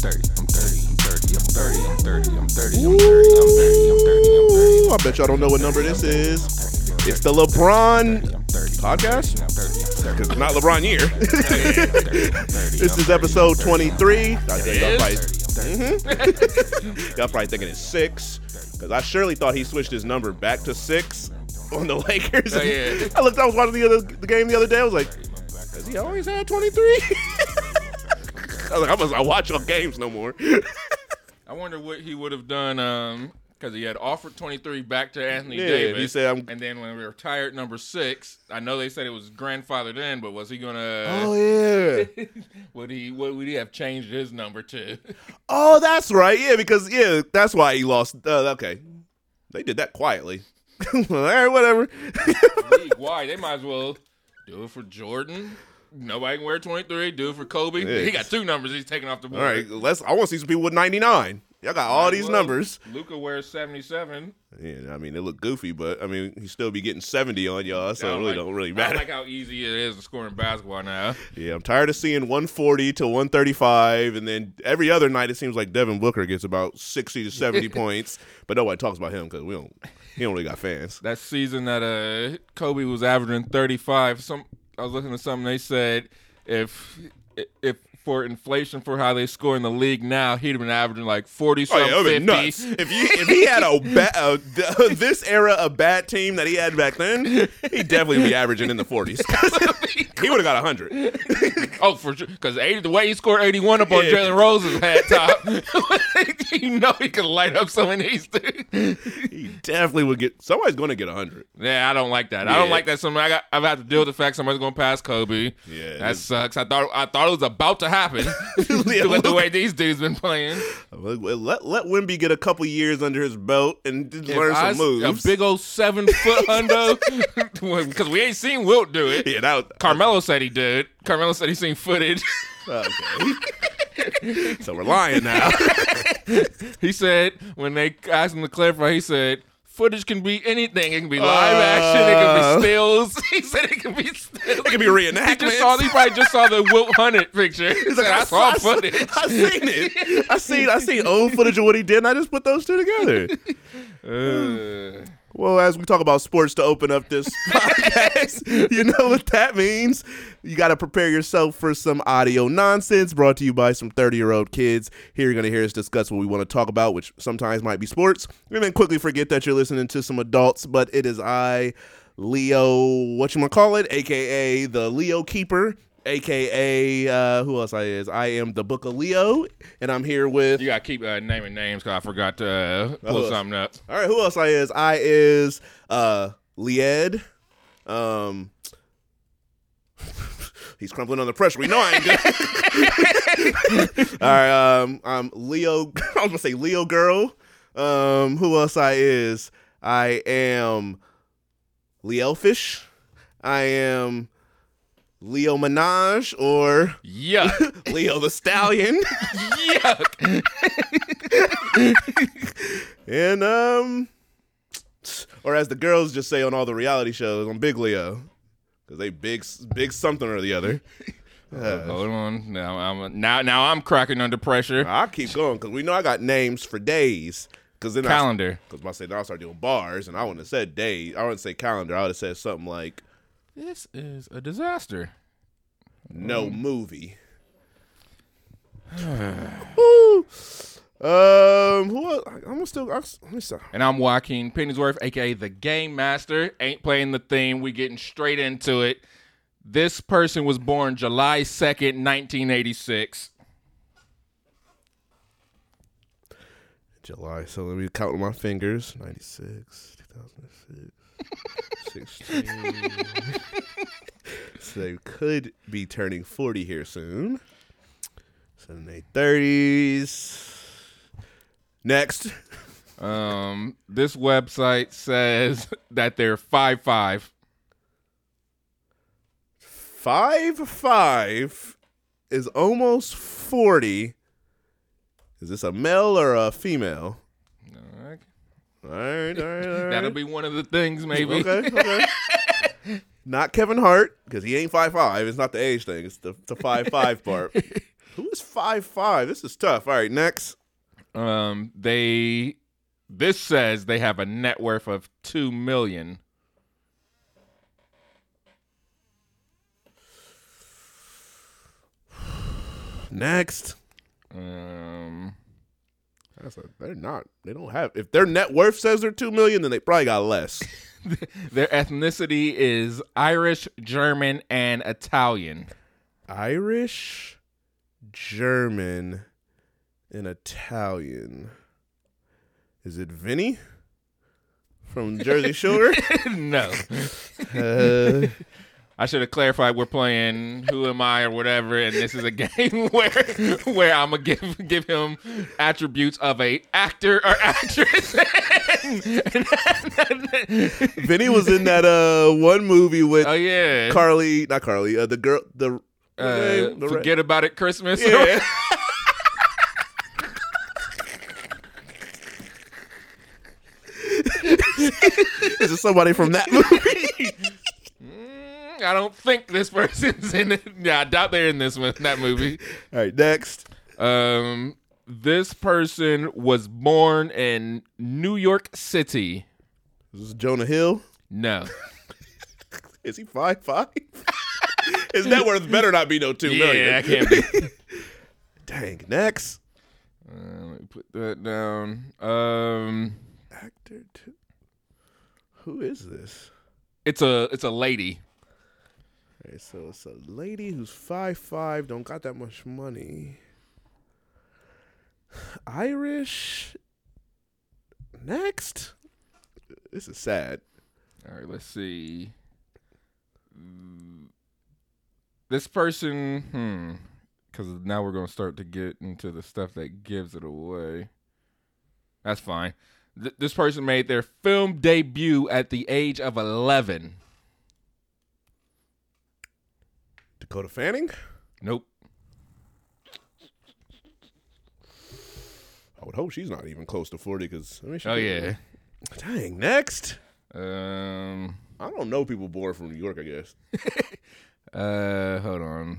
30, I'm 30, I'm 30, I'm 30, I'm 30, I'm 30, I'm 30, I'm 30, I'm 30, I'm 30, I'm 30. Ooh, I bet y'all don't know what number this is. It's the LeBron podcast. Because it's not LeBron year. this is episode 23. Y'all probably, Mhm. y'all probably thinking it's six. Because I surely thought he switched his number back to six on the Lakers. Oh. I looked. I was watching the other the game the other day. I was like, has he always had 23? I was like, I watch on games no more. I wonder what he would have done um because he had offered 23 back to Anthony Yeah, Davis. he said, I'm- and then when we retired number six, I know they said it was grandfathered in, but was he gonna? oh yeah. Would he? What would he have changed his number to? Oh, that's right. Yeah, because yeah, that's why he lost. Uh, okay, they did that quietly. All right, whatever. League wide, they might as well do it for Jordan. Nobody can wear 23. Do it for Kobe. He got two numbers he's taking off the All board. right, let's. I want to see some people with ninety nine. Y'all got all these numbers. Luka wears 77. Yeah, I mean they look goofy, but I mean he still be getting seventy on y'all, so I it really like- don't really matter. I like how easy it is to score in basketball now. yeah, I'm tired of seeing one forty to one thirty five, and then every other night it seems like Devin Booker gets about sixty to seventy points, but nobody talks about him because we don't. He don't really got fans. That season that uh Kobe was averaging 35. Some I was looking at something they said if if for inflation for how they score in the league now, he'd have been averaging like 40 Oh, something, yeah, 50. nuts. If you if he had a uh, this era a bad team that he had back then, he'd definitely be averaging in the forties. he would have got hundred. Oh, for sure. Because the way he scored 81 up on Yeah. Jalen Rose's head top, you know he could light up some of these dudes. He definitely would get. Somebody's going to get hundred. Yeah, I don't like that. I don't like that. Somebody, I got, I've had to deal with the fact somebody's going to pass Kobe. Yeah, that sucks. I thought I thought it was about to happen with the way these dudes been playing. Let let Wemby get a couple years under his belt and just learn If I some moves. A big old seven foot hundo, because we ain't seen Wilt do it. yeah, that was, Carmelo said he did. Carmelo said he seen footage. okay. so we're lying now. He said when they asked him to clarify, he said footage can be anything. It can be live action. It can Uh. be stills. He said it can be stills. It could be He just saw. He probably just saw the Wilt Hunnit picture. He said, I saw footage. I seen it. I seen I seen old footage of what he did, and I just put those two together. Uh, Well, as we talk about sports to open up this podcast, you know what that means. You got to prepare yourself for some audio nonsense brought to you by some 30 year old kids. Here you're going to hear us discuss what we want to talk about, which sometimes might be sports, and then quickly forget that you're listening to some adults. But it is I, Leo, what you want to call it, aka the Leo Keeper. AKA, uh, who else I is? I am the Book of Leo, and I'm here with. you gotta keep uh, naming names because I forgot to uh, pull something up. All right, who else I is? I is uh Lied. Um He's crumpling under pressure. We know I ain't good. All right, um I'm Leo I was gonna say Leo girl. Um who else I is? I am Leo Fish. I am Leo Minaj or Yuck! Leo the Stallion. Yuck! And um, or as the girls just say on all the reality shows, I'm Big Leo, because they big, big something or the other. Hold on. Now I'm now now I'm cracking under pressure. I'll keep going because we know I got names for days. Because then Calendar. Because I say then I'll start doing bars, and I wouldn't have said days. I wouldn't say calendar. I would have said something like This is a disaster. no movie. Woo. Um, who else? I'm still. I'm, let me stop. And I'm Joaquin Pennyworth, aka the Game Master. Ain't playing the theme. We getting straight into it. This person was born July 2nd, 1986. July. So let me count with my fingers. 96, 2006, 16. so they could be turning 40 here soon. So in their 30s. Next. Um, this website says that they're five five. Five five is almost 40. Is this a male or a female? All right. All right, all right. That'll be one of the things, maybe. Okay, okay. not Kevin Hart because he ain't five five. It's not the age thing. It's the the five five part. Who is five five? This is tough. All right, next. Um, they this says they have a net worth of two million. Next. Um, That's a, they're not. They don't have. If their net worth says they're two million, then they probably got less. their ethnicity is Irish, German, and Italian. Irish, German, and Italian. Is it Vinny from Jersey Shore? no, uh, I should have clarified. We're playing Who Am I or whatever, and this is a game where where I'm gonna give give him attributes of a actor or actress. Vinny was in that uh one movie with oh yeah, Carly, not Carly, uh, the girl, the uh, the forget about it, Christmas. yeah. Is it somebody from that movie? I don't think this person's in it. Yeah, I doubt they're in this one, that movie. All right, next. Um, this person was born in New York City. This Is Jonah Hill? No. Is he five five? His net worth better not be no two million. yeah, I can't be. Dang. Next. Uh, let me put that down. Um, Actor two. Who is this? it's a it's a lady. So it's a lady who's five five, don't got that much money. Irish. Next. This is sad. All right, let's see. Mm, This person, hmm, because now we're gonna start to get into the stuff that gives it away. That's fine. Th- this person made their film debut at the age of eleven. Dakota Fanning. Nope. I would hope she's not even close to forty. Because I mean, she Oh yeah. Dang. Next. Um. I don't know people born from New York. I guess. Uh. Hold on.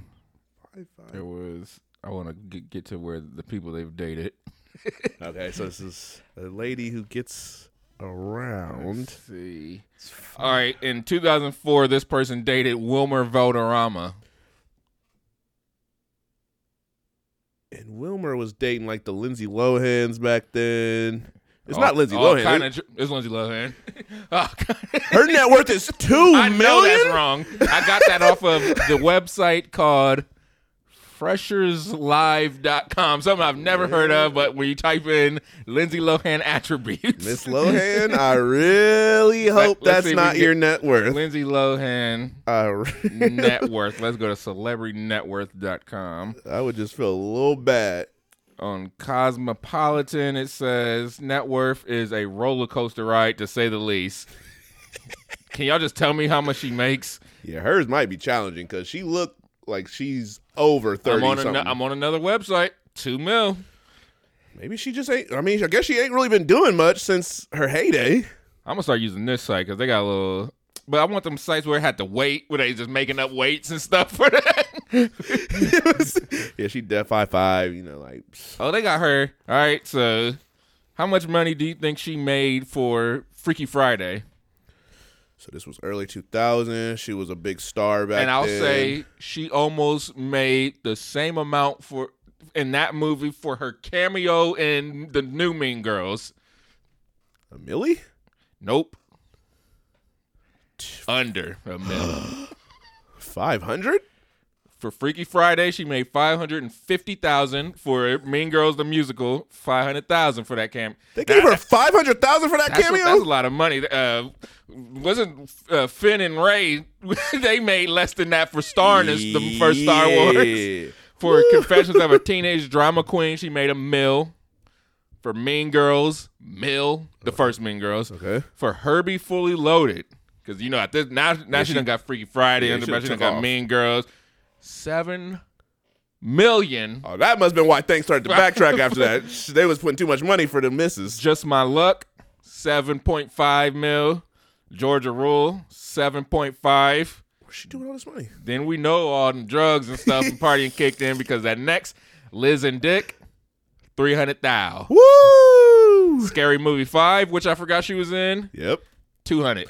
Five five. There was. I want to get, get to where the people they've dated. Okay, so this is a lady who gets around. Let's see. All right. In 2004, this person dated Wilmer Valderrama. And Wilmer was dating like the Lindsay Lohans back then. It's All- not Lindsay Lohan. Kinda, it's Lindsay Lohan. oh, Her net worth is two I million. know that's wrong. I got that off of the website called fresherslive.com. Something I've never heard of, but when you type in Lindsay Lohan attributes, Miss Lohan, I really hope let's that's see if we not your net worth. Lindsay Lohan I, re- net worth. Let's go to celebritynetworth.com. I would just feel a little bad. On Cosmopolitan, it says net worth is a roller coaster ride, to say the least. Can y'all just tell me how much she makes? Yeah, hers might be challenging because she looked like she's over I'm thirty on, an- I'm on another website. Two mil. Maybe she just ain't. I mean, I guess she ain't really been doing much since her heyday. I'm gonna start using this site because they got a little. But I want them sites where it had to wait, where they just making up weights and stuff for that. yeah, she def five five. You know, like oh, they got her. All right, so how much money do you think she made for Freaky Friday? So. This was early two thousand. She was a big star back then. and I'll then. say she almost made the same amount for in that movie for her cameo in the New Mean Girls. a millie. Nope. Under a million. Five hundred. For Freaky Friday, she made five hundred and fifty thousand. For Mean Girls the musical, five hundred thousand for that cam. They gave her five hundred thousand for that That's, cameo. that's a lot of money. Uh, wasn't uh, Finn and Ray? they made less than that for starring as the first Star Wars. Yeah. For Confessions of a Teenage Drama Queen, she made a mill. For Mean Girls, mill. The first Mean Girls. Okay. For Herbie Fully Loaded, because you know at this now now she, she- done got Freaky Friday Yeah, under, she she done got off. Mean Girls. Seven million. Oh, that must have been why things started to backtrack after that. They was putting too much money for the misses. Just My Luck, seven point five mil. Georgia Rule, seven point five. What's she doing all this money? Then we know all the drugs and stuff and partying kicked in because that next Liz and Dick, three hundred thou. Woo! Scary Movie five, which I forgot she was in, Yep. two hundred.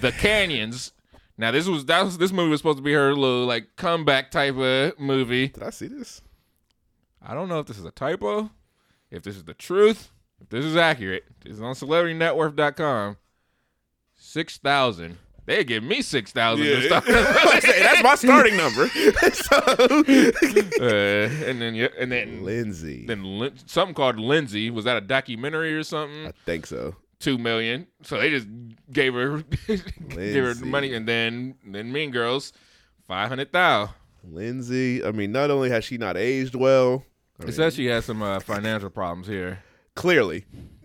The Canyons. Now this was that was this movie was supposed to be her little like comeback type of movie. Did I see this? I don't know if this is a typo, if this is the truth, if this is accurate. This is on CelebrityNetWorth.com. Six thousand. They give me six thousand. Yeah. Hey, that's my starting number. so, uh, and then yeah, and then Lindsay. then Lin- something called Lindsay. Was that a documentary or something? I think so. Two million. So they just gave her gave her money, and then then Mean Girls, five hundred thousand. thou. Lindsay. I mean, not only has she not aged well, I It mean, says she has some uh, financial problems here. clearly.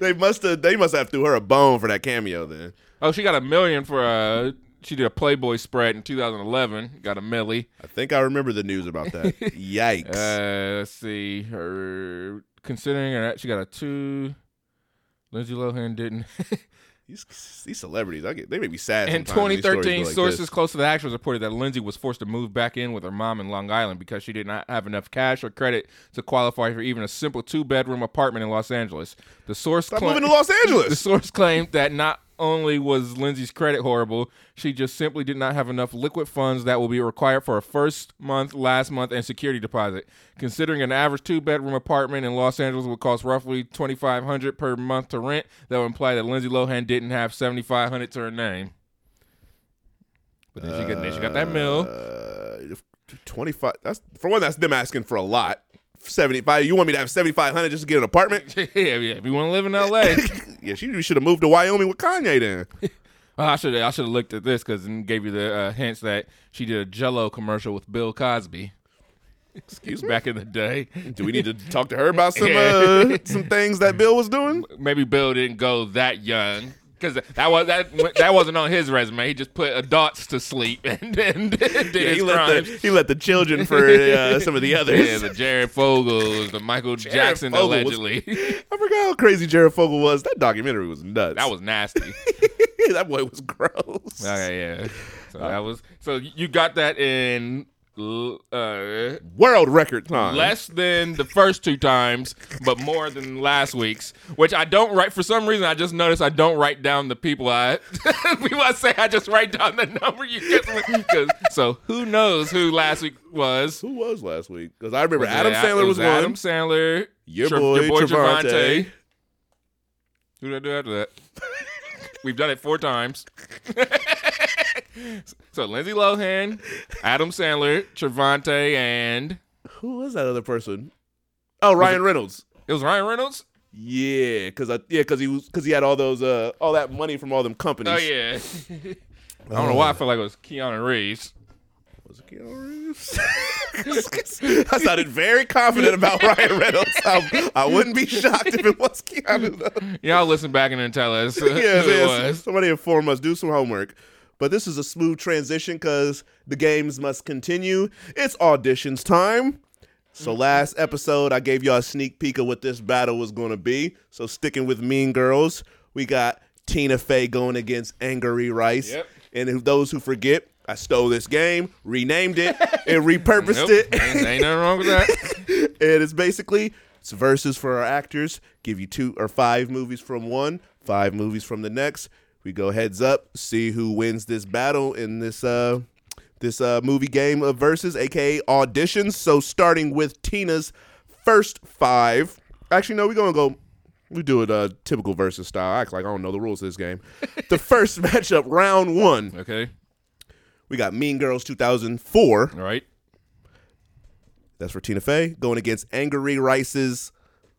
they must have they must have threw her a bone for that cameo then. Oh, she got a million for uh she did a Playboy spread in 2011. Got a millie. I think I remember the news about that. Yikes. Uh, let's see her considering that she got a two. Lindsay Lohan didn't. these, these celebrities, I get they make me sad. In sometimes when these stories 2013, like sources this. close to the actress reported that Lindsay was forced to move back in with her mom in Long Island because she did not have enough cash or credit to qualify for even a simple two-bedroom apartment in Los Angeles. The source Stop cla- moving to Los Angeles. The source claimed that not only was Lindsay's credit horrible, she just simply did not have enough liquid funds that will be required for a first month, last month, and security deposit. Considering an average two bedroom apartment in Los Angeles would cost roughly twenty five hundred per month to rent, that would imply that Lindsay Lohan didn't have seventy five hundred to her name. But then she got then she got that mill. Uh, 25 that's for one that's them asking for a lot 75 you want me to have 7500 just to get an apartment yeah, yeah. If you want to live in L.A., yeah she should have moved to wyoming with kanye then I should I should have looked at this because it gave you the uh, hints that she did a Jello commercial with Bill Cosby excuse me back in the day. do we need to talk to her about some uh, some things that bill was doing Maybe Bill didn't go that young because that was that that wasn't on his resume. He just put adults to sleep and then did Yeah, his he let crimes. the he let the children for uh, some of the others yeah, the Jared Fogles, the Michael Jackson Fogle was- allegedly. I forgot how crazy Jared Fogle was. That documentary was nuts. that was nasty. that boy was gross. Okay, yeah. So that was so you got that in uh, World record time. less than the first two times, but more than last week's. Which I don't write for some reason. I just noticed I don't write down the people I people I say. I just write down the number you get. So who knows who last week was? Who was last week? Because I remember Was Adam Sandler it was, one. Adam Sandler. Your Tra- boy, Trevante. Trevante. Who did I do after that? We've done it four times. so Lindsay Lohan, Adam Sandler, Trevante, and Who was that other person? Oh, Ryan Reynolds. it was Ryan Reynolds. Yeah, because I yeah because he was because he had all those uh all that money from all them companies. Oh yeah. I don't know why I feel like it was Keanu Reeves. Was it Keanu Reeves? I sounded very confident about Ryan Reynolds. I, I wouldn't be shocked if it was Keanu. Though. Y'all listen back and then tell us yes, who it yes. was. Somebody inform us. Do some homework. But this is a smooth transition because the games must continue. It's auditions time. So mm-hmm. last episode, I gave y'all a sneak peek of what this battle was going to be. So sticking with Mean Girls, we got Tina Fey going against Angry Rice. Yep. And if those who forget, I stole this game, renamed it, and repurposed Nope, it. ain't, ain't nothing wrong with that. and it's basically it's verses for our actors. Give you two or five movies from one, five movies from the next. We go heads up, see who wins this battle in this uh this uh movie game of verses, aka auditions. So starting with Tina's first five. Actually, no, we're gonna go. We do it uh typical versus style. I act like I don't know the rules of this game. the first matchup, round one. Okay. We got Mean Girls 2004. All right. That's for Tina Fey going against Angry Rice's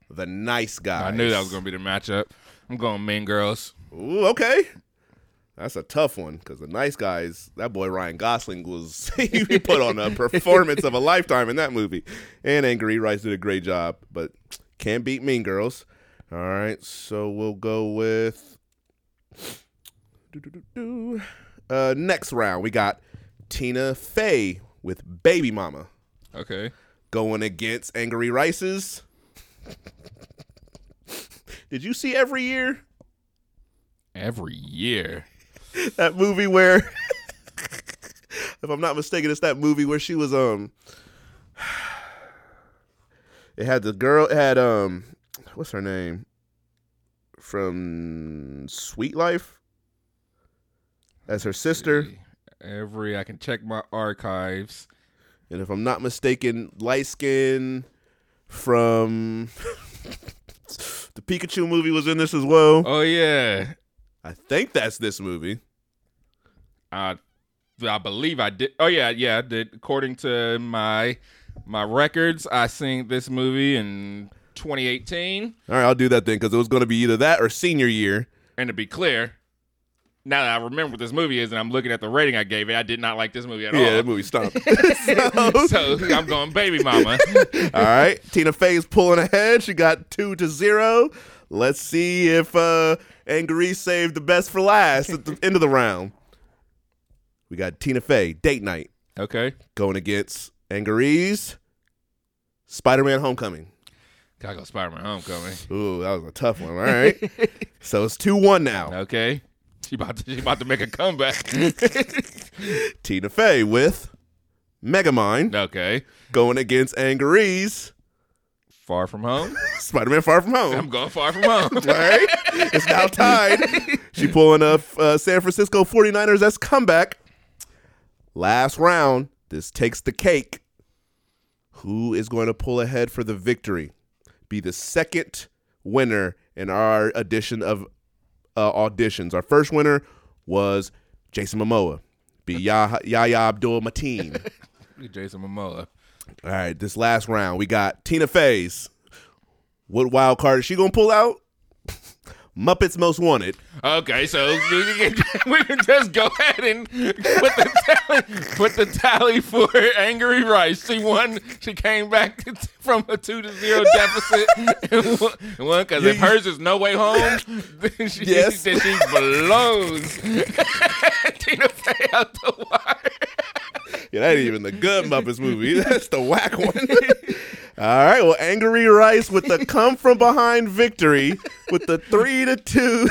The Nice Guy. I knew that was gonna be the matchup. I'm going Mean Girls. Ooh, okay. That's a tough one because the nice guys, that boy Ryan Gosling was he put on a performance of a lifetime in that movie. And Angry Rice did a great job, but can't beat Mean Girls. All right, so we'll go with uh, next round. We got Tina Fey with Baby Mama Okay. going against Angry Rice's. Did you see every year? Every year. that movie where, if I'm not mistaken, it's that movie where she was um. It had the girl. It had um, what's her name? From Sweet Life. As her sister, Every I can check my archives. and if I'm not mistaken, light skin from the Pikachu movie was in this as well. Oh yeah. I think that's this movie. I I believe I did. Oh yeah, yeah, I did. According to my my records, I seen this movie in 2018. All right, I'll do that then because it was going to be either that or senior year. And to be clear, now that I remember what this movie is, and I'm looking at the rating I gave it, I did not like this movie at all. Yeah, that movie stopped. so I'm going baby mama. All right, Tina Fey's pulling ahead. She got two to zero. Let's see if uh, Angry saved the best for last at the end of the round. We got Tina Fey, date night, okay, going against Angourie's, Spider-Man: Homecoming. gotta go Spider-Man Homecoming. Ooh, that was a tough one. All right, so it's two one now. Okay, she about to she about to make a comeback. Tina Fey with Megamind okay, going against Angourie's, Far From Home. Spider-Man: Far From Home. I'm going Far From Home. All right. It's now tied. She pulling a uh, San Francisco 49ers as comeback. Last round. This takes the cake. Who is going to pull ahead for the victory? Be the second winner in our edition of uh, auditions. Our first winner was Jason Momoa. Be Yah- Yahya Abdul Mateen. Jason Momoa. All right, this last round, we got Tina Fey's. What wild card is she gonna pull out? Muppets Most Wanted. Okay, so we can, just go ahead and put the tally, put the tally for Angry Rice. She won. She came back from a two to zero deficit and won- because if hers is no way home, then she, Yes. then she blows Tina Fey out the wire. Yeah, that ain't even the good Muppets movie. That's the whack one. All right, well, Angry Rice with the come from behind victory with the three to two,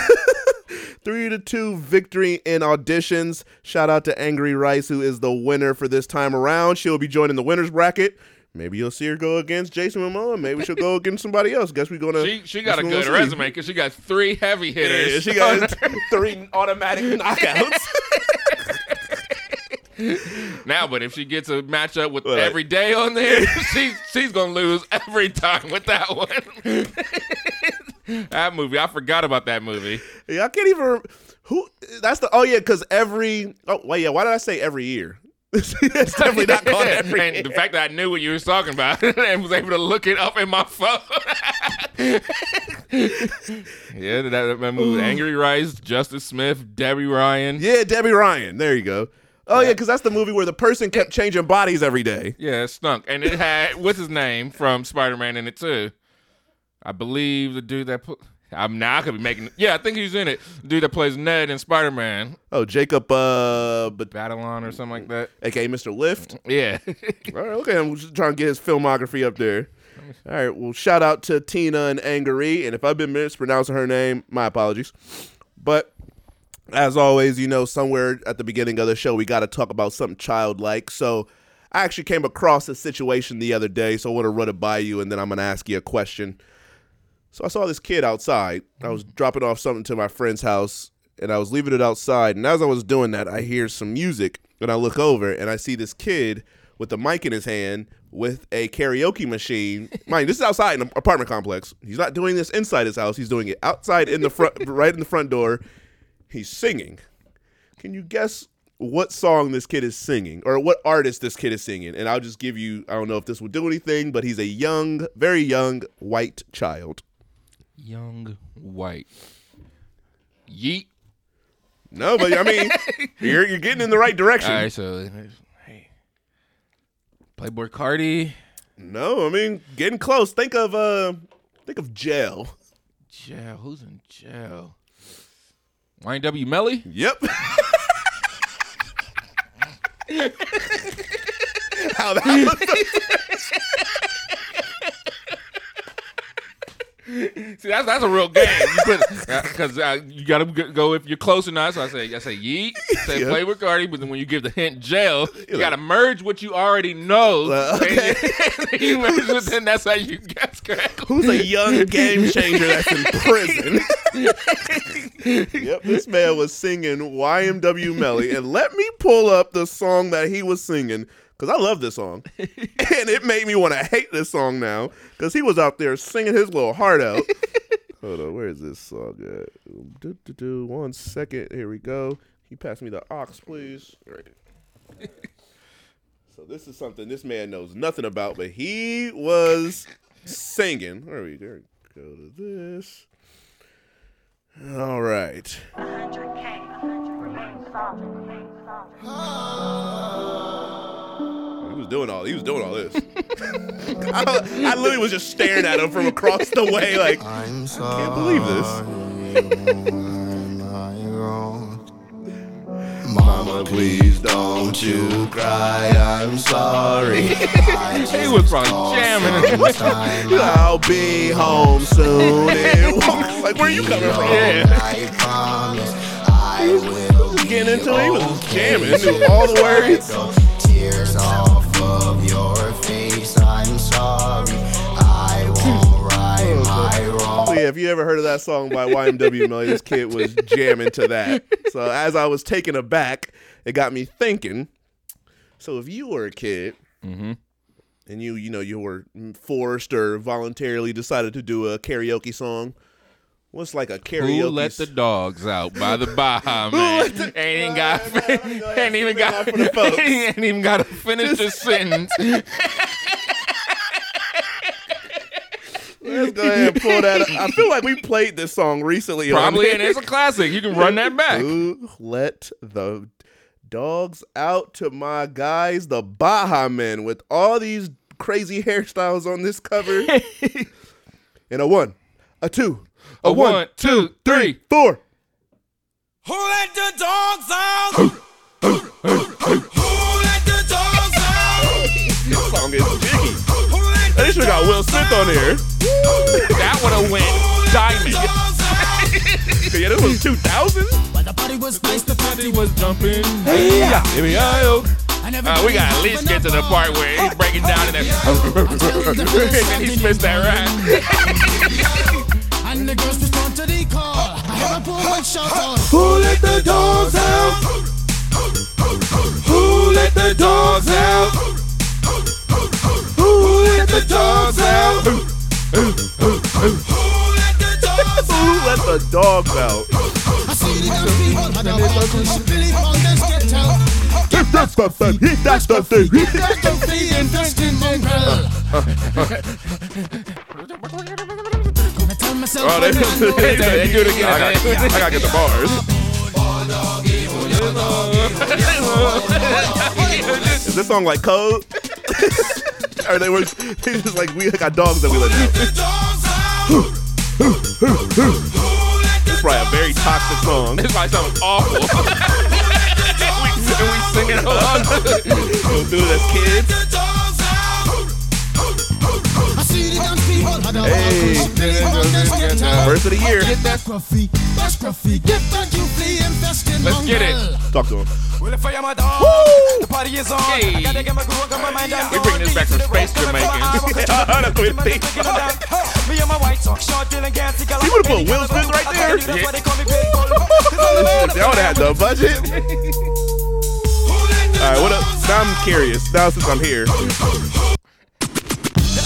three to two victory in auditions. Shout out to Angry Rice, who is the winner for this time around. She'll be joining the winners bracket. Maybe you'll see her go against Jason Momoa. Maybe she'll go against somebody else. Guess we're gonna. She she got a good resume because she got three heavy Yeah, hitters. she got three automatic knockouts. Now, but if she gets a matchup with every day on there, she's she's gonna lose every time with that one. that movie, I forgot about that movie. Yeah, I can't even. Who? That's the. Oh yeah, because every. Oh wait, yeah. Why did I say every year? it's definitely not called every. and year. the fact that I knew what you were talking about and was able to look it up in my phone. yeah, that, that movie, Angry Rice, Justice Smith, Debby Ryan. yeah, Debby Ryan. There you go. Oh yeah, because that's the movie where the person kept changing bodies every day. Yeah, it stunk. And it had what's his name from Spider Man in it too. I believe the dude that put I'm now I could be making yeah, I think he's in it. The dude that plays Ned in Spider Man. Oh, Jacob, uh, but Babylon or something like that. aka Mr. Lift. Yeah. All right, okay. I'm just trying to get his filmography up there. All right. Well, shout out to Tina and Angry, and if I've been mispronouncing her name, my apologies. But as always, you know, somewhere at the beginning of the show, we got to talk about something childlike. So I actually came across a situation the other day, so I want to run it by you, and then I'm going to ask you a question. So I saw this kid outside. I was mm-hmm. dropping off something to my friend's house, and I was leaving it outside. And as I was doing that, I hear some music, and I look over, and I see this kid with a mic in his hand with a karaoke machine. Mind, this is outside in an apartment complex. He's not doing this inside his house. He's doing it outside in the front, right in the front door. He's singing. Can you guess what song this kid is singing or what artist this kid is singing? And I'll just give you, I don't know if this will do anything, but he's a young, very young white child. Young white. Yeet. No, but I mean, you're you're getting in the right direction. All right, so hey. Playboi Carti. No, I mean, getting close. Think of uh, think of jail. Jail. Who's in jail? YNW Melly? Yep. How that? See, that's that's a real game. Because uh, you gotta go if you're close or not. So I say I say yeet, say play with Cardi, but then when you give the hint jail, you like- gotta merge what you already know. Okay. And you merge with then that's how you guess correctly. Who's a young game changer that's in prison? yep, this man was singing YNW Melly, and let me pull up the song that he was singing because I love this song, and it made me want to hate this song now because he was out there singing his little heart out. Hold on, where is this song at? Do, do, do, one second, here we go. He passed me the ox, please. Right. so this is something this man knows nothing about, but he was singing. All right, there we go to this. All right. 100K, 100K, doing all he was doing all this. I, I literally was just staring at him from across the way, like I can't believe this. Mama, please don't you cry. I'm sorry. He was probably jamming. I'll be home soon. Like, where are you coming from? Yeah. He was getting into it. He was jamming. Knew all the words. Tears off sorry. I won't right my wrong. So yeah, if you ever heard of that song by YNW Melly, this kid was jamming to that. So as I was taken aback, it got me thinking. So if you were a kid Mm-hmm. and you, you know, you were forced or voluntarily decided to do a karaoke song, what's like a karaoke? Who let the dogs out by the Baha man? ain't even got, ain't even got, for the folks. ain't even got to finish the sentence. Let's go ahead and pull that. Up. I feel like we played this song recently. on Probably, here. and it's a classic. You can run that back. Who let the dogs out to my guys, the Baha Men, with all these crazy hairstyles on this cover? and a one, a two, a, A one, one, two, three. Who let the dogs out? Who let the dogs out? This song is jiggy. They should have got Will Smith on here. That would have went diamond. Yeah, this was 2000. But the party was nice, the party was jumping. Hey, yeah. Here we go. Uh, we gotta at least get to the part where he's breaking down in that. and then he spits that rhyme. And the girls respond to the call. I have a poor one shout out. Who let the dogs out? Who let the dogs out? Who let the dogs out? Who let the dogs out? Who let the dogs out? I see the young people had a walk. She believe all this get out. If that's the thing, if that's the thing. That's the fee invest in mongrel. Gonna tell myself Oh, they, I'm not no They- they do it again. I gotta, I gotta get the bars. Is this song like code? or they were they just like we got dogs that we let out. The dogs out. Who let the It's probably a very toxic song. This might sound awful. and, we, and we singing along. Go through it as kids. the dogs out? I see the young people had a Hey. walk. She believe all this get out. Verse of the year. Get that scruffy, that scruffy. Get that you flea infested Let's get it. Talk to him. Well, if I am a dog, the party is on. Hey. I gotta get my groove got my mind down. We bring this back from space Jamaican. That's what it thinks. Me and my white sock, short, dealing, gassy, He would've put Will Smith right there. That's why they call me Pitbull. Y'all would have had the budget. All right, what up? Now I'm curious. Now since I'm here,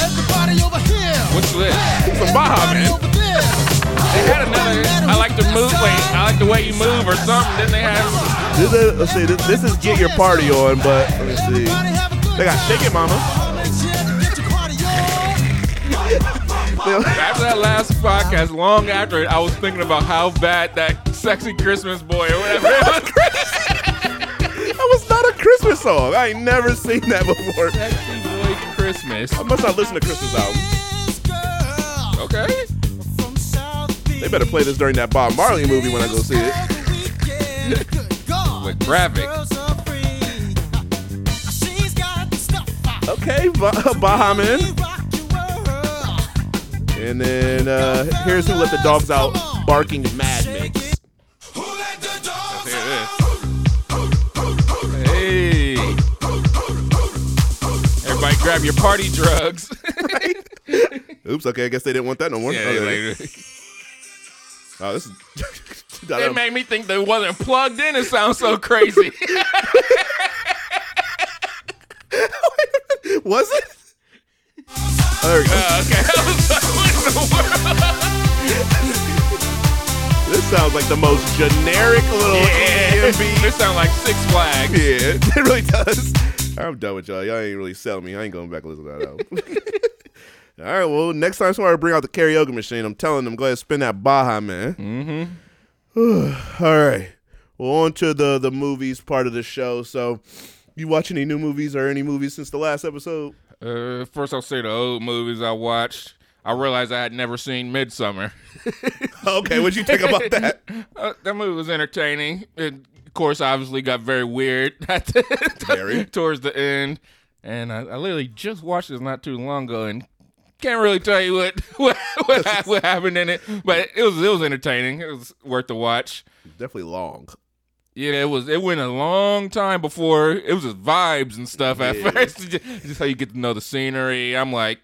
Everybody over here. What's this? some Baha Everybody man. They had another. I like the move. Wait, I like the way you move or something. Then they had. This is, let's see. This, this is get your party on, but let me see. Everybody have a good They got Shake It Mama. time. Let's get your party on. After that last podcast, long after it, I was thinking about how bad that sexy Christmas boy or whatever. That was not a Christmas song. I ain't never seen that before. sexy boy Christmas. I must not listen to Christmas albums. Okay. From South Beach. They better play this during that Bob Marley movie when I go see it. Weekend. Good God. With graphic. Girls are free. She's got the stuff. Okay, ba- Baha Man. We rock your world. And then uh, here's who let the dogs out barking Mad Mix. Who let the dogs Here out? it is. Hey. Everybody grab your party drugs. Oops, okay, I guess they didn't want that no more. yeah, Okay. Oh, this is. it made me think they wasn't plugged in. It sounds so crazy. Was it? Oh, there we go. Uh, okay. I was like, what the world? This sounds like the most generic little Yeah. EMB. This sounds like Six Flags. Yeah, it really does. I'm done with y'all. Y'all ain't really selling me. I ain't going back and listen to that album. All right, well, next time somebody bring out the karaoke machine, I'm telling them, go ahead and spin that Baha, man. Mm-hmm. All right. Well, on to the, the movies part of the show. So, you watch any new movies or any movies since the last episode? Uh, first, I'll say the old movies I watched. I realized I had never seen Midsommar. Okay, what'd you think about that? Uh, that movie was entertaining. It, of course, obviously got very weird Very. towards the end. And I, I literally just watched this not too long ago, and can't really tell you what what what, what happened in it. But it was it was entertaining. It was worth the watch. Definitely long. Yeah, it was. It went a long time before it was just vibes and stuff at Yeah. first. just, how you get to know the scenery. I'm like,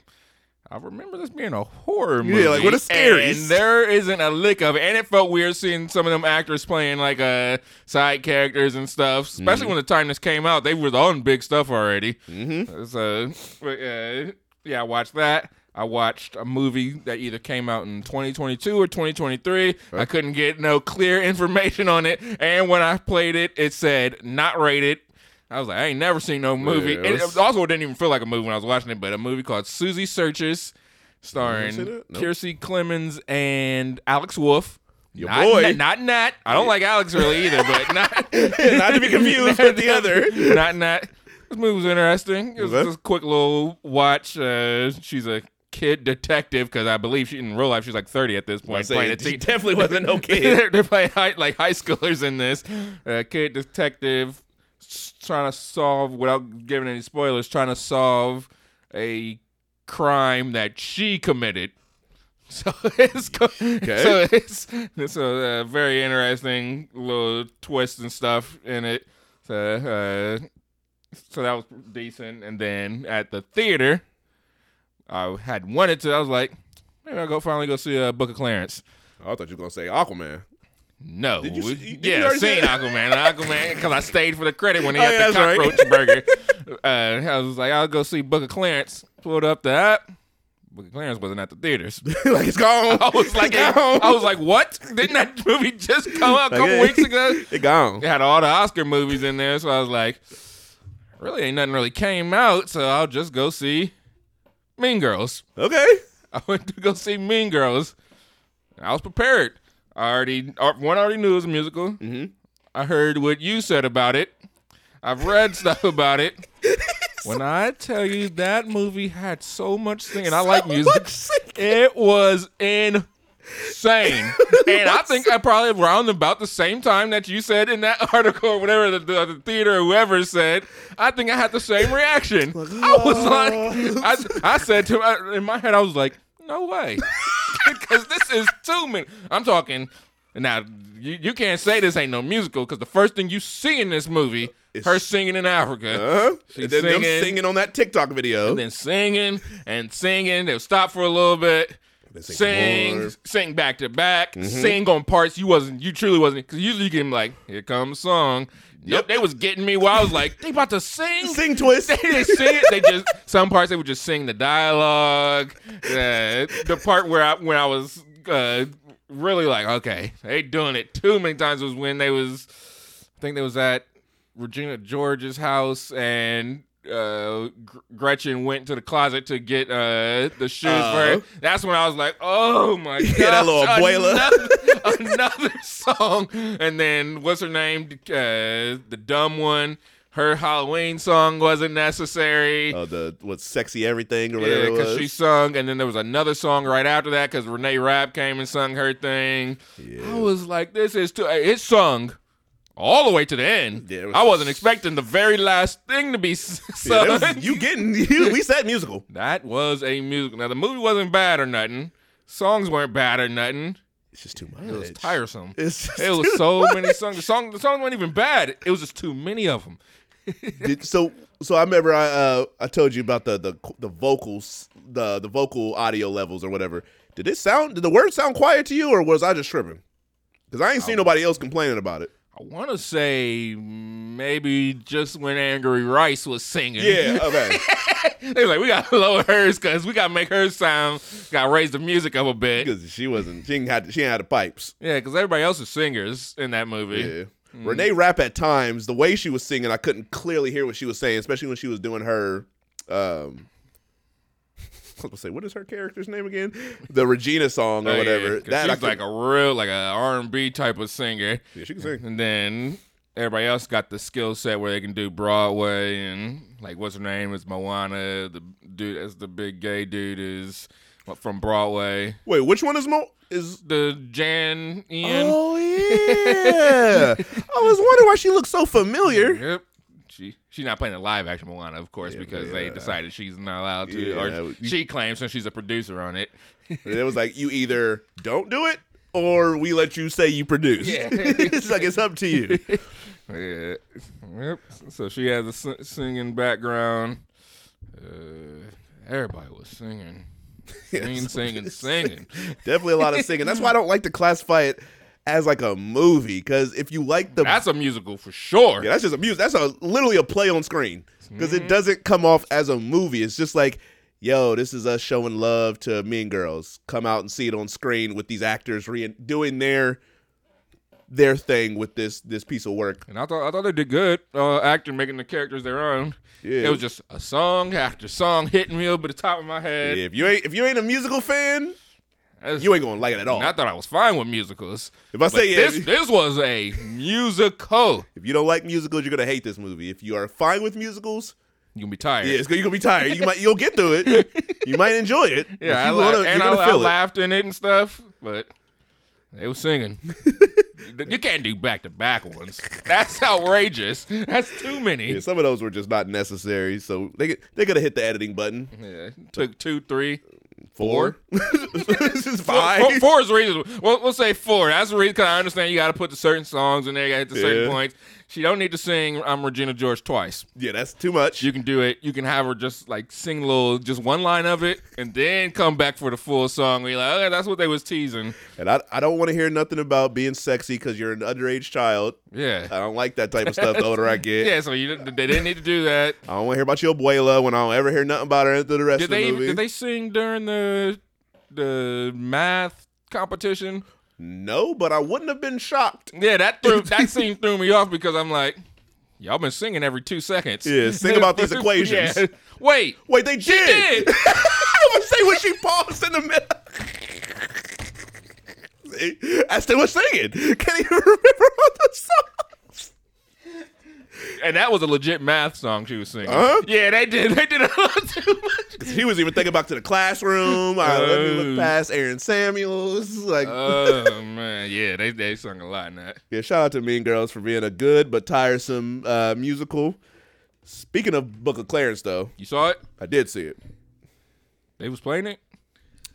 I remember this being a horror movie. Yeah, like, what a scary- And there isn't a lick of it, and it felt weird seeing some of them actors playing like uh side characters and stuff. Especially when the time this came out, they were on big stuff already. Mm-hmm. So, but, uh, yeah, I watched that. I watched a movie that either came out in 2022 or 2023. I couldn't get no clear information on it, and when I played it, it said not rated. I was like, I ain't never seen no movie. Yeah, And it's- it also didn't even feel like a movie when I was watching it, but a movie called Susie Searches, starring it? Nope. Kiersey Clemons and Alex Wolff. Your not, boy. Nat, not Nat. I don't like Alex really either, but not Not to be confused with the other. not Nat. This movie was interesting. It was Okay. just a quick little watch. Uh, she's a kid detective because I believe she in real life she's like 30 at this point. playing she definitely wasn't no kid. they're, they're playing high, like high schoolers in this. Uh, kid detective trying to solve, without giving any spoilers, trying to solve a crime that she committed. So it's co- so it's it's a uh, very interesting little twist and stuff in it. So uh, so that was decent. And then at the theater, I had wanted to. I was like, maybe I'll go finally go see a Book of Clarence. I thought you were gonna say Aquaman. No. Did you We- did yeah, already seen? Aquaman. Aquaman, because I stayed for the credit when he Oh, had yeah, the that's right. cockroach burger. Uh, I was like, I'll go see Book of Clarence. Pulled up the app. Book of Clarence wasn't at the theaters. like it's gone. I was like, gone. I was like, what? Didn't that movie just come out a couple Like, weeks ago? It gone. It had all the Oscar movies in there, so I was like, really ain't nothing really came out, so I'll just go see Mean Girls. Okay. I went to go see Mean Girls. I was prepared. I already uh, one already knew it was a musical. Mm-hmm. I heard what you said about it. I've read stuff about it. When I tell you that movie had so much singing, I like music. much singing. It was insane, and I think I probably around about the same time that you said in that article or whatever the, the, the theater or whoever said. I think I had the same reaction. I was like, I, I said to I, in my head, I was like, no way, because this is too many. I'm talking now. You, you can't say this ain't no musical because the first thing you see in this movie, her singing in Africa. Uh-huh. She's And then them singing. singing on that TikTok video. And then singing and singing. They'll stop for a little bit. They sing Sing, more. sing back to back, Mm-hmm. sing on parts you wasn't, you truly wasn't, because usually you get 'em like, here comes a song. Yep, they was getting me while I was like, they about to sing. Sing twist. They didn't sing it. They just some parts they would just sing the dialogue. Uh, the part where I when I was uh, really like, okay, they doing it too many times was when they was, I think they was at Regina George's house and. Uh, Gretchen went to the closet to get uh the shoes Uh-huh. her. That's when I was like, "Oh my god!" that little abuela. another, another song. And then what's her name? Uh, the dumb one. Her Halloween song wasn't necessary. Oh, the what's sexy everything or yeah, whatever it because she sung, and then there was another song right after that because Renee Rapp came and sung her thing. I was like, "This is too." It sung all the way to the end. Yeah, was- I wasn't expecting the very last thing to be Yeah, was- you getting you, we said musical. That was a musical. Now the movie wasn't bad or nothing. songs weren't bad or nothing. It's just too much. It was tiresome. It's just It was so much. many songs. The song, the songs weren't even bad. It was just too many of them. Did, so so I remember I uh, I told you about the the the vocals the the vocal audio levels or whatever. Did it sound? Did the words sound quiet to you, or was I just tripping? Because I ain't seen nobody else complaining about it. I want to say maybe just when Angourie Rice was singing. Yeah. Okay. they was like, we got to lower hers because we got to make her sound, got to raise the music up a bit. Because she wasn't. She ain't had. She ain't had the pipes. Yeah, because everybody else is singers in that movie. Yeah. Renee Rapp at times, the way she was singing, I couldn't clearly hear what she was saying, especially when she was doing her. Um, I was gonna say, what is her character's name again? The Regina song or Oh, yeah, that she's like a real, like a R&B type of singer. yeah, she can sing. And then everybody else got the skill set where they can do Broadway and like what's her name is Moana. The dude that's the big gay dude is from Broadway. Wait, which one is Mo? Is The Jan Ian. oh yeah. I was wondering why she looked so familiar. Yep. She she's not playing a live action Moana, of course, Yeah, because yeah. they decided she's not allowed to, Yeah, or she claims since she's a producer on it. It was like you either don't do it or we let you say you produce. Yeah. it's like it's up to you. Yeah. Yep. So she has a singing background. Uh, everybody was singing. Singing, singing, singing. Definitely a lot of singing. That's why I don't like to classify it as like a movie because if you like the That's a musical for sure. Yeah, that's just a music. That's a literally a play on screen because Mm-hmm. it doesn't come off as a movie. It's just like, yo, this is us showing love to Mean Girls. Come out and see it on screen with these actors re- doing their their thing with this this piece of work. And I thought I thought they did good. Uh, acting making the characters their own. Yeah. It was just a song after song hitting me over the top of my head. Yeah, if you ain't if you ain't a musical fan, That's- you ain't gonna like it at all. I thought I was fine with musicals. If I say this, this was a musical. if you don't like musicals, you're gonna hate this movie. If you are fine with musicals, you're gonna be tired. yeah, it's, you're gonna be tired. You might you'll get through it. You might enjoy it. Yeah, I laughed, wanna- and I, I laughed in it and stuff, but they were singing. you can't do back to back ones. That's outrageous. That's too many. Yeah, some of those were just not necessary, so they they could have hit the editing button. Yeah, took two, three, Four, this is five. fine. Four, four is reasonable. We'll, we'll say four. That's the reason because I understand you got to put the certain songs in there. You got to hit the certain Yeah. points. She don't need to sing "I'm Regina George" twice. Yeah, that's too much. You can do it. You can have her just like sing a little, just one line of it, and then come back for the full song. You're like, okay, that's what they was teasing. and I, I don't want to hear nothing about being sexy because you're an underage child. Yeah. I don't like that type of stuff. The older I get, Yeah, so you they didn't need to do that. I don't want to hear about your abuela when I don't ever hear nothing about her into the rest Did of the they movie. did they sing during the the math competition? No, but I wouldn't have been shocked. Yeah, that threw that scene threw me off because I'm like, y'all been singing every two seconds. Yeah, sing about these equations. Yeah. Wait, Wait, they did. did. I was say when she paused in the middle. See, I still was singing. Can't even remember all the songs. And that was a legit math song she was singing. Uh-huh. Yeah, they did. They did a little too much. He was even thinking back to the classroom. I let me look Oh. past Aaron Samuels. Like, Oh man, yeah, they they sung a lot in that. yeah, shout out to Mean Girls for being a good but tiresome uh, musical. Speaking of Book of Clarence, though, You saw it? I did see it. They was playing it.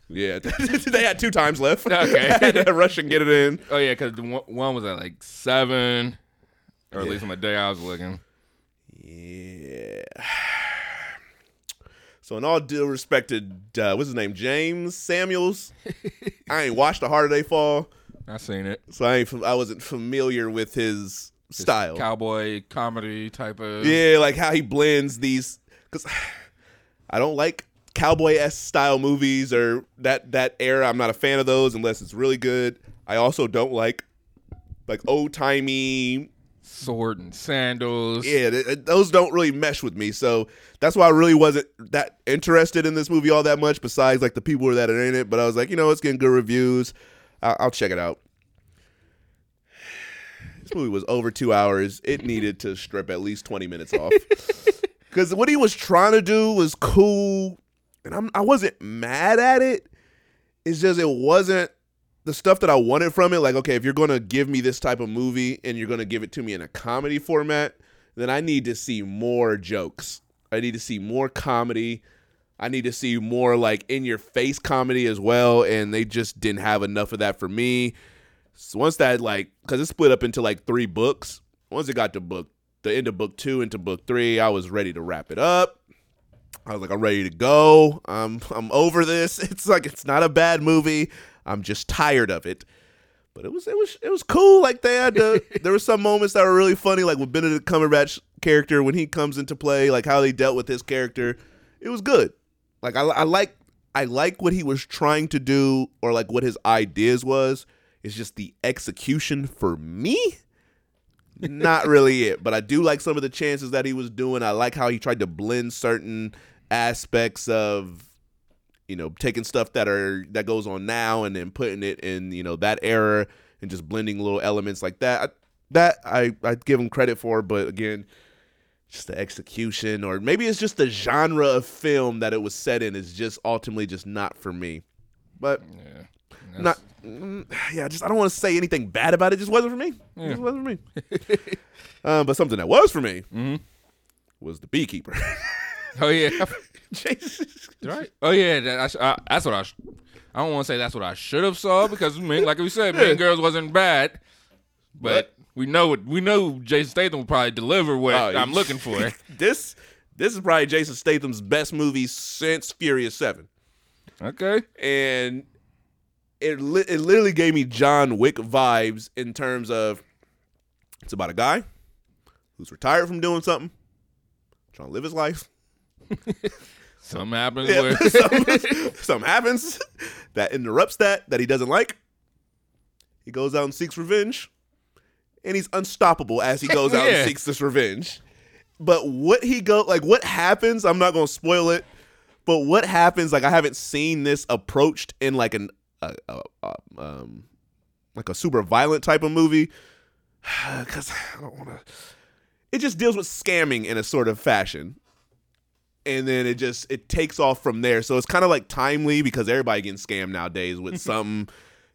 Yeah, they had two times left. Okay. I had to rush and get it in. Oh yeah, because one, one was at like seven, or at least on the day I was looking. Yeah. So, in all due respect to uh, what's his name, Jeymes Samuels, I ain't watched The Harder They Fall, I seen it. so I ain't. I wasn't familiar with his style. cowboy comedy type of. Yeah, like how he blends these. Because I don't like cowboy s style movies or that that era. I'm not a fan of those unless it's really good. I also don't like like old timey. Sword and sandals. Yeah, th- th- those don't really mesh with me. So that's why I really wasn't that interested in this movie all that much. Besides like the people that are in it, but I was like, you know, it's getting good reviews. I'll, I'll check it out. This movie was over two hours. It needed to strip at least twenty minutes off. Because what he was trying to do was cool, and I'm I wasn't mad at it. It's just it wasn't the stuff that I wanted from it. Like, okay, if you're gonna give me this type of movie and you're gonna give it to me in a comedy format, then I need to see more jokes. I need to see more comedy. I need to see more like in your face comedy as well, and they just didn't have enough of that for me. So once that like, cause it split up into like three books. Once it got to book the end of book two into book three, I was ready to wrap it up. I was like, I'm ready to go. I'm I'm over this. It's like it's not a bad movie. I'm just tired of it. But it was it was it was cool. Like they had to, there were some moments that were really funny, like with Benedict Cumberbatch character when he comes into play, like how they dealt with his character. It was good. Like I, I like I like what he was trying to do or like what his ideas was. It's just the execution for me not really it, but I do like some of the chances that he was doing. I like how he tried to blend certain aspects of you know taking stuff that are that goes on now and then putting it in you know that era and just blending little elements like that. I, that I I give him credit for, but again, just the execution or maybe it's just the genre of film that it was set in is just ultimately just not for me. But Yeah. not mm, yeah just i don't want to say anything bad about it it just wasn't for me it just wasn't for me um, but something that was for me was the beekeeper Oh yeah. Jesus. right. Oh yeah. That, I, I, that's what I. I don't want to say that's what I should have saw because mean, like we said, Mean Girls wasn't bad, but we know what we know. Jason Statham will probably deliver what Oh, I'm looking for. this this is probably jason statham's best movie since furious 7 Okay. and it, li- it literally gave me john wick vibes in terms of it's about a guy who's retired from doing something trying to live his life Something happens Yeah, where something, something happens that interrupts that that he doesn't like. He goes out and seeks revenge, and he's unstoppable as he goes out Yeah. and seeks this revenge. But what he go like, what happens? I'm not gonna spoil it, but what happens? Like, I haven't seen this approached in like an uh, uh, uh, um like a super violent type of movie because I don't want to. It just deals with scamming in a sort of fashion and then it just it takes off from there. So it's kind of like timely because everybody getting scammed nowadays with some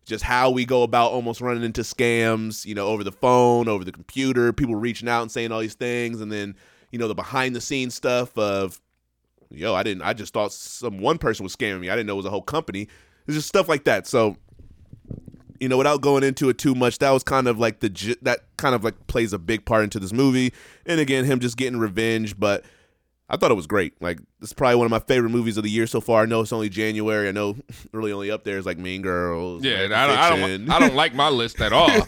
just how we go about almost running into scams, you know, over the phone, over the computer, people reaching out and saying all these things and then, you know, the behind the scenes stuff of yo, I didn't I just thought some one person was scamming me. I didn't know it was a whole company. It's just stuff like that. So you know, without going into it too much, that was kind of like the that kind of like plays a big part into this movie. And again, him just getting revenge, but I thought it was great. Like it's probably one of my favorite movies of the year so far. I know it's only January. I know really only up there is like Mean Girls. yeah, I don't, I don't, I don't like my list at all.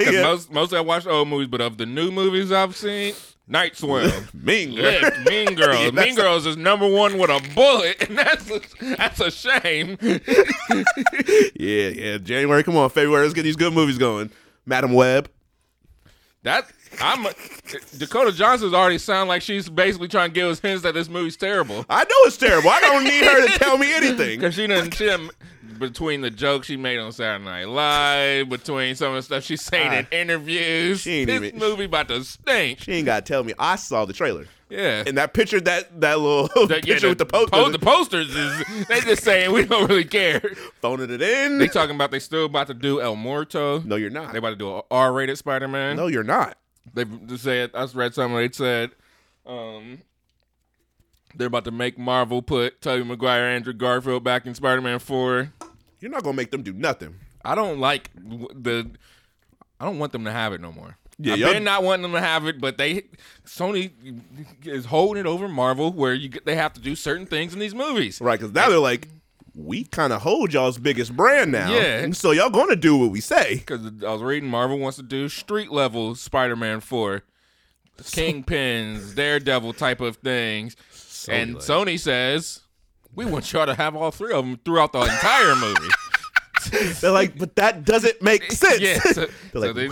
Yeah. most, mostly I watch old movies, but of the new movies I've seen, Night Swim, Mean Girls. Mean Girls. Yeah, mean Girls is number one with a bullet, and that's a, that's a shame. yeah, yeah. January, come on, February. Let's get these good movies going. Madame Web. That I'm Dakota Johnson's already sound like she's basically trying to give us hints that this movie's terrible. I know it's terrible. I don't need her to tell me anything. Because she done, she done, between the jokes she made on Saturday Night Live, between some of the stuff she's saying in Ah, interviews, this even- movie about to stink. She ain't got to tell me. I saw the trailer. Yeah. And that picture, that that little The- picture with the poster, po- the posters is they just saying we don't really care. phoning it in. They talking about they still about to do El Muerto. no, you're not. They about to do a R-rated Spider-Man. no, you're not. They said I read something. They said um, they're about to make Marvel put Tobey Maguire, Andrew Garfield back in Spider-Man Four. You're not gonna make them do nothing. I don't like the. I don't want them to have it no more. Yeah, I've been not wanting them to have it, but they Sony is holding it over Marvel, where you they have to do certain things in these movies. Right, because now they're like, we kind of hold y'all's biggest brand now. Yeah. And so y'all gonna do what we say. Because I was reading Marvel wants to do street level Spider-Man Four, Kingpins, Daredevil type of things, and like- Sony says we want y'all to have all three of them throughout the entire movie. They're like, but that doesn't make sense. yeah, so, They're so like, they,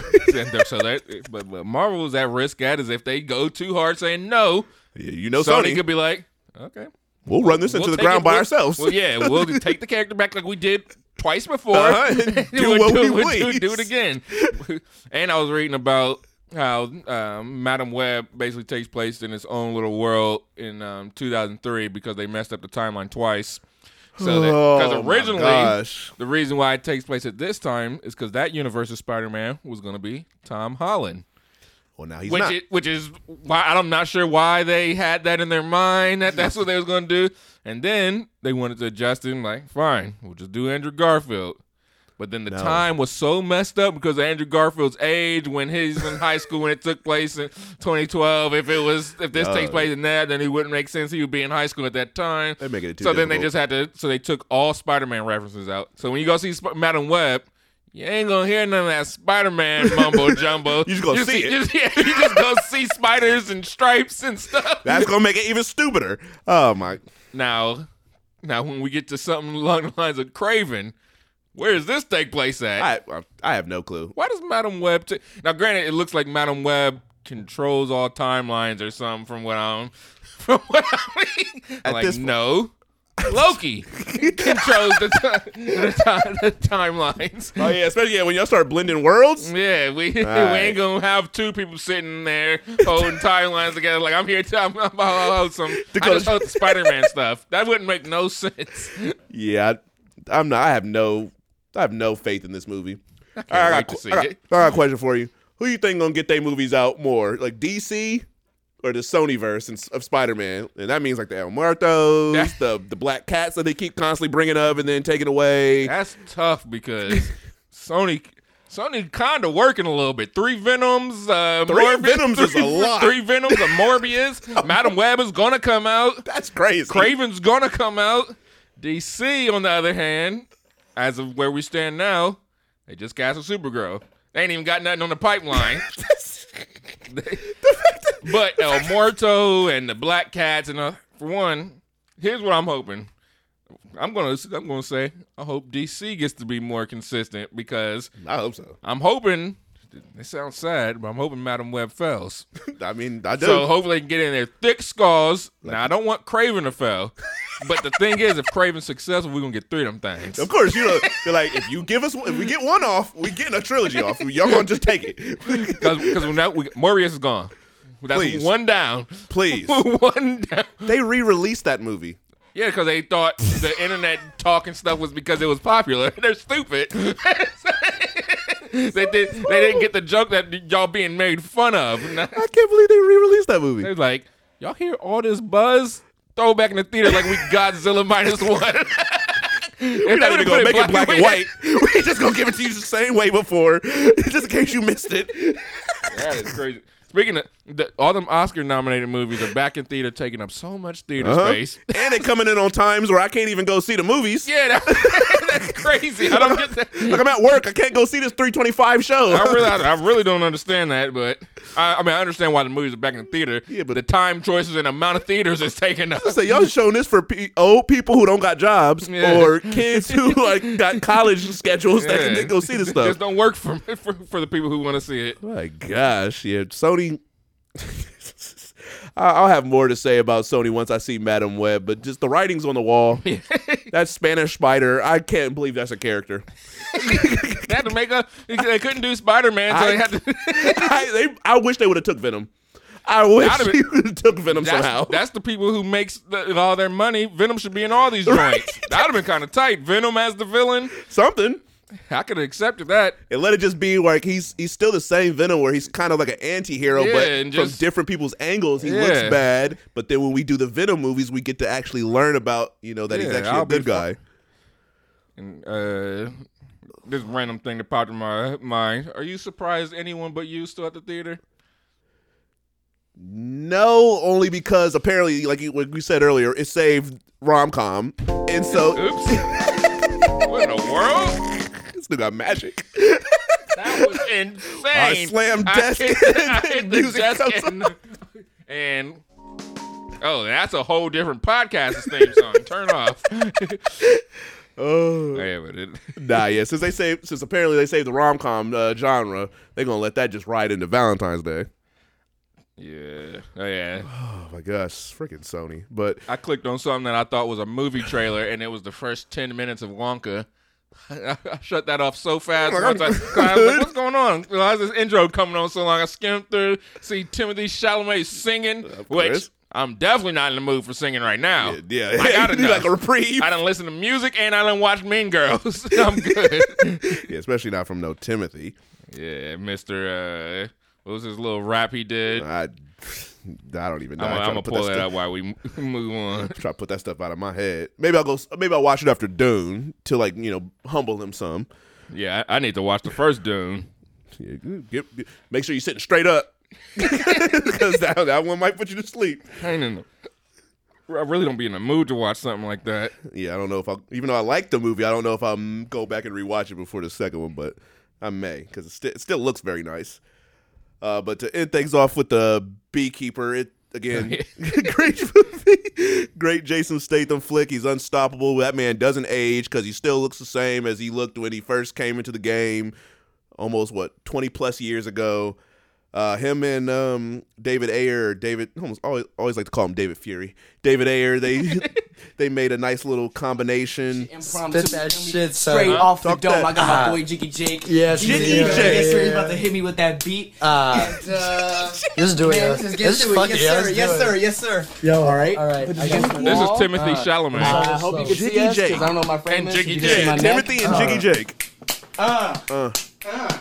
so that, but what Marvel is at risk at is if they go too hard saying no, Yeah, you know, Sony, Sony, could be like, okay, we'll run this into we'll the ground it- by we'll- ourselves. Well, yeah, we'll take the character back like we did twice before. Uh-huh, do what we we'll do, do it again. and I was reading about how um, Madame Web basically takes place in its own little world in um, 2003 because they messed up the timeline twice. So because Oh, originally the reason why it takes place at this time is because that universe of Spider-Man was going to be Tom Holland. Well, now he's which not. Is, which is why I'm not sure why they had that in their mind that that's what they was going to do. And then they wanted to adjust it. and Like, fine, we'll just do Andrew Garfield. But then the No. time was so messed up because of Andrew Garfield's age when he's in high school when it took place in 2012. If it was if this takes place in that, then it wouldn't make sense. He would be in high school at that time. They're making it too so then they just had to. So they took all Spider-Man references out. So when you go see Sp- Madame Web. You ain't gonna hear none of that Spider-Man mumbo jumbo. You just gonna see it. you just- yeah, you just go see spiders and stripes and stuff. That's gonna make it even stupider. Oh my! Now, now when we get to something along the lines of Kraven, where does this take place at? I I- have no clue. Why does Madame Web? T- now, granted, it looks like Madame Web controls all timelines or something. From what I'm, from what I mean, At like this point- no, Loki controls the, ti- the, ti- the timelines. Oh yeah, especially yeah, when y'all start blending worlds. Yeah, we we right. ain't gonna have two people sitting there holding timelines together. Like I'm here to I'm, I'm hold some. I just the Spider-Man stuff. That wouldn't make no sense. Yeah, I, I'm not. I have no. I have no faith in this movie. All right, I got, to see I got- it. I got a question for you. Who you think gonna get their movies out more, like DC or the Sony verse and- of Spider Man? And that means like the El Muertos, the the black cats that they keep constantly bringing up and then taking away. That's tough because Sony. Sony kind of working a little bit. Three Venoms, uh, Three Morbius, Venoms is a lot. Three Venoms, a Morbius. Madame Web is gonna come out. That's crazy. Kraven's gonna come out. DC, on the other hand, as of where we stand now, they just cast a Supergirl. They ain't even got nothing on the pipeline. but El Muerto and the Black Cats and uh, for one, here's what I'm hoping. I'm gonna I'm gonna say I hope DC gets to be more consistent because I hope so. I'm hoping. It sounds sad, but I'm hoping Madame Web fails. I mean, I do. So hopefully they can get in there thick skulls. Now I don't want Kraven to fail, but the thing is, if Kraven's successful, we're gonna get three of them things. of course, you know, they're like, if you give us, if we get one off, we getting a trilogy off. Y'all gonna just take it, Because because when we, Morbius is gone, that's Please. one down. please. one down. They re-released that movie. Yeah, because they thought the internet talking stuff was because it was popular. They're stupid. they did. They didn't get the joke that y'all being made fun of. I can't believe they re-released that movie. They're like, y'all hear all this buzz? Throw back in the theater like we Godzilla minus one. We're not even gonna make it black and white. We just gonna give it to you the same way before, just in case you missed it. That is crazy. Speaking of the, all them Oscar nominated movies are back in theater, taking up so much theater Uh-huh. space. And they coming in on times where I can't even go see the movies. Yeah, that, that's crazy. I don't get that. Like I'm at work, I can't go see this 325 show. I really, I, I really don't understand that, but I, I mean, I understand why the movies are back in the theater. Yeah, but- the time choices and amount of theaters is taking up. So y'all showing this for pe- old people who don't got jobs Yeah. or kids who like got college schedules that Yeah. can go see this stuff. It stuff. just don't work for, for for the people who want to see it. My gosh, yeah, Sony. I- I'll have more to say about Sony once I see Madame Web, but just the writings on the wall. that Spanish spider, I can't believe that's a character. They had to make a. They couldn't do Spider Man, so I- they had to. I, they, I wish they would have took Venom. I wish That'd they been- would have took Venom That's, somehow. that's the people who makes the, all their money. Venom should be in all these joints. That'd have been kind of tight. Venom as the villain. Something. I could have accepted that. And let it just be like he's he's still the same Venom where he's kind of like an anti-hero, Yeah, but and from different people's angles he looks bad. But then when we do the Venom movies, we get to actually learn about you know that he's actually I'll a good guy. And uh, this random thing that popped in my mind. Are you surprised anyone but you still at the theater? No, only because apparently, like you, like we said earlier, it saved rom com, and so Oops. what in the world? Dude got magic. That was insane. I slammed desk hit, I and hit the music desk and, and oh, that's a whole different podcast theme song. Turn off. Oh, yeah, but it, nah, yeah. Since they saved, since apparently they saved the rom com uh, genre, they're gonna let that just ride into Valentine's Day. yeah, oh yeah. Oh my gosh, freaking Sony! But I clicked on something that I thought was a movie trailer, and it was the first ten minutes of Wonka. I, shut that off so fast. Once I, I'm 'cause I was like, What's going on? Why is this intro coming on so long? I skimmed through, see Timothée Chalamet singing, which. I'm definitely not in the mood for singing right now. yeah, I got need like a reprieve. I don't listen to music and I don't watch Mean Girls. I'm good. Yeah, especially not from no Timothy. yeah, Mr. Uh, What was his little rap he did? I, I don't even know. I'm, I try I'm gonna put pull that that up while we move on. Try to put that stuff out of my head. Maybe I'll go. Maybe I'll watch it after Dune to like you know humble him some. Yeah, I, I need to watch the first Dune. Yeah, get- get- make sure you're sitting straight up because that, that one might put you to sleep. I the, I really don't be in the mood to watch something like that. Yeah, I don't know if I, even though I like the movie, I don't know if I'll go back and rewatch it before the second one, but I may because it, sti- it still looks very nice. Uh, but to end things off with the Beekeeper, it again, great movie, great Jason Statham flick. He's unstoppable. That man doesn't age because he still looks the same as he looked when he first came into the game, almost what twenty plus years ago. Uh, him and um, David Ayer, David almost always, always like to call him David Fury. David Ayer, they they made a nice little combation. Impromptu. Spit that shit, son. Straight off the Talk dome. that- I got my Ah. boy Jiggy Jake. Yes, Jiggy yeah, Jake. Yes, sir. He's about to hit me with that beat. Uh, And, uh, let's do it. man, yo. let's get Let's to it. Yes, yo, sir. let's Yes, sir. Yes, sir. Yo, All right. all right. I your got shoes This is. Timothy Uh, Chalamet. I hope you can Jiggy see us, 'cause Jake. I don't know my friend And. Jiggy You can see Jake. Timothy and Jiggy Jake. Uh, Uh, uh, uh.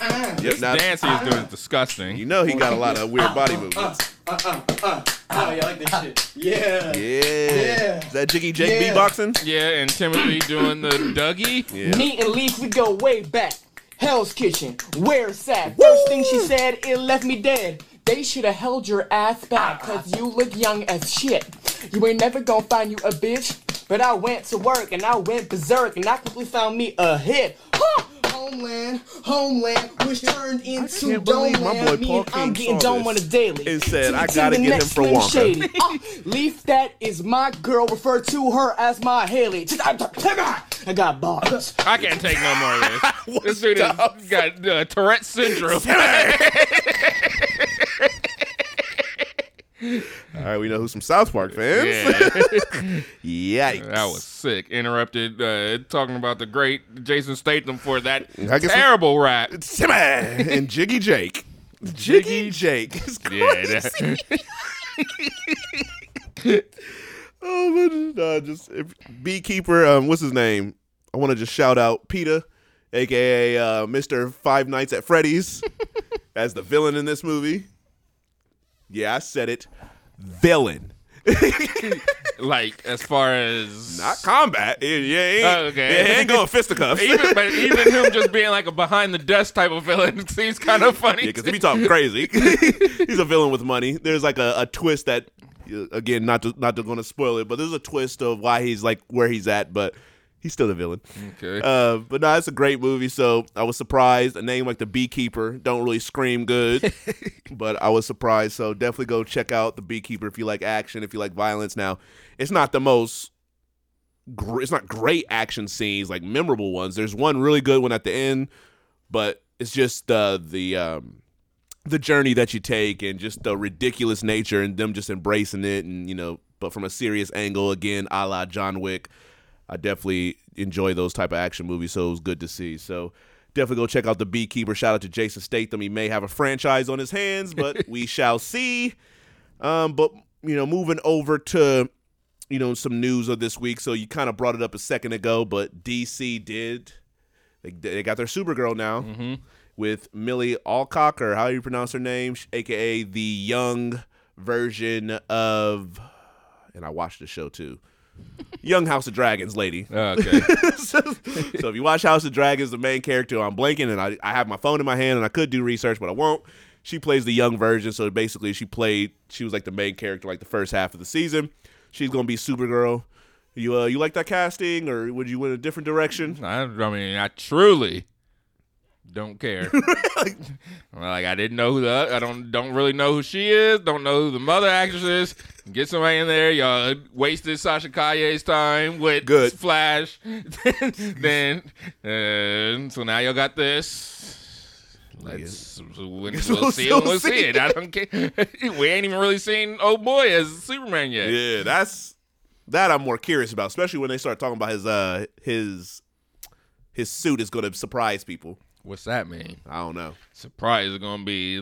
Yep, now, dance he is doing is disgusting. you know he got a lot of weird body movements. Uh, uh, uh. Oh, yeah, I like this shit. Yeah. Yeah. Is that Jiggy Jake Yeah. beatboxing? Yeah, and Timothy doing the Dougie. Yeah. Me and Leaf, we go way back. Hell's Kitchen, where's that? First thing she said, it left me dead. They should have held your ass back, cause you look young as shit. You ain't never gonna find you a bitch. But I went to work and I went berserk and I quickly found me a hit. Huh! Homeland, homeland, which turned into can't believe my boy Me Paul and I'm getting saw dome on this a daily. and said, To- "I gotta the get him next for Slim Wonka." Shady. Uh, Leaf, that is my girl. Refer to her as my Haley. I got bars. I can't take no more of this. this dude has got uh, Tourette syndrome. All right, we know who's some South Park fans. yeah, Yikes. that was sick. Interrupted uh, talking about the great Jason Statham for that terrible rap. Timmy and Jiggy Jake. Jiggy Jake. It's Yeah, crazy. that- Oh, but uh, just if, beekeeper. Um, what's his name? I want to just shout out Peter, aka uh, Mister Five Nights at Freddy's, as the villain in this movie. Yeah, I said it. Villain, like as far as not combat. Yeah, yeah, ain't, Oh, okay. yeah, ain't going fisticuffs. even, but even him just being like a behind the desk type of villain seems kind of funny. Yeah, because if you talk crazy, he's a villain with money. There's like a, a twist that, uh, again, not to not to going to spoil it, but there's a twist of why he's like where he's at, but he's still the villain. okay. Uh, but no, it's a great movie. So I was surprised. A name like The Beekeeper don't really scream good, but I was surprised. So definitely go check out The Beekeeper if you like action, if you like violence. Now, it's not the most. Gr- it's not great action scenes like memorable ones. There's one really good one at the end, but it's just uh, the um, the journey that you take and just the ridiculous nature and them just embracing it and you know, but from a serious angle again, a la John Wick. I definitely enjoy those type of action movies, so it was good to see. So definitely go check out the Beekeeper. Shout out to Jason Statham. He may have a franchise on his hands, but we shall see. Um, but you know, moving over to you know some news of this week. So you kind of brought it up a second ago, but DC did. They, they got their Supergirl now with Milly Alcock, or how you pronounce her name, aka the young version of. And I watched the show too. Young House of Dragons lady. okay. so, so if you watch House of Dragons, the main character, I'm blanking, and I, I have my phone in my hand, and I could do research, but I won't. She plays the young version, so basically she played. She was like the main character, like the first half of the season. She's gonna be Supergirl. You uh, you like that casting, or would you win a different direction? I, I mean, I truly don't care. like, I didn't know who the I don't don't really know who she is. Don't know who the mother actress is. Get somebody in there. Y'all wasted Sasha Calle's time with Good. Flash. then uh, so now y'all got this. Let's we'll, we'll we'll see it. We'll see see it. I don't care. we ain't even really seen old boy as Superman yet. Yeah, that's that I'm more curious about, especially when they start talking about his uh his his suit is gonna surprise people. What's that mean? I don't know. Surprise is gonna be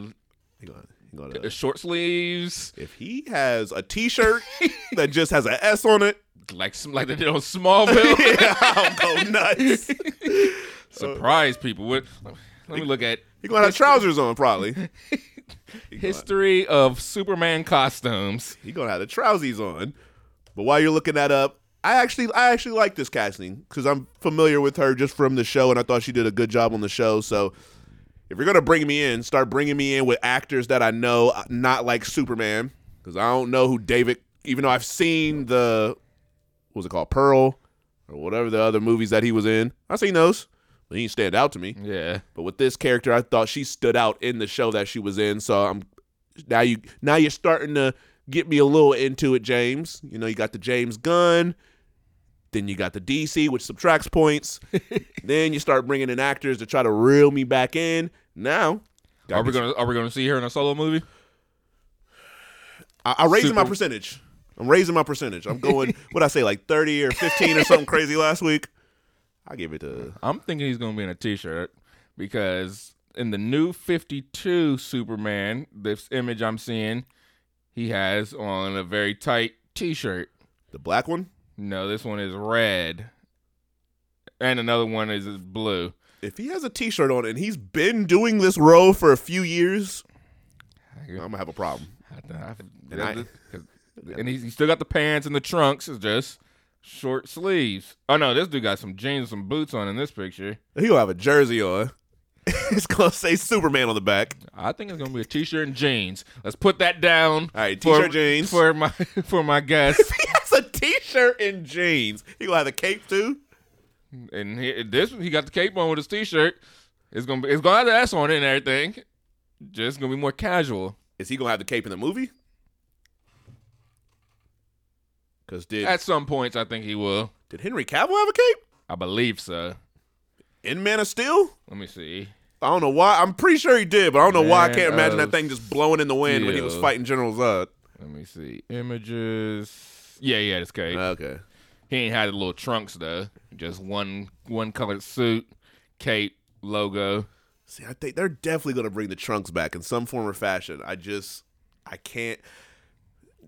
He gonna, he gonna, short sleeves. if he has a T-shirt that just has an S on it, like some like they did on Smallville. yeah, I'll go nuts. Surprise people. What? Let me look at. He gonna have trousers on probably. History of Superman costumes. he gonna have the trousies on. But while you're looking that up, I actually I actually like this casting because I'm familiar with her just from the show, and I thought she did a good job on the show. So if you're gonna bring me in, start bringing me in with actors that I know, uh, not like Superman, because I don't know who David. Even though I've seen the what was it called Pearl or whatever the other movies that he was in, I seen those. But he didn't stand out to me. Yeah. But with this character, I thought she stood out in the show that she was in. So I'm now you now you're starting to get me a little into it, James. You know, you got the James Gunn, then you got the DC, which subtracts points. then you start bringing in actors to try to reel me back in. Now, Are we gonna Are we gonna see her in a solo movie? I, I'm raising my percentage. I'm raising my percentage. I'm going what I say like 30 or 15 or something crazy last week. I give it to I'm thinking he's gonna be in a T-shirt because in the new 52 Superman, this image I'm seeing, he has on a very tight T-shirt. the black one. No, this one is red, and another one is blue. If he has a T-shirt on and he's been doing this row for a few years, I'm gonna have a problem. And, I- and he's, he's still got the pants and the trunks. It's just short sleeves. Oh no, this dude got some jeans and some boots on in this picture. He gonna have a jersey on. it's gonna say Superman on the back. I think it's gonna be a t-shirt and jeans. Let's put that down. All right, t-shirt, jeans. for my for my guest. He has a T-shirt and jeans. He gonna have the cape too. and he, this he got the cape on with his t-shirt. It's gonna be it's gonna have the S on it and everything. Just gonna be more casual. Is he gonna have the cape in the movie? Cause did At some points, I think he will. did Henry Cavill have a cape I believe so. in Man of Steel? Let me see. I don't know why. I'm pretty sure he did, but I don't know why. I can't imagine that thing just blowing in the wind when he was fighting General Zod. Let me see images. Yeah, yeah, this cape. Oh, okay. he ain't had the little trunks though. Just one one colored suit, cape, logo. See, I think they're definitely gonna bring the trunks back in some form or fashion. I just, I can't.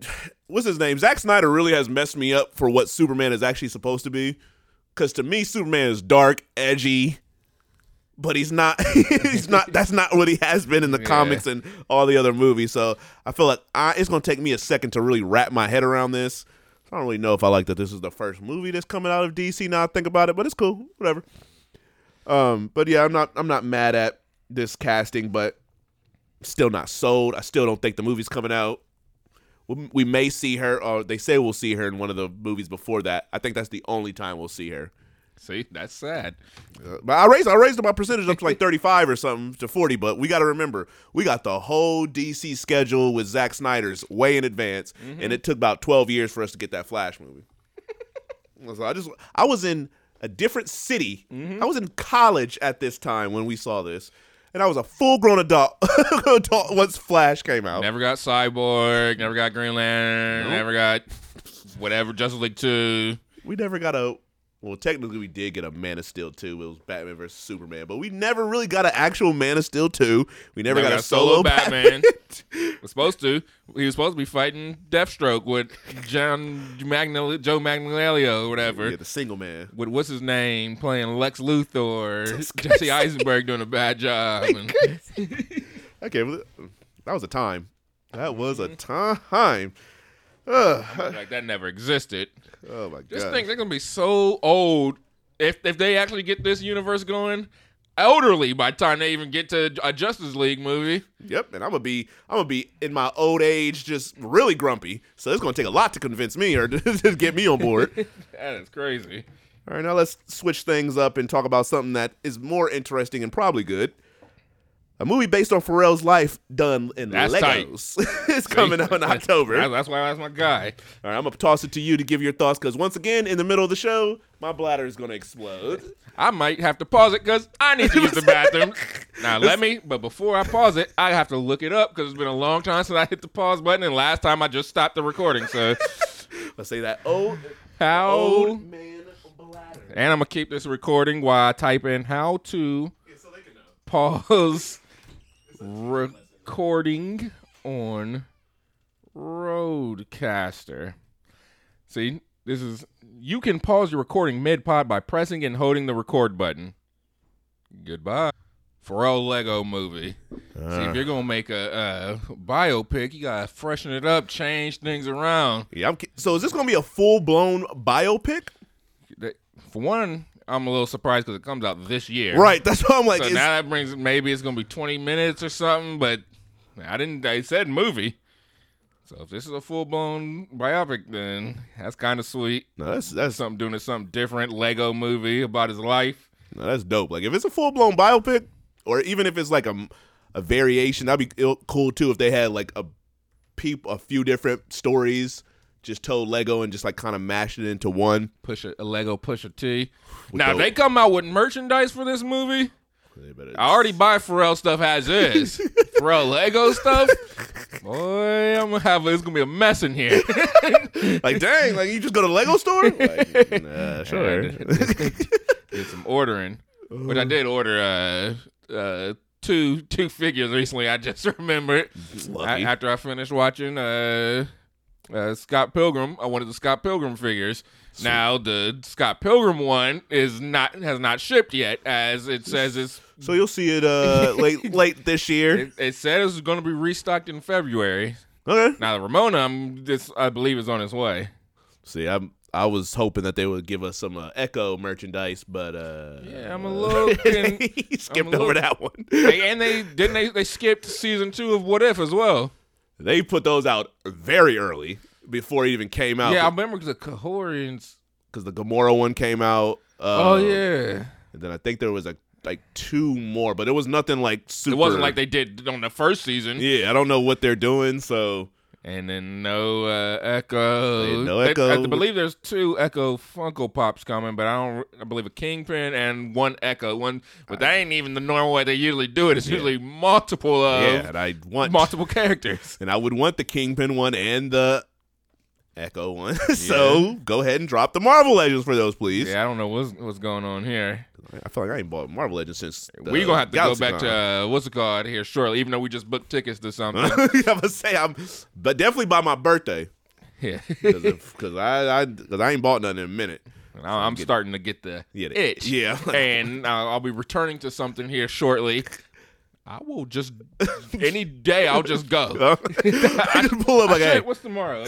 What's his name? Zack Snyder really has messed me up for what Superman is actually supposed to be. Because to me, Superman is dark, edgy, but he's not. he's not. That's not what he has been in the Yeah. comics and all the other movies. So I feel like I, it's gonna take me a second to really wrap my head around this. I don't really know if I like that this is the first movie that's coming out of DC. Now I think about it, but it's cool. Whatever. Um, but yeah, I'm not I'm not mad at this casting, but still not sold. I still don't think the movie's coming out. We, we may see her, or they say we'll see her in one of the movies before that. I think that's the only time we'll see her. See, that's sad. Uh, but I raised I raised my percentage up to like 35 or something to 40. But we got to remember we got the whole DC schedule with Zack Snyder's way in advance, and it took about 12 years for us to get that Flash movie. so I just I was in a different city. I was in college at this time when we saw this, and I was a full grown adult, adult once Flash came out. Never got Cyborg. Never got Green Lantern. Never got whatever Justice League two. We never got a. Well, technically, we did get a Man of Steel 2. It was Batman versus Superman, but we never really got an actual Man of Steel 2. We never, got, a solo, Batman. was supposed to. He was supposed to be fighting Deathstroke with John Magnol- Joe Magnolia or whatever. yeah, the single man. with what's his name playing Lex Luthor, Jesse Eisenberg doing a bad job. And, Okay, well, that was a time. That was a time. Ugh. like that never existed. Oh my Just god. think they're gonna be so old if if they actually get this universe going. Elderly by the time they even get to a Justice League movie. Yep, and I'm gonna be I'm gonna be in my old age, just really grumpy. So it's gonna take a lot to convince me or to get me on board. That is crazy. All right, now let's switch things up and talk about something that is more interesting and probably good. A movie based on Pharrell's life done in That's. Legos. it's coming out in October. That's, that's why that's my guy. All right, I'm gonna toss it to you to give your thoughts because once again, in the middle of the show, my bladder is gonna explode. I might have to pause it because I need to use the bathroom. now let me, but before I pause it, I have to look it up because it's been a long time since I hit the pause button, and last time I just stopped the recording. So Let's say that old how? old man bladder. And I'm gonna keep this recording while I type in how to pause recording on RODECaster. See, this is you can pause your recording mid pod by pressing and holding the record button. Goodbye. for Pharrell Lego movie. See, Uh. if you're gonna make a, a biopic, you gotta freshen it up, change things around. Yeah, I'm, so is this gonna be a full blown biopic? For one, I'm a little surprised because it comes out this year. Right. That's why I'm like. So now that brings maybe it's gonna be 20 minutes or something, but I didn't. I said movie. So if this is a full blown biopic, then that's kind of sweet. no, that's that's Something doing it something different. Lego movie about his life. no, that's dope. Like if it's a full blown biopic, or even if it's like a a variation, that'd be cool too. If they had like a peep, a few different stories, just told Lego and just like kind of mashed it into one. Push a, a Lego push a T. With Now if they come out with merchandise for this movie. I already buy Pharrell stuff as is. Pharrell Lego stuff. Boy, I'm gonna have it's gonna be a mess in here. like dang, like you just go to the Lego store. Like, nah, sure. did some ordering, which I did order uh, uh, two two figures recently. I just remembered after I finished watching uh, uh, Scott Pilgrim. I wanted the Scott Pilgrim figures. Now the Scott Pilgrim one is not has not shipped yet, as it says it's. so you'll see it uh late late this year. It, it says it's going to be restocked in February. Okay. Now the Ramona, I'm, this I believe is on its way. See, I'm I was hoping that they would give us some uh, Echo merchandise, but uh Yeah, I'm a little skipped a over little- that one. They- and they didn't they they skipped season two of What If as well. They put those out very early before it even came out. Yeah, I remember the Kahorians. because the Gamora one came out. Uh, oh yeah, and then I think there was a like two more, but it was nothing like super. it wasn't like they did on the first season. Yeah, I don't know what they're doing. So And then no uh, Echo. Yeah, no They- Echo. I believe there's two Echo Funko Pops coming, but I don't. I believe a Kingpin and one Echo. One, but that ain't even the normal way they usually do it. It's usually multiple of yeah, and I want multiple characters. and I would want the Kingpin one and the Echo one. so go ahead and drop the Marvel Legends for those, please. Yeah, I don't know what's what's going on here. I feel like I ain't bought Marvel Legends since. the we gonna have to go GalaxyCon. back to uh, what's it called here shortly, even though we just booked tickets to something. I'm gonna say I'm, but definitely by my birthday yeah, because I I because I ain't bought nothing in a minute. I- I'm starting to get the Yeah, the- itch. yeah. and uh, I'll be returning to something here shortly. I will just any day. I'll just go. I just pull up I like, should- hey, what's tomorrow?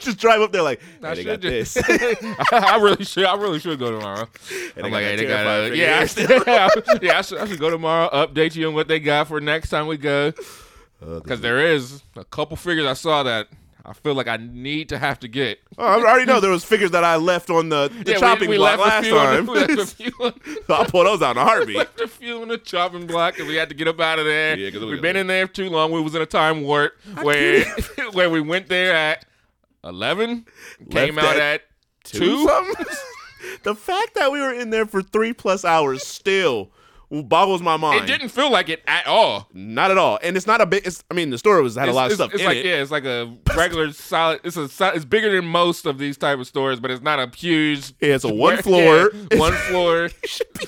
just drive up there like, I hey, they got should this. just. I really should. I really should go tomorrow. they I'm like, hey, they got. Uh, yeah, I should, yeah, I should, I should go tomorrow. Update you on what they got for next time we go. Uh, Because there is a couple figures I saw that I feel like I need to have to get. Oh, I already know there was figures that I left on the, the Yeah, chopping we, block left last a few time. the- we left a few on- so I'll pull those out in a heartbeat. left a few on the chopping block because we had to get up out of there. Yeah, 'cause it We've been in there too long. We was in a time warp where where we went there at eleven, came out at at two. something? the fact that we were in there for three plus hours still boggles my mind. It didn't feel like it at all. Not at all. And it's not a big. It's, I mean, the story was had a lot of it's- stuff It's like it. yeah, it's like a regular solid. It's a it's bigger than most of these type of stores, but it's not a huge. Yeah, it's a one Yeah, floor. one floor.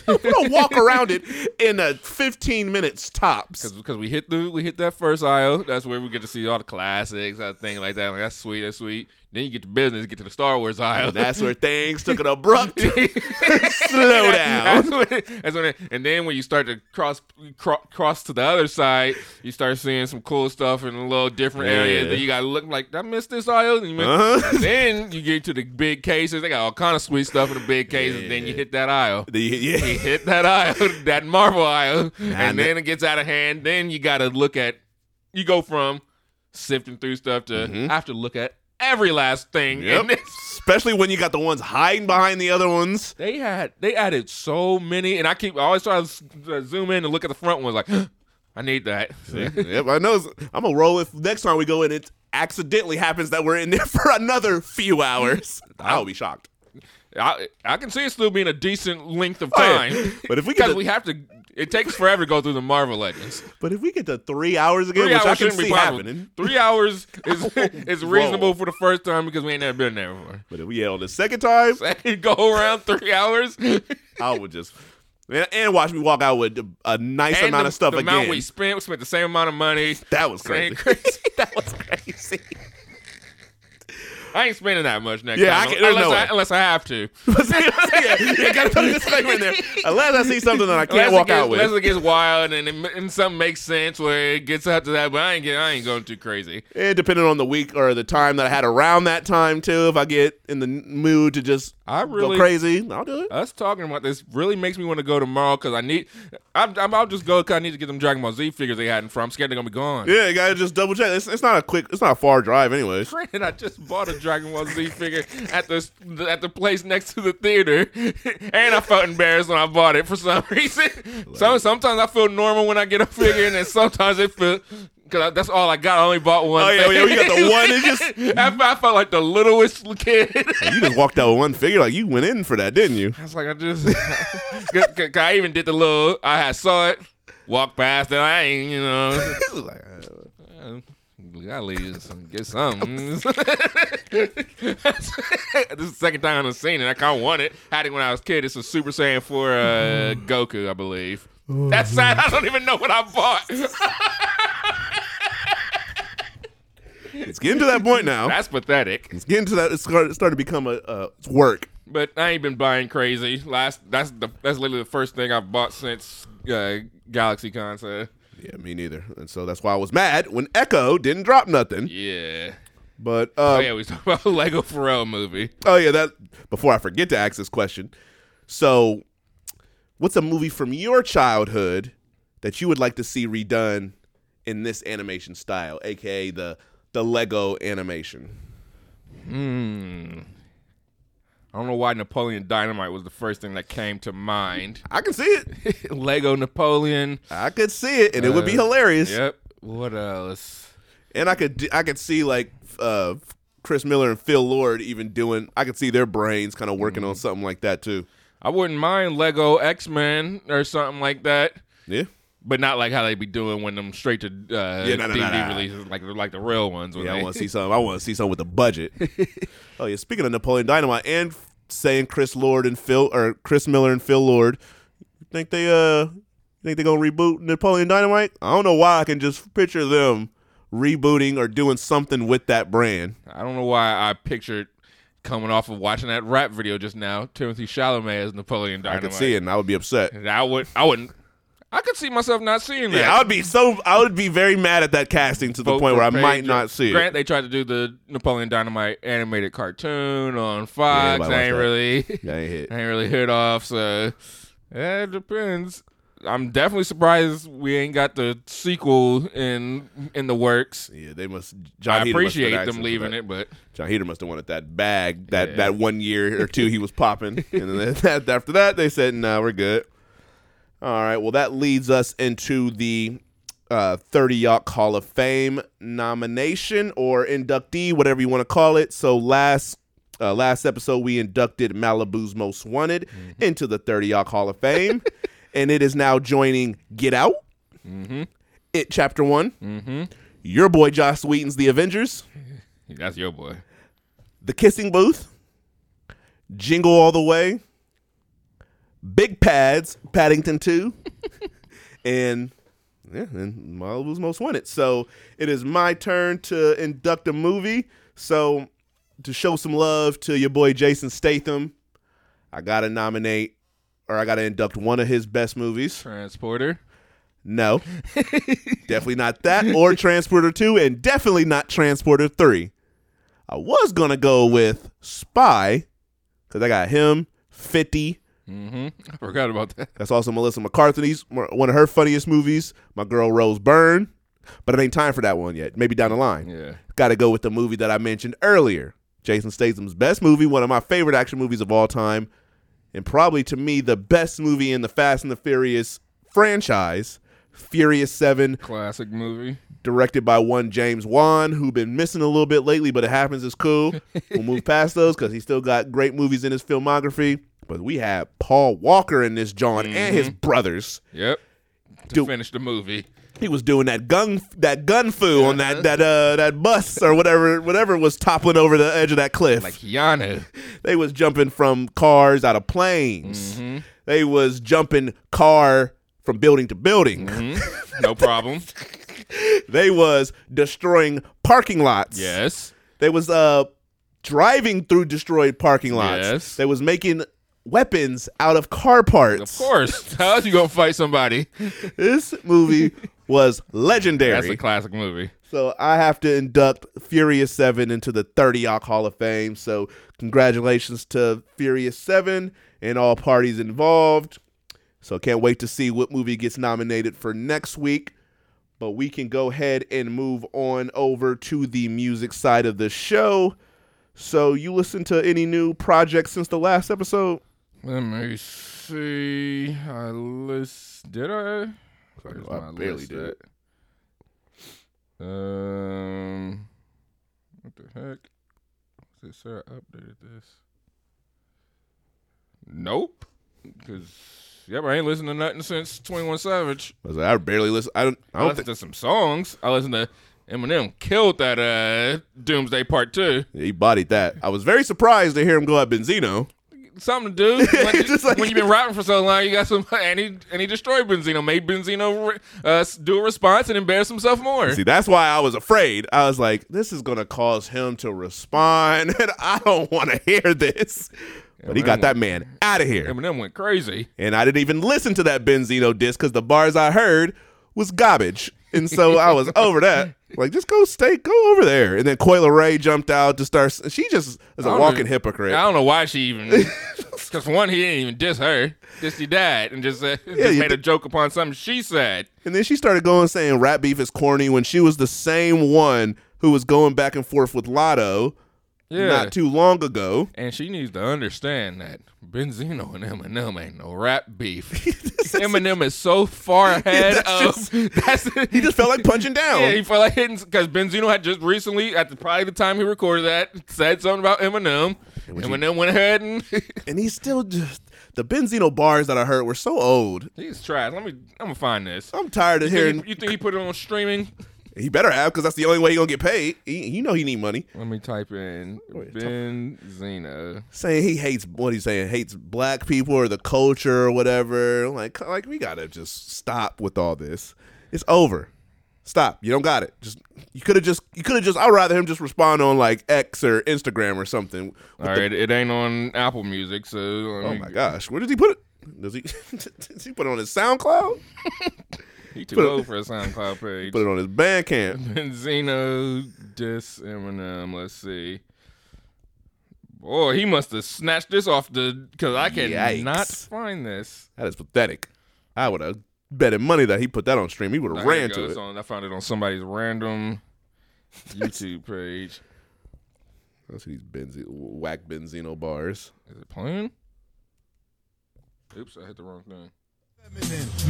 We're gonna walk around it in a 15 minutes tops. Because we hit the we hit that first aisle. That's where we get to see all the classics, that thing like that. Like that's sweet, that's sweet. Then you get to business, get to the Star Wars aisle. And that's where things took an abrupt slow That's down. when, that's when it- and then when you start to cross cro- cross to the other side, you start seeing some cool stuff in a little different areas. Yeah. Then you gotta look like I missed this aisle. And you miss- Uh-huh. then you get to the big cases. They got all kind of sweet stuff in the big cases. Then you hit that aisle. The- You hit that aisle, that Marvel aisle, and and then it gets out of hand. Then you gotta look at. You go from sifting through stuff to have to look at every last thing. Yep. Especially when you got the ones hiding behind the other ones. they had they added so many, and I keep I always try to uh, zoom in and look at the front ones like I need that. yep, I know. I'm gonna roll if next time we go in, it accidentally happens that we're in there for another few hours. I'll be shocked. I I can see it still being a decent length of Oh, yeah. time, But if we get because to- we have to. It takes forever to go through the Marvel Legends. But if we get to three hours again, Three which I hours can shouldn't be see happening, Three hours is oh, is Whoa. reasonable for the first time because we ain't never been there before. but if we yell the second time, Second go around three hours. I would just and, and watch me walk out with a nice And amount the, of stuff again. the again. amount we spent, we spent the same amount of money. that was crazy. Crazy. that was crazy. I ain't spending that much next Yeah, I time. can- there's unless, no I, way. unless I have to. yeah, yeah, gotta put a disclaimer in there. Unless I see something that I can't unless walk gets, out with. Unless it gets wild and, it, and something makes sense where it gets up to that, but I ain't get, I ain't going too crazy. And depending on the week or the time that I had around that time too, if I get in the mood to just I really go crazy, I'll do it. Us talking about this really makes me want to go tomorrow because I need. I'm, I'm, I'll just go because I need to get them Dragon Ball Z figures they had in front. I'm scared they're gonna be gone. Yeah, you gotta just double check. It's, it's not a quick, it's not a far drive, anyways. Granted, I just bought a Dragon Ball Z figure at the at the place next to the theater, and I felt embarrassed when I bought it for some reason. So sometimes I feel normal when I get a figure, and then sometimes it because that's all I got. I only bought one. Oh, yeah, thing. yeah, you got the one, it just- I, I felt like the littlest kid. You just walked out with one figure, like you went in for that, didn't you? I was like, I just. 'cause I even did the little. I had saw it, walked past it. I ain't, you know. Like, uh, gotta leave some, get something. this is the second time I've seen it. I kind of want it. Had it when I was a kid. It's a Super Saiyan for uh, Goku, I believe. That's sad. I don't even know what I bought. It's getting to that point now. That's pathetic. It's getting to that. It's starting, to become a uh, it's work. But I ain't been buying crazy. Last that's the that's literally the first thing I've bought since uh, Galaxy Con. So Yeah, me neither. And so that's why I was mad when Echo didn't drop nothing. yeah. But uh, Oh yeah, we talking about the Lego Pharrell movie. Oh yeah, that before I forget to ask this question. So, what's a movie from your childhood that you would like to see redone in this animation style, aka the the Lego animation? Hmm. I don't know why Napoleon Dynamite was the first thing that came to mind. I can see it. Lego Napoleon. I could see it, and it would be Uh, hilarious. Yep. What else? And I could I could see like uh, Chris Miller and Phil Lord even doing. I could see their brains kind of working on Mm-hmm. something like that too. I wouldn't mind Lego X Men or something like that, Yeah. But not like how they be doing when them straight to uh, Yeah, no, no, no, DVD no. releases, like like the real ones. Yeah, I want to see something. I want to see something with a budget. oh yeah, speaking of Napoleon Dynamite and saying Chris Lord and Phil or Chris Miller and Phil Lord, you think they uh think they gonna reboot Napoleon Dynamite? I don't know why I can just picture them rebooting or doing something with that brand. I don't know why I pictured coming off of watching that rap video just now, Timothée Chalamet as Napoleon Dynamite. I could see it and I would be upset. And I would, I wouldn't. I could see myself not seeing that. Yeah, I would be so I would be very mad at that casting to the Vote point where I Paige. might not see it. Grant, they tried to do the Napoleon Dynamite animated cartoon on Fox. nobody I ain't that. really, Yeah, I ain't hit. I ain't really hit off. So yeah, it depends. I'm definitely surprised we ain't got the sequel in in the works. Yeah, they must. John I Heater appreciate them leaving it, but Jon Heder must have wanted that bag that Yeah. that one year or two he was popping, and then that, after that they said, "No, we're good." All right, well that leads us into the uh, 30 Yacht Hall of Fame nomination or inductee, whatever you want to call it. So last uh, last episode we inducted Malibu's Most Wanted into the 30 Yacht Hall of Fame, and it is now joining Get Out, It Chapter One, your boy Joss Whedon's The Avengers. that's your boy. The Kissing Booth, Jingle All the Way, Big Pads, Paddington 2, and yeah, and Malibu's Most Wanted. So it is my turn to induct a movie. So to show some love to your boy Jason Statham, I gotta nominate or I gotta induct one of his best movies. Transporter. No, definitely not that or Transporter 2, and definitely not Transporter 3. I was gonna go with Spy because I got him, 50. Mm-hmm. I forgot about that. That's also Melissa McCarthy's one of her funniest movies. My girl Rose Byrne, but it ain't time for that one yet. Maybe down the line. Yeah. Got to go with the movie that I mentioned earlier. Jason Statham's best movie, one of my favorite action movies of all time, and probably to me the best movie in the Fast and the Furious franchise, Furious 7, Classic movie. directed by one James Wan, who been missing a little bit lately, but it happens. It's cool. we'll move past those because he still got great movies in his filmography. But we have Paul Walker in this John and his brothers. Yep. To Dude. finish the movie. He was doing that gun that gun foo on that that uh that bus or whatever whatever was toppling over the edge of that cliff. Like Keanu. they was jumping from cars out of planes. They was jumping car from building to building. No problem. They was destroying parking lots. yes. They was uh driving through destroyed parking lots. Yes. That was making weapons out of car parts. Of course. How else you gonna fight somebody? This movie was legendary. That's a classic movie. So I have to induct Furious 7 into the 30 Ock Hall of Fame. So congratulations to Furious 7 and all parties involved. So can't wait to see what movie gets nominated for next week. But we can go ahead and move on over to the music side of the show. So you listen to any new projects since the last episode? Let me see. I list. Did I? I barely list did. at? Um, what the heck? Is it Sarah updated this? Nope. Cause yep, I ain't listened to nothing since Twenty One Savage. I was like, I barely listen. I don't. I I don't listened think to some songs. I listened to Eminem killed that uh Doomsday Part Two. he bodied that. I was very surprised to hear him go at Benzino. Something to do. When, Just like- when you've been rapping for so long, you got some and he and he destroyed Benzino, made Benzino uh, do a response and embarrass himself more. See, that's why I was afraid. I was like, this is going to cause him to respond, and I don't want to hear this. But he got that man out of here. Eminem went crazy. And I didn't even listen to that Benzino disc because the bars I heard was garbage. And so I was over that. Like, just go stay, go over there. And then Coi Leray jumped out to start. She just is a walking hypocrite. I don't know why she even. Because one, he didn't even diss her. Just he died and just, uh, just you made a joke upon something she said. And then she started going saying rap beef is corny when she was the same one who was going back and forth with Latto Yeah. not too long ago. And she needs to understand that Benzino and Eminem ain't no rap beef. Eminem is so far ahead That's of that's He just felt like punching down. Yeah, he felt like hitting because Benzino had just recently, at the probably the time he recorded that, said something about Eminem. Eminem went ahead and and he's still just the Benzino bars that I heard were so old. he's trash. Let me, I'm gonna find this. I'm tired of You hearing. think, you think he put it on streaming? He better have because that's the only way he gonna get paid. He, you know he need money. Let me type in Benzino. Saying he hates what he's saying hates black people or the culture or whatever. Like like we gotta just stop with all this. It's over. Stop. You don't got it. Just you could have just you could have just. I'd rather him just respond on like X or Instagram or something. All right, it ain't on Apple Music, so Oh my gosh, where does he put it? Does he does he put it on his SoundCloud? he too old for a SoundCloud page. Put it on his Bandcamp. Benzino diss Eminem. Let's see. Boy, he must have snatched this off the because I cannot find this. That is pathetic. I would have betted money that he put that on stream. He would have here ran it to goes it. On, I found it on somebody's random YouTube page. Let's see these Benzi- whack Benzino bars. Is it playing? Oops, I hit the wrong thing.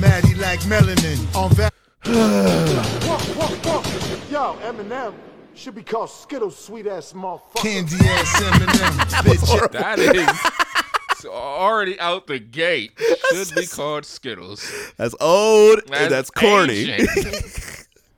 Maddie like melanin on va- Yo, Eminem should be called Skittles, sweet ass motherfucker. candy ass Eminem, bitch. That is so already out the gate. Should be called Skittles. That's old and that's corny.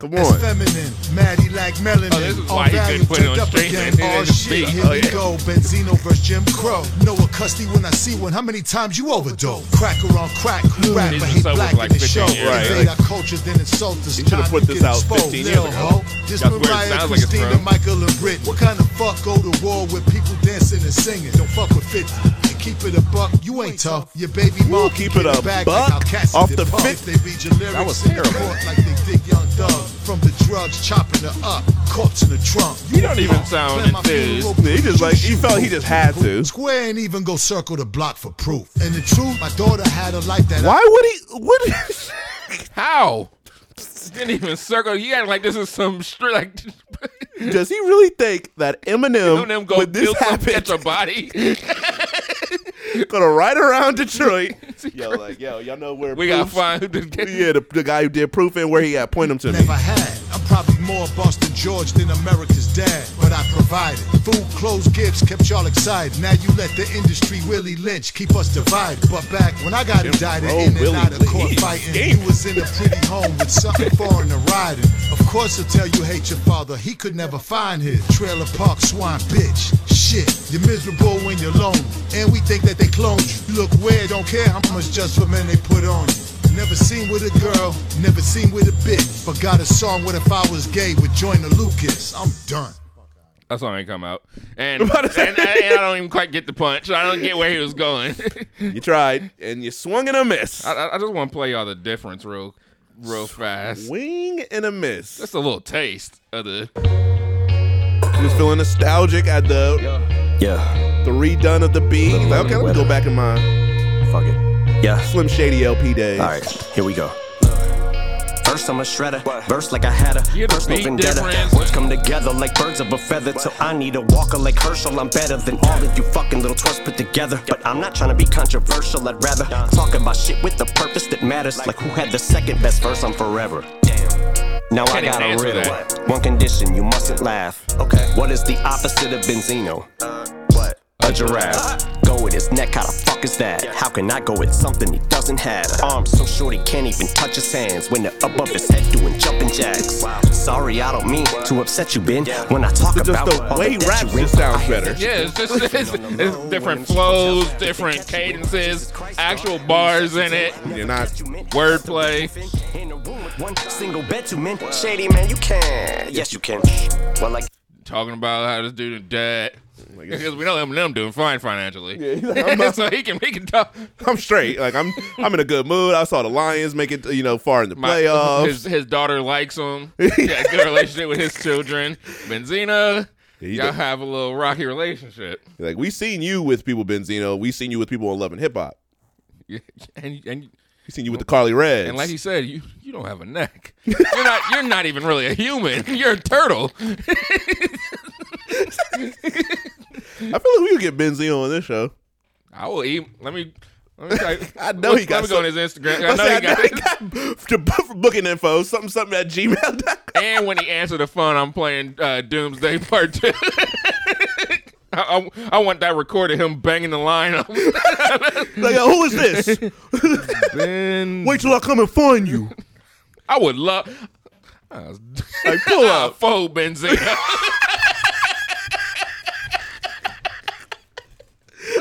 ancient. Come That's on. feminine, Maddie like melanin. Oh, this is on why he value couldn't put it on turned up streaming. again. It Oh shit, here Oh, we yeah. go. Benzino versus Jim Crow. Know a custody when I see one. How many times you overdose? Cracker on crack, who rap He's but been hate black for like in the show. years. Right, Invade like- our culture, then insult us. He should've Time put this out exposed. 15 years ago. Ho. This Mariah, Sounds like Christina, Michael, and Brit. What kind of fuck go to war with people dancing and singing? Don't fuck with 50. Keep it a buck. You ain't tough. Your baby We'll mom keep it a buck like how Cassie off the Puff. fit- If They read your lyrics That was in the terrible. like they did Young Thug. From the drugs, chopping her up, corpse in the trunk. You don't even sound enthused. He just like he felt he just had to. Square ain't even go circle the block for proof. And the truth, my daughter had a life that I Why would he? What? How? Didn't even circle. You got like this is some straight like. Does he really think that Eminem, Eminem go when this some catch a body. gonna ride around Detroit? yo, like yo, y'all know where we gotta find Yeah, the, the guy who did proof and where he at. Point him to me. I'm probably more Boston George than America's dad, but I provided. Food, clothes, gifts kept y'all excited. Now you let the industry Willie Lynch keep us divided. But back when I got indicted in and out of court fighting, you was in a pretty home with something foreign to riding. Of course he'll tell you hate your father. He could never find his trailer park swine bitch. Shit, you're miserable when you're lonely. And we think that they cloned you. You look weird, don't care how much just for men they put on you. Never seen with a girl, never seen with a bitch. But got a song, What If I Was Gay with Joyner Lucas. I'm done. That song ain't come out, and and, and I don't even quite get the punch. I don't get where he was going. You tried and you swung and a miss. I, I- I just want to play y'all the difference real, real fast. Swing and a miss. Just a little taste of the. He was feeling nostalgic at the Yeah, the redone of the beat. Like, okay, let me go back in my fuck it. Yeah. Slim Shady LP days. All right, here we go. First I'm a shredder, verse like I had a Hear the personal vendetta. difference? Words come together like birds of a feather. Till I need a walker like Herschel. I'm better than all of you fucking little twerps put together. But I'm not trying to be controversial. I'd rather talk about shit with the purpose that matters. Like who had the second best verse on Forever. Now I Can't got even a answer riddle. that. One condition, you mustn't laugh. Okay. What is the opposite of Benzino? what? A giraffe. Go with his neck, how the fuck is that? How can I go with something he doesn't have? Arms so short he can't even touch his hands when they're above his head doing jumping jacks. Sorry, I don't mean to upset you, Ben. When I talk Just about the all way he debt raps you in, just sounds better. that Yeah, it's just it's, it's different flows, different cadences, actual bars in it, You're not. wordplay. In a room with one single bed, two men. Shady man, you can. Yes, you can. Well, like. Talking about how this dude dead. Like, Because we know Eminem doing fine financially. Yeah, he's like, I'm not- so he can he can talk. I'm straight. Like I'm. I'm in a good mood. I saw the Lions make it. You know, far in the My- playoffs. His, his daughter likes him. He got a good relationship with his children. Benzino, he y'all did- have a little rocky relationship. like we seen you with people Benzino. We seen you with people on Love and Hip Hop. And and We seen you with the Karlie Redds. and like he said, you you don't have a neck. You're not you're not even really a human. You're a turtle. I feel like we could get Ben Benzino on this show. I will eat. Let me. Let me try, I know let, he got Let me go on his Instagram. I know he I know got. he got for booking info. Something something at gmail.com. and when he answered the phone, I'm playing uh, Doomsday Part Two. I, I, I want that recorded him banging the line. up. Like, yo, who is this? Ben, Wait till I come and find you. I would love. I was, Like, pull up. fold Benzino.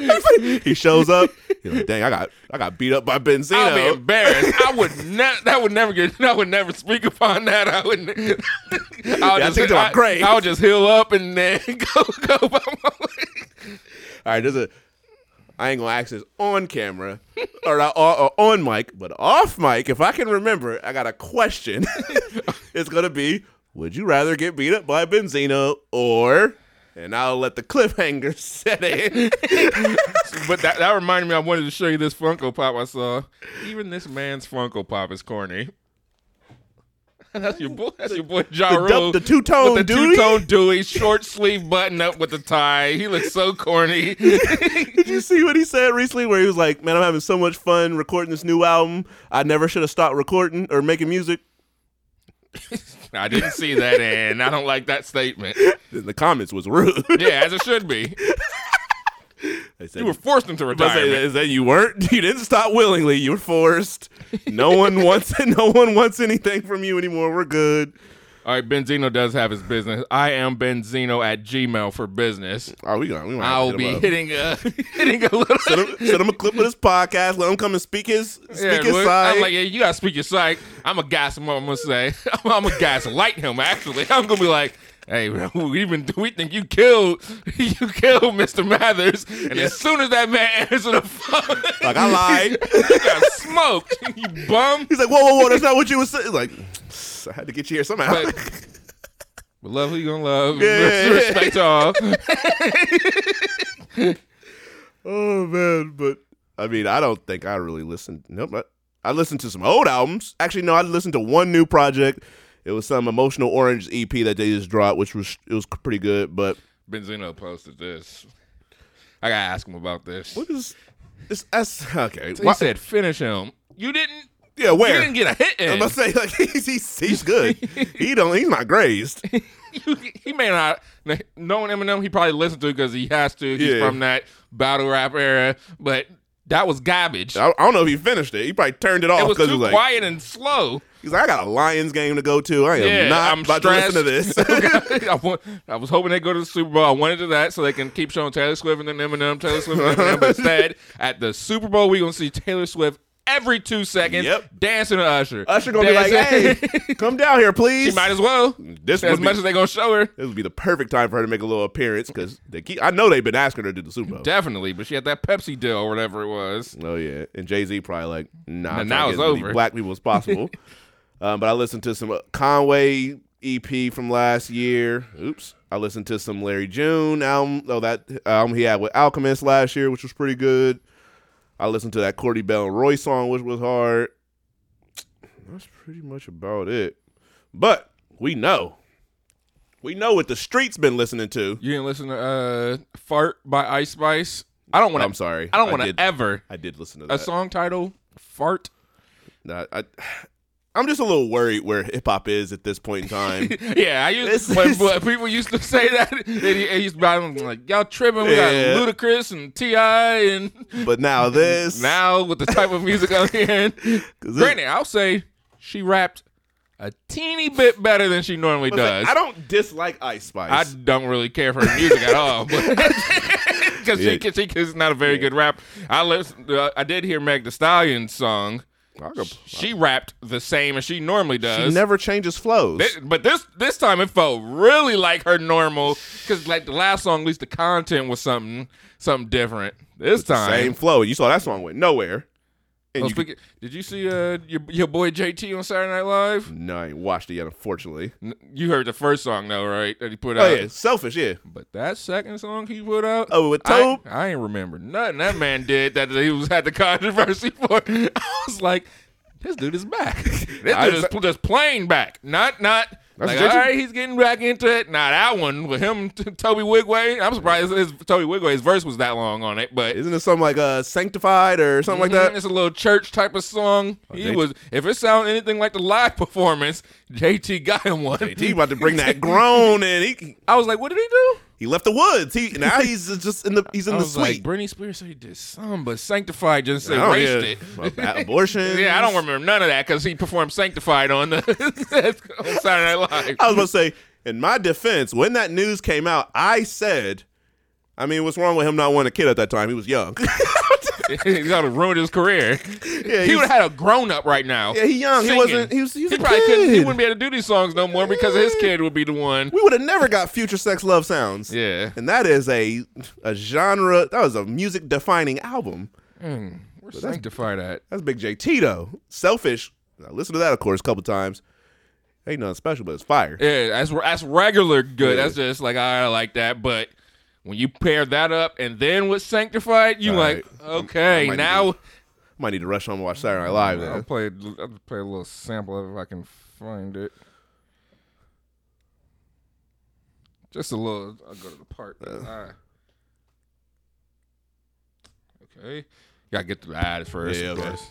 he shows up. He's like, dang, I got I got beat up by I'll be Benzino. embarrassed. I would never. That would never get. I would never speak upon that. I would. ne- I'll Yeah, I just. think I, grave. I'll just heal up and then go go by my way. All right, there's a. I ain't gonna ask this on camera or, uh, or, or on mic, but off mic, if I can remember, I got a question. it's gonna be: Would you rather get beat up by Benzino or? And I'll let the cliffhanger set in. But that, that reminded me, I wanted to show you this Funko Pop I saw. Even this man's Funko Pop is corny. That's your boy. That's your boy Ja The Rule. the two-tone with the Dewey? two-tone Dewey, short sleeve button up with the tie. He looks so corny. Did you see what he said recently? Where he was like, "Man, I'm having so much fun recording this new album. I never should have stopped recording or making music." I didn't see that, and I don't like that statement. The comments was rude. Yeah, as it should be. they said, You were forced into retirement. is that you weren't? You didn't stop willingly. You were forced. No one wants. No one wants anything from you anymore. We're good. All right, Benzino does have his business. I am Benzino at Gmail for business. Are we going? We might have to I'll hit be up. hitting a hitting a little. Send him, send him a clip of this podcast. Let him come and speak his speak Yeah, his look, side. I'm like, yeah, you gotta speak your side. I'm a gas. I'm gonna say, I'm, I'm a gas light him. Actually, I'm gonna be like, hey, we even we think you killed you killed Mr. Mathers, and as soon as that man answered the phone, Like, I lied. you got smoked. You bum. He's like, whoa, whoa, whoa. That's not what you was saying. Like, I had to get you here somehow. But, but love who you gonna love. Yeah. Respect all. oh man, but I mean, I don't think I really listened. Nope. I, I listened to some old albums. Actually, no, I listened to one new project. It was some emotional orange EP that they just dropped, which was it was pretty good. But Benzino posted this. I gotta ask him about this. what is this? That's okay. He Why- said, "Finish him." You didn't. Yeah, You where? didn't get a hit in. I'm gonna say like he's he's, he's good. he don't. He's not grazed. he may not knowing Eminem. He probably listened to because he has to. He's Yeah. from that battle rap era, but that was garbage. I, I don't know if he finished it. He probably turned it off it was because too he was like, quiet and slow. he's like, I got a Lions game to go to. I am Yeah, not I'm about stressed. to listen to this. I, want, I was hoping they go to the Super Bowl. I wanted to that so they can keep showing Taylor Swift and then Eminem, Taylor Swift and Eminem. But instead, at the Super Bowl, we're gonna see Taylor Swift every two seconds, Yep. dancing to Usher. Usher gonna be like, "Hey, come down here, please." she might as well. This as would much be, as they gonna show her. this would be the perfect time for her to make a little appearance because they keep. I know they've been asking her to do the Super Bowl. Definitely, but she had that Pepsi deal or whatever it was. Oh yeah, and Jay Z probably like, nah, Now- now trying to it's get as many over. Black people as possible. um, but I listened to some uh, Conway EP from last year. Oops, I listened to some Larry June album. Oh, that album he had with Alchemist last year, which was pretty good. I listened to that Cordy Bell and Roy song, which was hard. That's pretty much about it. But we know, we know what the streets been listening to. You didn't listen to uh, "Fart" by Ice Spice. I don't want to. I'm sorry, I don't want to ever I did listen to a song title "Fart." Nah, I, I'm just a little worried where hip hop is at this point in time. Yeah, I used when, when people used to say that. They, used to be like, "Y'all tripping? We Yeah. got Ludacris and T.I., and but now this, now with the type of music I'm hearing." Granted, I'll say she rapped a teeny bit better than she normally does. like, I don't dislike Ice Spice. I don't really care for her music at all, because Yeah. she, she, she's not a very good rap. I listened, uh, I did hear Meg Thee Stallion's song. Go- She rapped the same as she normally does. she never changes flows. But this this time it felt really like her normal because like the last song, at least the content was something something different. This time, Same flow. You saw that song went nowhere. And Oh, you speaking- did you see uh, your your boy JT on Saturday Night Live? no, I ain't watched it yet. Unfortunately. You heard the first song though, right? That he put Oh out. yeah, selfish. Yeah. But that second song he put out, Oh, with I, Tobe? I ain't remember nothing that man did that he was had the controversy for. I was like, this dude is back. This I- dude is pl- just playing back. Not not That's like JT? all right, he's getting back into it. Not that one with him, Tobe Nwigwe. I'm surprised his Tobe Nwigwe's verse was that long on it, but. Isn't it something like uh sanctified or something like Mhm, that? Oh, It's a little church type of song. he JT was. If it sounded anything like the live performance, JT got him one. He about to bring that groan and he I was like, what did he do? He left the woods. He now he's just in the he's in I the was like, suite. Britney Spears said he did some, but Sanctified just Oh, yeah. it. Abortion. Yeah, I don't remember none of that because he performed Sanctified on the on Saturday Night Live. I was going to say, in my defense, when that news came out, I said, I mean, what's wrong with him not wanting a kid at that time? He was young. He's gonna ruin his career. Yeah, he would have had a grown up right now. Yeah, he young. He wasn't- he was- he was a probably couldn't. He wouldn't be able to do these songs no more because his kid would be the one. we would have never got Future Sex Love Sounds. Yeah. And that is a a genre, that was a music defining album. Mm, where's Sanctified at? That's Big JT, though. Selfish. I listened to that, of course, a couple times. Ain't nothing special, but it's fire. Yeah, that's that's regular good. Yeah. That's just like I like that. But when you pair that up and then with Sanctified, you All like right. I okay might need now. Might need to rush home and watch Saturday Night Live. I'll play. I'll play a little sample of it if I can find it. Just a little. I'll go to the part. that I- okay, you gotta get to the ads first. Yeah, of okay. course.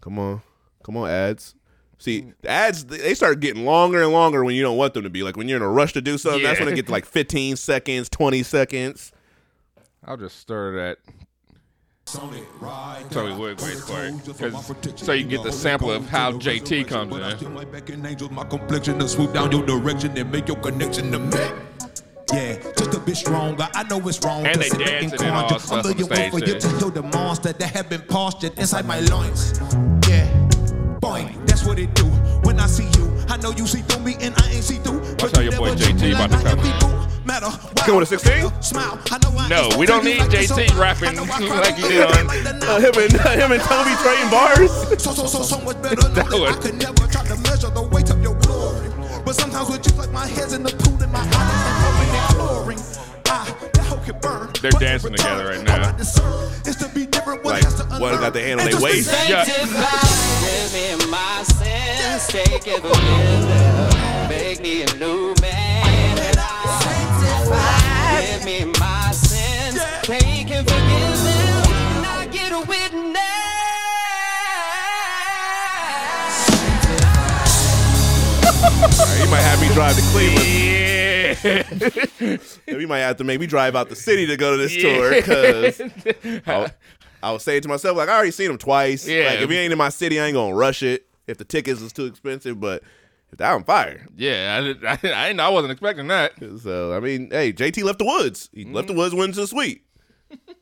Come on. Come on, ads. See, the ads, they start getting longer and longer when you don't want them to be. Like when you're in a rush to do something, that's when it gets to like 15 seconds, 20 seconds. I'll just stir that. start at. Tobe Nwigwe's part, 'cause- so you get the sample of how JT comes in. My complexion to swoop down your direction and make your connection to me. Yeah, just a bit stronger. I know it's wrong. And to they sit dancing and all conjure. stuff I'm on the looking for you to heal the monster that have been postured inside my loins. Yeah, boing, that's what it do. When I see you, I know you see through me and I ain't see through. Watch how your boy JT about to come in. Matter. Coming to 16? Smile. I know I No, we don't need spoke to you JT like this, so rapping I know I like he cried did on- like the night. Uh, him, and, him and Toby trading bars. So, so, so, so much better know that I could never try to measure the weight of your glory. But sometimes with you, like my head's in the pool and my eyes They're But dancing together right now. I is to be different. One Like, has to one got the hand on and their waist. Yeah. Give me my sins, take it for make me a new man. And give me my sins, take it for giving, and I get a witness. you might have me drive to Cleveland. Yeah. we might have to maybe drive out the city to go to this tour because I, I was saying to myself, like, I already seen him twice. Yeah. Like, if he ain't in my city, I ain't going to rush it if the tickets is too expensive. But if that on fire. yeah, I, I, I, I wasn't expecting that. So, I mean, hey, JT left the woods. He left the woods, went to the suite.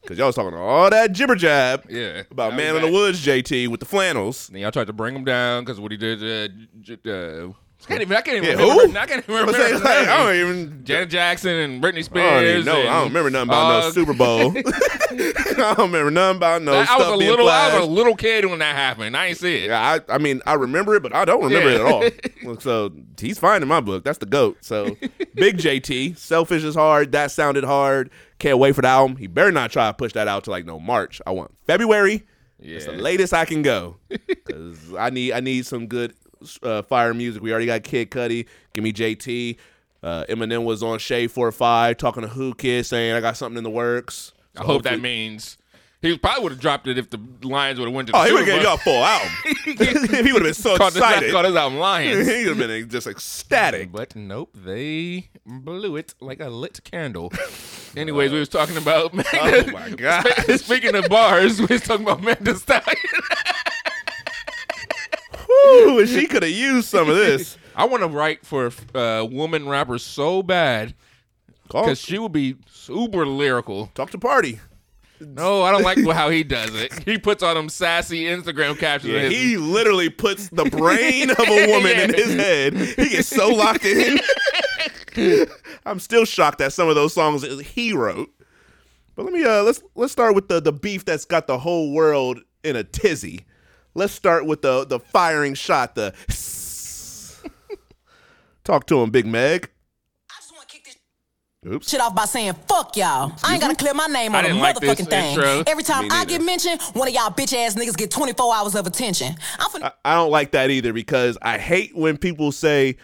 Because y'all was talking all that jibber jab Yeah. about Man in the. Woods, JT, with the flannels. Then y'all tried to bring him down because what he did. Uh, j- uh, I can't even. I can't even Yeah, remember. who? I can't even remember. like. I don't even. Janet Jackson and Britney I Spears. don't even know. I don't remember nothing about no uh, Super Bowl. I don't remember nothing about no I, I stuff was a being little. I was a little kid when that happened. I ain't see it. Yeah, I, I mean, I remember it, but I don't remember Yeah. it at all. so he's fine in my book. That's the goat. So big JT, selfish is hard. That sounded hard. Can't wait for the album. He better not try to push that out to like no March. I want February. It's the latest I can go because I need I need some good uh, fire music. We already got Kid Cudi. Give me JT. Uh, Eminem was on Shade Four Five talking to Whoo Kid saying I got something in the works. I hope that means he probably would have dropped it if the Lions would have went to the Oh, he would have gave y'all a full album. he would have been so Called excited. called this album Lions. he would have been just ecstatic. But nope, they blew it like a lit candle. Anyways, we was talking about Oh my god! Speaking of bars, we was talking about Amanda Stallion. Whew, she could have used some of this. I want to write for a uh, woman rapper so bad because she would be super lyrical. talk to party. No, I don't like how he does it. He puts on them sassy Instagram captions. Yeah, he literally puts the brain of a woman in his head. He gets so locked in. I'm still shocked that some of those songs he wrote. But let me uh let's let's start with the the beef that's got the whole world in a tizzy. Let's start with the the firing shot. The talk to him, Big Meg. Oops. shit off by saying fuck y'all. I ain't gotta clear my name on a didn't like motherfucking thing. intro. Every time Me I neither. get mentioned, one of y'all bitch ass niggas get 24 hours of attention. I'm finna I, I don't like that either because I hate when people say,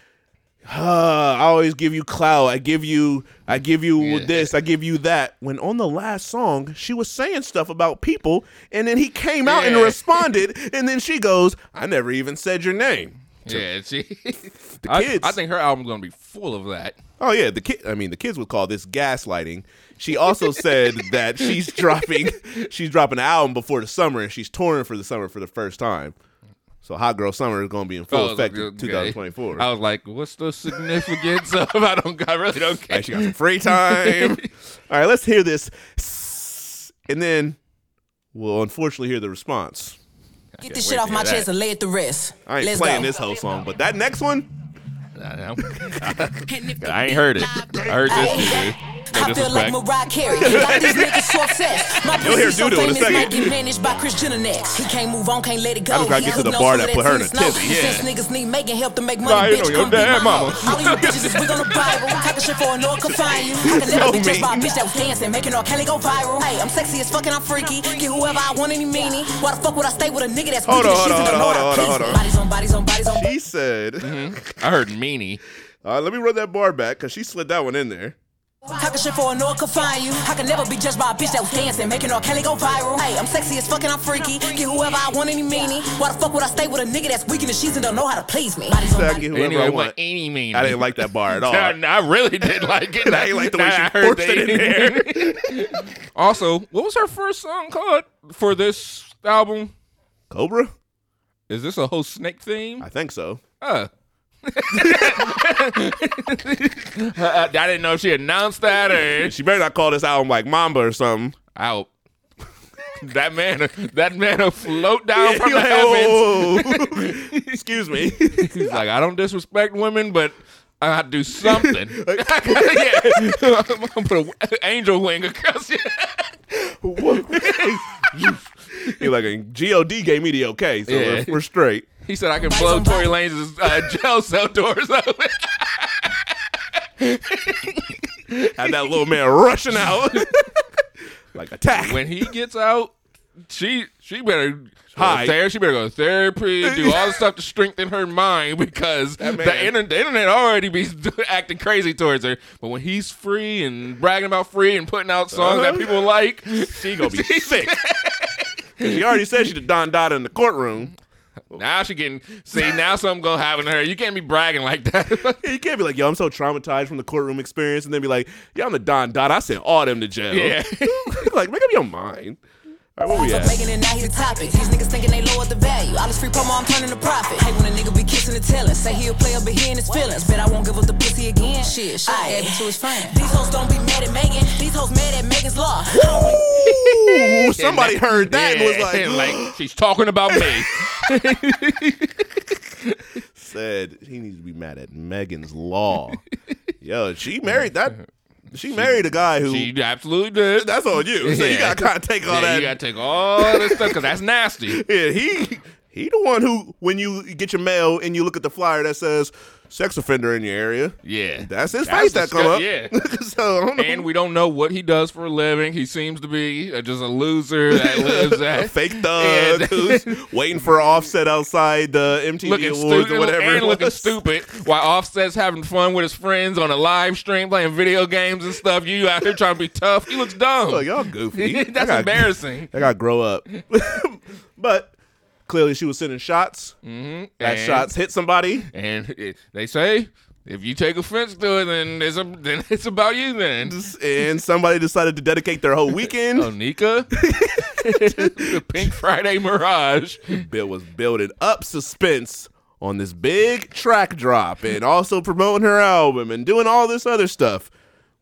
"Huh, "I always give you clout. I give you, I give you Yeah. this. I give you that." When on the last song, she was saying stuff about people, and then he came out and responded, and then she goes, "I never even said your name." yeah, she. The I, kids. I think her album's gonna be full of that. Oh yeah, the kid. I mean, the kids would call this gaslighting. She also said that she's dropping, she's dropping an album before the summer, and she's touring for the summer for the first time. So Hot Girl Summer is going to be in full Oh, effect in okay. 2024. I was like, what's the significance of? I don't. I really don't care. Like she got some free time. All right, let's hear this, and then we'll unfortunately hear the response. get this shit off my chest and lay it to rest. I ain't Let's playing go. this whole song, but that next one, I, I ain't heard it. I heard this. Nigga. No I feel like. Mariah Carey. Got these niggas so obsessed. My You'll hear pussy so in a famous, second. might get managed by Kris Jenner next. He can't move on, can't let it go. I just gotta get to the bar that put her in a tennis know. tizzy. Since niggas need making help to make money, bitch, come be dad, my mama. hoe. All of you bitches is big on the Bible. Talking shit for a no confine you. I can never So be judged by a bitch that was dancing, making R. Kelly go viral. Hey, I'm sexy as fucking, I'm freaky. Get whoever I want, any meanie. Why the fuck would I stay with a nigga that's Hold weak on, and hold shit on, don't know hold how on, to hold on, please hold me? on. Bodies on bodies on bodies on she said, I heard meanie. uh, "Let me run that bar back because she slid that one in there." Talking shit for a no find you. I can never be judged by a bitch that was dancing, making R. Kelly go viral. Hey, I'm sexy as fucking, I'm freaky. Get whoever I want, any meanie. Why the fuck would I stay with a nigga that's weak in the sheets and don't know how to please me? Bodies on Said I whoever Anyway, I want. any meanie? I didn't like that bar at all. I, I really did like it. I ain't like the way she heard forced it in there. also, what was her first song called for this album? Cobra? Is this a whole snake theme? I think so. Uh. I didn't know if she announced that or She better not call this album like Mamba or something. out. That man, that man will float down from the like, heavens. Excuse me. He's like, I don't disrespect women, but I got to do something. yeah, I'm gonna put an angel wing across you. He like, God gave me the okay, so Yeah. we're, we're straight. He said I can blow Tory Lanez' uh, jail cell doors open. Had that little man rushing out. like attack. when he gets out, she she better Hide. Ther- she better go to therapy, and do all the stuff to strengthen her mind because That the, man- internet, the internet already be acting crazy towards her. But when he's free and bragging about free and putting out songs that Uh-huh. people like, She gonna be sick. She already said she the Don Dada in the courtroom. Now she can see now something gonna happen to her. You can't be bragging like that. You can't be like, yo, I'm so traumatized from the courtroom experience, and then be like, yeah, I'm the Don Dada. I sent all them to jail. Yeah. like, make up your mind. All right, where we at? making it now he the topic. These niggas thinking they lowered the value. All this free promo, I'm turning to profit. Hate when a nigga be kissing and telling. Say he'll play up, but he in his feelings. Bet I won't give up the pussy again. Shit, shit, gave it to his friend. These hoes don't be mad at Megan. These hoes mad at Megan's law. Ooh, somebody heard that and was Yeah, like, like she's talking about me. said he needs to be mad at Megan's Law. Yo, she married that. She married a guy who. She absolutely did. that's on you. So you gotta kind of take all Yeah, that. You gotta take all this stuff because that's nasty. Yeah, he he the one who when you get your mail and you look at the flyer that says sex offender in your area. Yeah, That's his That's face that come up. Yeah. so I don't know. And we don't know what he does for a living. He seems to be uh, just a loser that lives a fake thug who's waiting for offset outside the MTV looking Awards stupid or whatever. and looking stupid while Offset's having fun with his friends on a live stream playing video games and stuff. You out here trying to be tough. He looks dumb. Look, y'all goofy. I gotta- embarrassing. I gotta grow up. but clearly, she was sending shots. Mm-hmm. That shots hit somebody. And it, they say if you take offense to it, then it's a, then it's about you. Then and somebody decided to dedicate their whole weekend. Onika, the Pink Friday Mirage. Bill was building up suspense on this big track drop and also promoting her album and doing all this other stuff.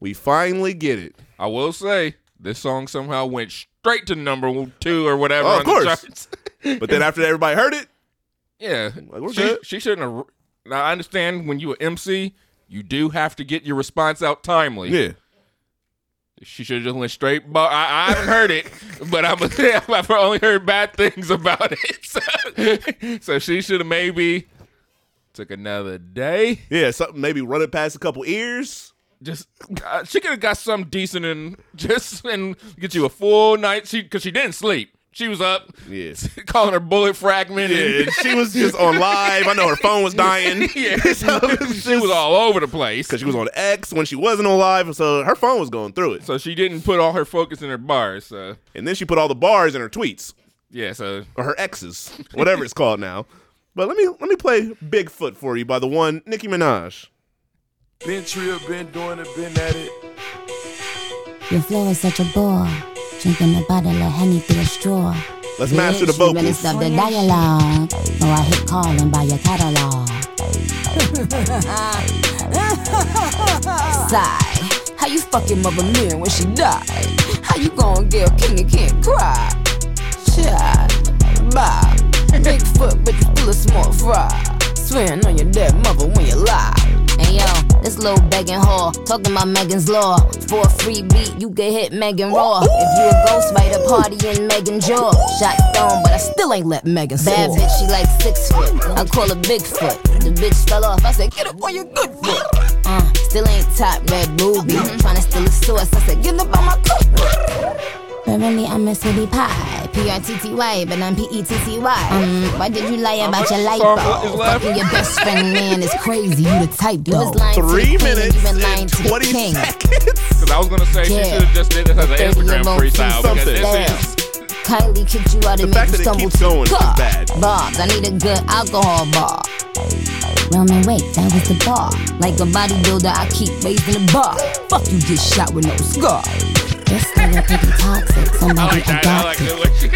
We finally get it. I will say this song somehow went straight to number two or whatever Oh, on of course. the charts. But then after everybody heard it, Yeah, Like, we're she, she shouldn't have. Now I understand when you a MC, you do have to get your response out timely. yeah. She should have just went straight. But I, I haven't heard it, but I'm I've only heard bad things about it. So, so she should have maybe took another day. Yeah, something maybe run it past a couple ears. Just uh, she could have got something decent and just and get you a full night. She because she didn't sleep. She was up Yeah. calling her bullet fragment. Yeah, and she was just on live. I know her phone was dying. yeah, So it was she was all over the place. because she was on X when she wasn't on live, so her phone was going through it. So she didn't put all her focus in her bars. So And then she put all the bars in her tweets yeah, so or her X's, whatever it's called now. But let me let me play Bigfoot for you by the one Nicki Minaj. Been trill, been doing it, been at it. Your flow is such a bore. Drinking a bottle of honey through a straw. Let's master the Bitch, you better stop the dialogue. Or I hit call and buy your catalog. Sigh. How you fucking mother Mary when she died? How you gonna get a king and can't cry? Child, bye. Bigfoot, but you still a small fry. Swearing on your dead mother when you lie. Hey yo, this little begging whore talking about Megan's law. For a free beat, you can hit Megan raw. If you a ghostwriter, party in Megan jaw. Shot stone, but I still ain't let Megan Bad soar. bitch, she like six foot. I call her Bigfoot. The bitch fell off. I said, get up on your good foot. Uh, still ain't top red ruby. Tryna steal a source. I said, get up on my cookbook. But really, I'm a city pie. P-R-T-T-Y, but I'm P-E-T-T-Y. Um, why did you lie about your light song bulb? is? Fucking your best friend, man, is crazy. You the type, though. You was lying to Three queen, minutes you been lying and twenty king. seconds. because I was gonna say she should have just did this as an Instagram freestyle because something. this is Kylie kicked you out The and made you stumble keeps to going the car. bad. Bobs, I need a good alcohol bar. Roman, wait, that was the bar. Like a bodybuilder, I keep raising the bar. Fuck you, get shot with no scar. This nigga pretty toxic. I like that. I like the way she.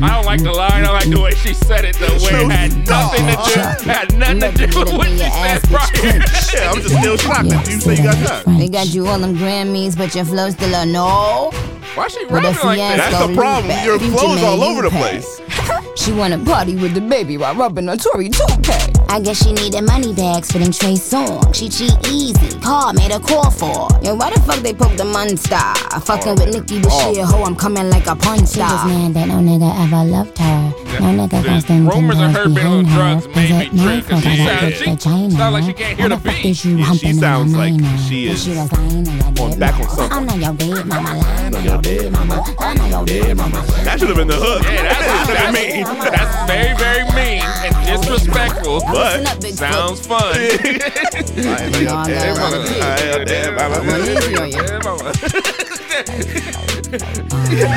I don't like the line. I like the way she said it. The way it had nothing to do. Had nothing to do with what she said prior. Yeah, I'm just still shocked that you say you got that. They got you all them Grammys, but your flow's still a no. Why she With rapping like that? That's the problem. Your flow's all over the place. She wanna party with the baby while rubbing a Tory 2K. I guess she needed money bags for them Trey songs. She cheat easy. Call, made a call for. Yo, why the fuck they poke the monster? Fucking with Nicki, but she a hoe. I'm coming like a punch She was star. mad that no nigga ever loved her. No nigga goes them rumors of her behind being on her. drugs may Is be it true, my 'cause fault she I got sounds- good she sounds like she can't hear Why the fuck beat. is you Yeah, she humping in sounds my like minor? she But is She was lying on your on dead back on mama. something. I know your dead mama. Lying on your dead mama. I know your dead mama. That should have been the hook. Yeah, that's, That's that's, mean. That's very, very mean and disrespectful. But- Listen up, Sounds fun. I know your No, dead no, mama. no. I know dead mama. I'm easy on you. Yeah, mama.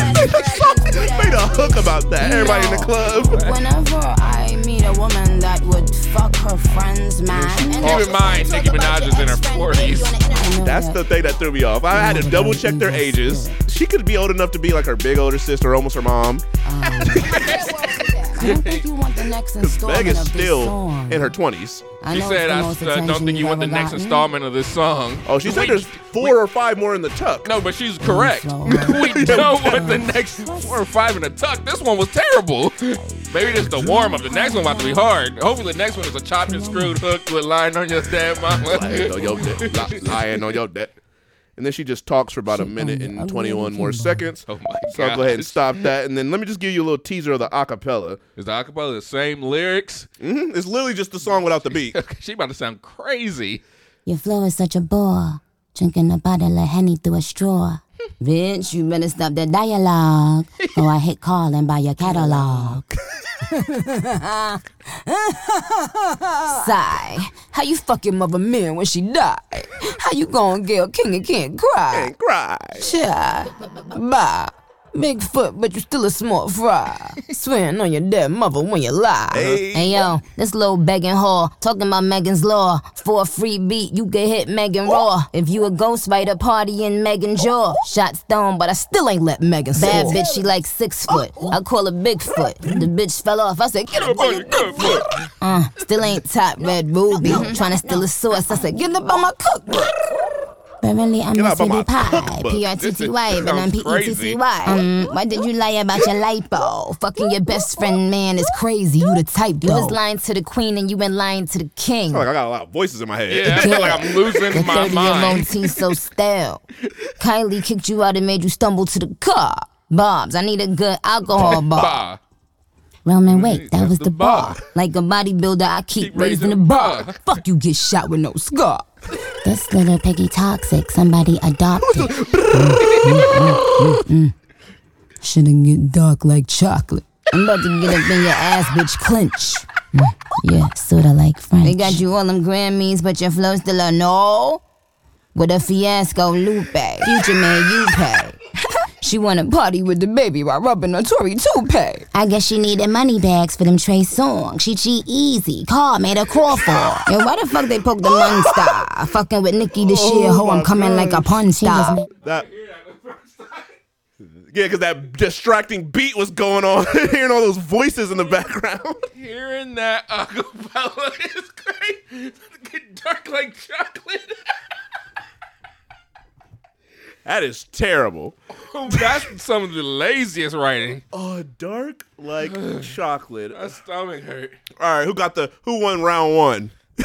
Made a hook about that. Everybody in the club. Whenever I meet a woman that would fuck her friend's man. and Keep in mind, Nicki Minaj is in her 40s. That's the thing that threw me off. I had to double check their ages. she could be old enough to be like her big older sister, almost her mom. Um, I don't think you want the next installment Meg is of this still song. in her twenties. I She know said, it's the I most uh, don't think you want the ever next gotten. installment of this song. Oh, she said We- there's four or five more in the tuck. No, but she's correct. we don't want the next four or five in the tuck. This one was terrible. Maybe this is the warm up. The next one about to be hard. Hopefully, the next one is a chopped and screwed hook with lying on your dead mama. lying on your dead. Li- lying on your dead. And then she just talks for about a minute and 21 more seconds. Oh my So I'll go ahead and gosh. stop that. And then let me just give you a little teaser of the acapella. Is the acapella the same lyrics? Mm-hmm. It's literally just the song without the beat. she about to sound crazy. Your flow is such a bore. Drinking a bottle of Henny through a straw. Bitch, you better stop that dialogue. Or I hit call and buy your catalog. Sigh. How you fuck your mother man when she die? How you gonna get a king and can't cry? Can't cry. Shy. Bye. Big foot, but you still a small fry. Swearing on your dead mother when you lie. Hey. yo, this little begging whore talking about Megan's law. For a free beat, you can hit Megan raw. If you a ghost ghostwriter, party in Megan jaw. Shot stone, but I still ain't let Megan Bad bitch, she like six foot. I call her Bigfoot. The bitch fell off. I said, get up on your good foot. Uh, still ain't top red ruby. Trying to steal a source. I said, get up on my cookbook. Beverly, I'm Get a up on my city pie. P-R-T-T-Y, but I'm. P-E-T-T-Y. Um, why did you lie about your lipo? Fucking your best friend, man, is crazy. You the type, You was lying to the queen and you been lying to the king. I like I got a lot of voices in my head. Yeah, I feel like I'm The losing my 30 year old mind. teen so stale. Kylie kicked you out and made you stumble to the car. Bobs, I need a good alcohol bar. Bah. Roman, wait, that was the the bar. bar. Like a bodybuilder, I keep, Keep raising the bar. bar. Fuck you, get shot with no scar. This little piggy toxic, somebody adopted. Shouldn't get dark like chocolate. I'm about to get up in your ass, bitch, clench. Mm, yeah, sorta like French. They got you all them Grammys, but your flow still a no. With a fiasco Lupe. Future man, you pay. She wanna party with the baby while rubbing a Tory toupee. I guess she needed money bags for them Trey Songz. She cheat easy. Car made her crawl for. Yo, why the fuck they poke the Mun star? Fucking with Nicki this oh year, ho, I'm coming like a pun star. That. Yeah, because that distracting beat was going on. Hearing all those voices in the background. Hearing that acapella is great. Get dark like chocolate. That is terrible. That's some of the laziest writing. Oh, dark like chocolate. My stomach hurt. All right, who got the who won round one?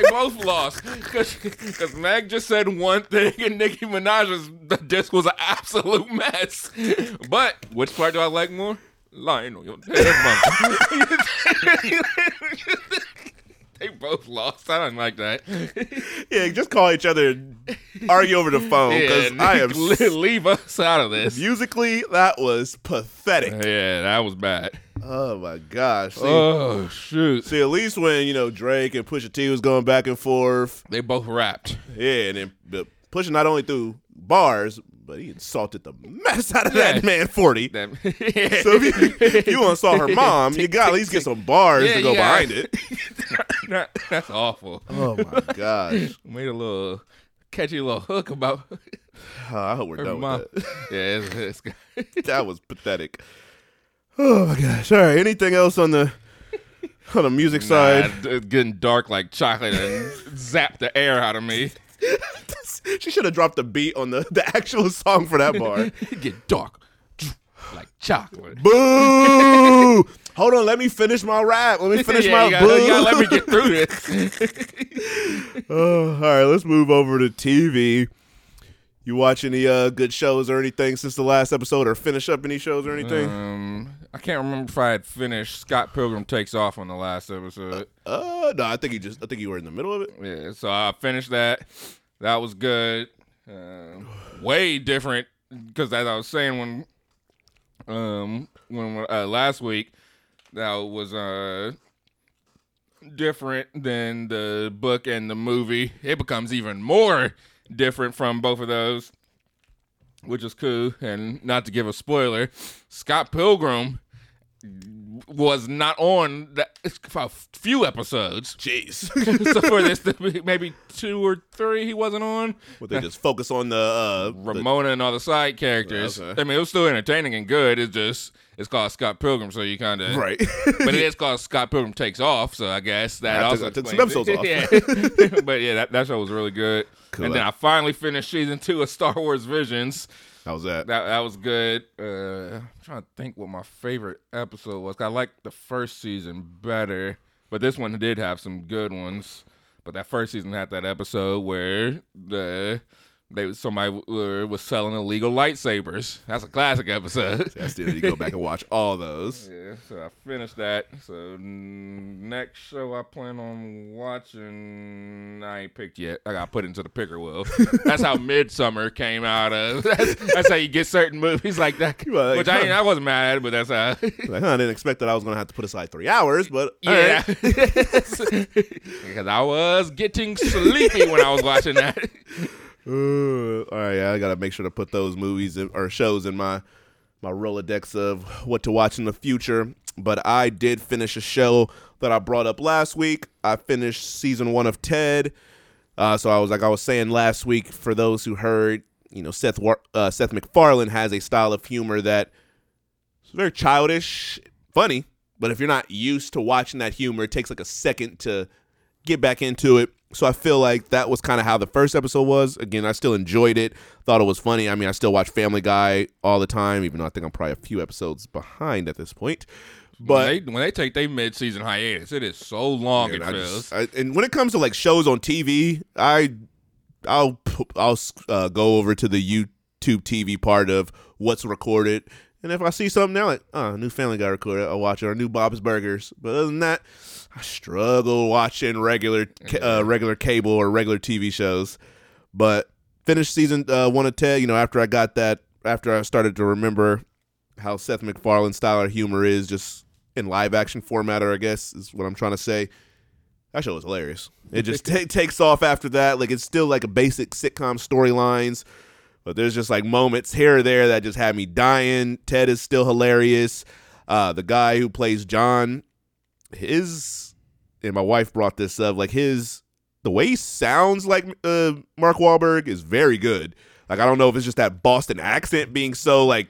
They both lost because Meg just said one thing and Nicki Minaj's the disc was an absolute mess. But which part do I like more? Lying on your dead mama. they both lost. I don't like that. Yeah, just call each other and argue over the phone because Yeah, I am leave us out of this. musically that was pathetic. Yeah, that was bad. Oh my gosh. See, Oh shoot! see, at least when you know Drake and Pusha T was going back and forth, They both rapped. yeah, and then Pusha not only threw bars, but he insulted the mess out of Yeah. that man forty. That, So if you, if you want to insult her mom, you got to at least get some bars Yeah, to go behind it. That's awful. Oh my gosh. Made a little catchy little hook about Oh, I hope we're her done mom. with Yeah, it's, it's, that. That was pathetic. Oh my gosh. All right. Anything else on the on the music side? It's getting dark like chocolate and zap the air out of me. She should have dropped the beat on the, the actual song for that bar. Get dark like chocolate. Boo! Hold on, let me finish my rap. Let me finish yeah, my you gotta, boo. you gotta let me get through this. Oh, all right, let's move over to TV. You watch any uh, good shows or anything since the last episode, or finish up any shows or anything? um, I can't remember if I had finished Scott Pilgrim takes off on the last episode. Uh, no, I think you just, I think you were in the middle of it. Yeah, so I finished that. That was good. Um, way different because as I was saying when, um, when uh, last week, that was uh different than the book and the movie. It becomes even more different from both of those, which is cool. And not to give a spoiler, Scott Pilgrim was not on that for a few episodes. Jeez. so for this, maybe two or three, he wasn't on. Would they just focus on the uh, the- Ramona and all the side characters. Okay. I mean, it was still entertaining and good. It's just it's called Scott Pilgrim, so you kind of Right. but it is called Scott Pilgrim Takes Off, so I guess that I took- also I took some episodes it. yeah. but yeah, that, that show was really good. Cool. And then I finally finished season two of Star Wars Visions. How's that? That that was good. Uh, I'm trying to think what my favorite episode was. I liked the first season better, but this one did have some good ones. But that first season had that episode where the they somebody w- was selling illegal lightsabers. That's a classic episode. I still need to go back and watch all those. Yeah, so I finished that. So next show I plan on watching, I ain't picked yet. I got put into the picker wheel. that's how Midsommar came out of. That's, that's how you get certain movies like that. Well, Which I, I wasn't mad at, but that's how. Like, huh, I didn't expect that I was going to have to put aside three hours, but Yeah, right. because I was getting sleepy when I was watching that. Uh, all right, I gotta make sure to put those movies in, or shows in my my Rolodex of what to watch in the future. But I did finish a show that I brought up last week. I finished season one of Ted. Uh, so I was like I was saying last week, for those who heard, you know, Seth uh, Seth MacFarlane has a style of humor that is very childish, funny. But if you're not used to watching that humor, it takes like a second to get back into it. So I feel like that was kind of how the first episode was. Again, I still enjoyed it. Thought it was funny. I mean, I still watch Family Guy all the time, even though I think I'm probably a few episodes behind at this point. But when they, when they take their mid-season hiatus, it is so long. and it feels. and when it comes to like shows on TV, I I'll I'll uh, go over to the YouTube TV part of what's recorded, and if I see something now, like oh, new Family Guy recorded, I'll watch it or new Bob's Burgers. But other than that, I struggle watching regular uh, regular cable or regular TV shows. But finished season uh, one of Ted. You know, after I got that, after I started to remember how Seth MacFarlane's style of humor is, just in live action format, or I guess is what I'm trying to say. That show was hilarious. It just ta- takes off after that. Like it's still like a basic sitcom storylines, but there's just like moments here or there that just had me dying. Ted is still hilarious. Uh, the guy who plays John, his and my wife brought this up. Like his the way he sounds like uh, Mark Wahlberg is very good. Like I don't know if it's just that Boston accent being so like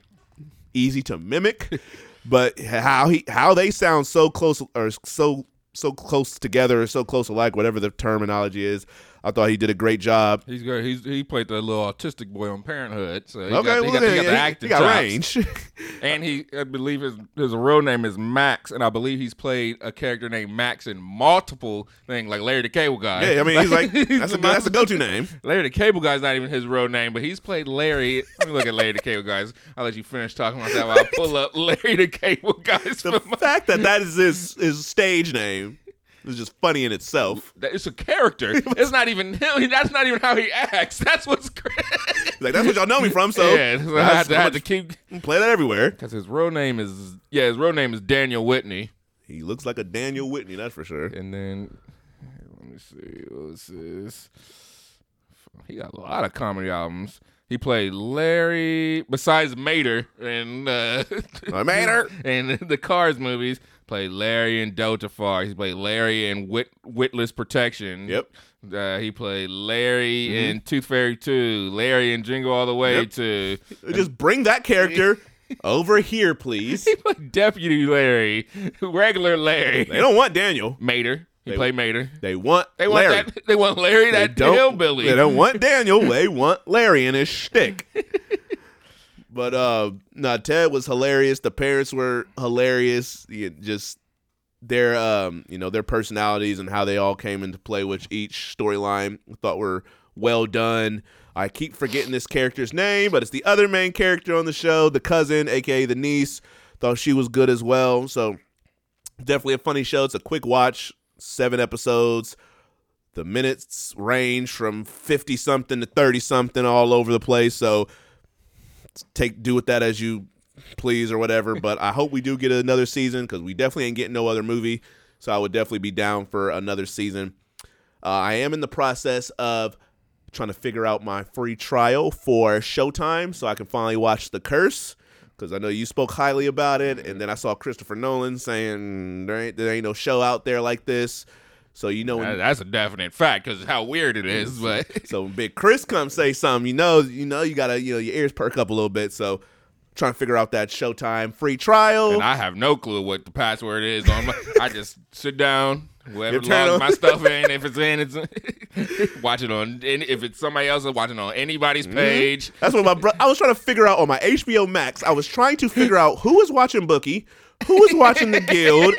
easy to mimic, but how he how they sound so close or so so close together or so close alike, whatever the terminology is. I thought he did a great job. He's good. He's he played the little autistic boy on Parenthood. So he Okay, got, he got, he got the he- acting he got chops. range. and he, I believe his his real name is Max, and I believe he's played a character named Max in multiple things, like Larry the Cable Guy. Yeah, I mean, he's like that's a that's a go to name. Larry the Cable Guy's not even his real name, but he's played Larry. Let me look at Larry the Cable Guys. I'll let you finish talking about that while I pull up Larry the Cable Guys. The fact that that is his his stage name is just funny in itself. It's a character. It's not even him. That's not even how he acts. That's what's crazy. Like that's what y'all know me from. So yeah, so I had to, I had to keep play that everywhere. because his real name is yeah, his real name is Daniel Whitney. He looks like a Daniel Whitney, that's for sure. And then let me see, what was this? He got a lot of comedy albums. He played Larry, besides Mater and Uh, Mater. and the Cars movies. Played Larry in Delta Force. He played Larry in Wit- Witless Protection. Yep. Uh, he played Larry Mhm. in Tooth Fairy 2. Larry in Jingle All the Way Yep. 2. Just bring that character over here, please. He played Deputy Larry, regular Larry. They don't want Daniel. Mater. He They- played Mater. They want They want Larry. that. They want Larry, that hillbilly. They don't want Daniel. They want Larry and his shtick. But uh, no, Ted was hilarious. The parents were hilarious. You- just their um, you know, their personalities and how they all came into play with each storyline. Thought were well done. I keep forgetting this character's name, but it's the other main character on the show, the cousin, aka the niece. Thought she was good as well. So definitely a funny show. It's a quick watch, seven episodes. The minutes range from 50 something to 30 something all over the place. So take do with that as you please or whatever. But I hope we do get another season because we definitely ain't getting no other movie. So I would definitely be down for another season. Uh, I am in the process of trying to figure out my free trial for Showtime so I can finally watch The Curse. because I know you spoke highly about it, and then I saw Christopher Nolan saying there ain't there ain't no show out there like this. So you know when That- That's a definite fact because how weird it is. But so when Big Chris comes say something, you know, you know, you gotta, you know, your ears perk up a little bit. So trying to figure out that Showtime free trial. and I have no clue what the password is on my. I just sit down, whoever logs my stuff in. If it's in, it's watch it on. any- If it's somebody else, watching on anybody's Mhm. page. That's what my bro. I was trying to figure out on my HBO Max. I was trying to figure out who was watching Bookie, who was watching The Guild.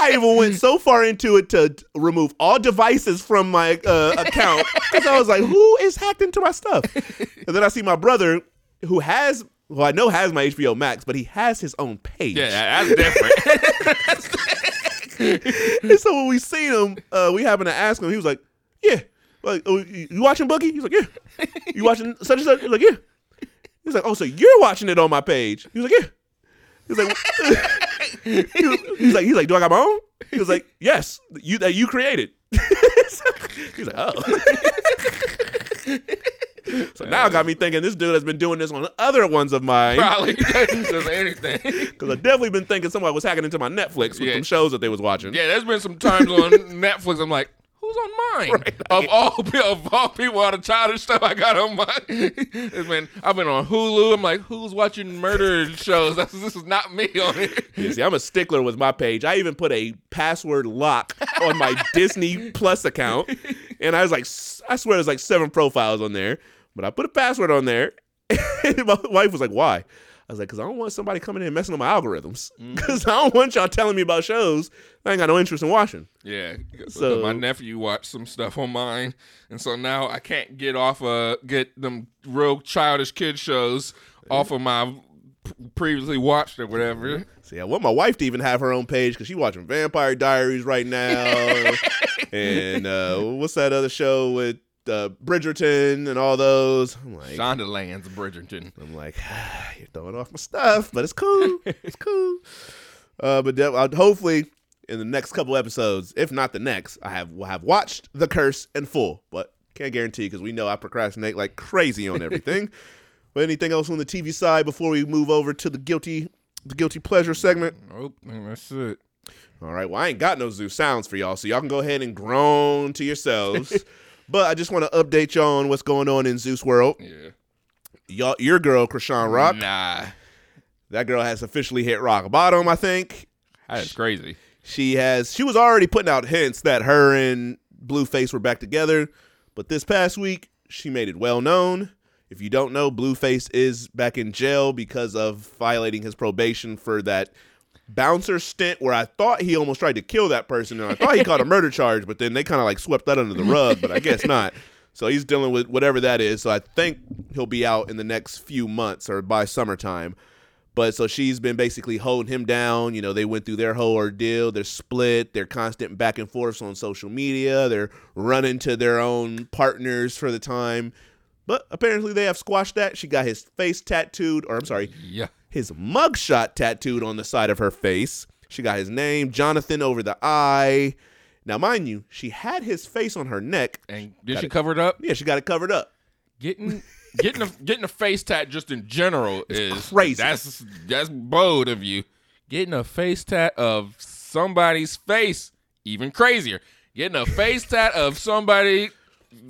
I even went so far into it to remove all devices from my uh, account because I was like, who is hacked into my stuff? And then I see my brother who has. Well, I know has my HBO Max, but he has his own page. Yeah, that's different. and so when we seen him, uh, we happened to ask him. He was like, "Yeah, like oh, you you watching Boogie?" He's like, "Yeah." You watching such and such? He's like, "Yeah." He's like, "Oh, so you're watching it on my page?" He was like, "Yeah." He's like, he was- he's like, he's like, "Do I got my own?" He was like, "Yes, you that you created." he's like, "Oh." So now it got me thinking this dude has been doing this on other ones of mine. Probably just anything. Because I've definitely been thinking somebody was hacking into my Netflix with Yeah. some shows that they was watching. Yeah, there's been some times on Netflix. I'm like, who's on mine? Of all of all people, all the childish stuff I got on mine. It's been I've been on Hulu. I'm like, who's watching murder shows? That's, this is not me on here. Yeah, see, I'm a stickler with my page. I even put a password lock on my Disney Plus account, and I was like, I swear, there's like seven profiles on there, but I put a password on there. And my wife was like, "Why?" I was like, "Cause I don't want somebody coming in and messing up my algorithms. Cause I don't want y'all telling me about shows I ain't got no interest in watching." Yeah. So- my nephew watched some stuff on mine, and so now I can't get off of get them real childish kid shows off of my previously watched or whatever. See, I want my wife to even have her own page because she's watching Vampire Diaries right now, and uh, what's that other show with uh, Bridgerton and all those? I'm like, Shondaland's Bridgerton. I'm like, you're throwing off my stuff, but it's cool. it's cool. Uh, but de- hopefully, in the next couple episodes, if not the next, I have will have watched The Curse in full. But can't guarantee because we know I procrastinate like crazy on everything. but anything else on the TV side before we move over to the guilty, the guilty pleasure segment? Nope, that's it. All right. Well, I ain't got no zoo sounds for y'all, so y'all can go ahead and groan to yourselves. but I just want to update y'all on what's going on in Zeus World. Yeah. Y'all, your girl, Chrisean Rock. Nah. That girl has officially hit rock bottom, I think. That's crazy. She has she was already putting out hints that her and Blueface were back together, but this past week she made it well known. If you don't know, Blueface is back in jail because of violating his probation for that bouncer stint where I thought he almost tried to kill that person and I thought he caught a murder charge, but then they kind of like swept that under the rug, but I guess not. So he's dealing with whatever that is. So I think he'll be out in the next few months or by summertime. But so she's been basically holding him down. You know, they went through their whole ordeal. They're split. They're constant back and forths on social media. They're running to their own partners for the time. But apparently they have squashed that. She got his face tattooed, or I'm sorry, Yeah. His mugshot tattooed on the side of her face. She got his name, Jonathan, over the eye. Now, mind you, she had his face on her neck. And did Got she it- cover it up? Yeah, she got it covered up. Getting getting a getting a face tat just in general is crazy. That's that's bold of you. Getting a face tat of somebody's face, even crazier. Getting a face tat of somebody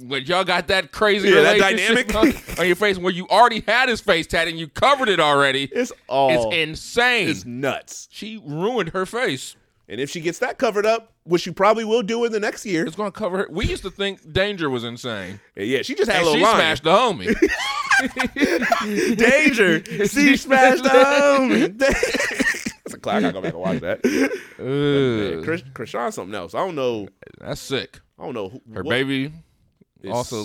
when y'all got that crazy Yeah, that dynamic. on, your face where you already had his face tat and you covered it already. It's all It's insane. It's nuts. she ruined her face. And if she gets that covered up, which she probably will do in the next year, It's gonna cover her. We used to think Danger was insane. yeah, she just had And a she little line. smashed the homie. Danger. she smashed the homie. That's a clap. I gotta go back and watch that. Ugh. Chris, Chrisean's something else. I don't know. That's sick. I don't know. Who, Her what- baby is also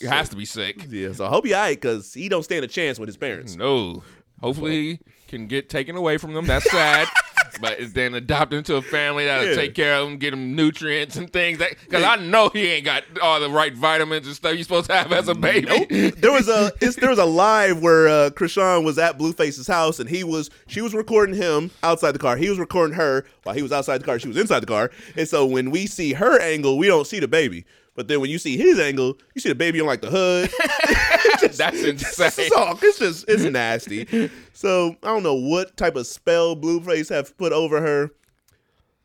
it has sick. to be sick. Yeah, so I hope he all right because he don't stand a chance with his parents. No. Hopefully he can get taken away from them. That's sad. but is then adopted into a family that'll Yeah. take care of him, get him nutrients and things. That because I know he ain't got all the right vitamins and stuff you're supposed to have as a baby. Nope. There was a it's, there was a live where uh, Chrisean was at Blueface's house and he was she was recording him outside the car. He was recording her while he was outside the car. She was inside the car. And so when we see her angle, we don't see the baby. But then when you see his angle, you see the baby on like the hood. That's insane. It's, all, it's just it's nasty. So I don't know what type of spell Blueface have put over her,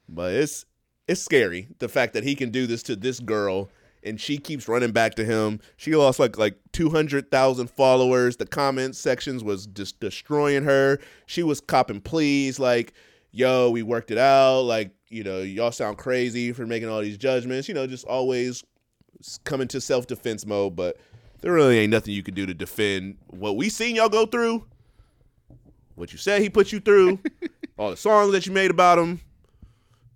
but it's it's scary the fact that he can do this to this girl and she keeps running back to him. She lost like like two hundred thousand followers. The comment sections was just destroying her. She was copping pleas like, "Yo, we worked it out." Like, you know, y'all sound crazy for making all these judgments. You know, just always coming to self defense mode. But there really ain't nothing you can do to defend what we seen y'all go through. What you said he put you through, all the songs that you made about him,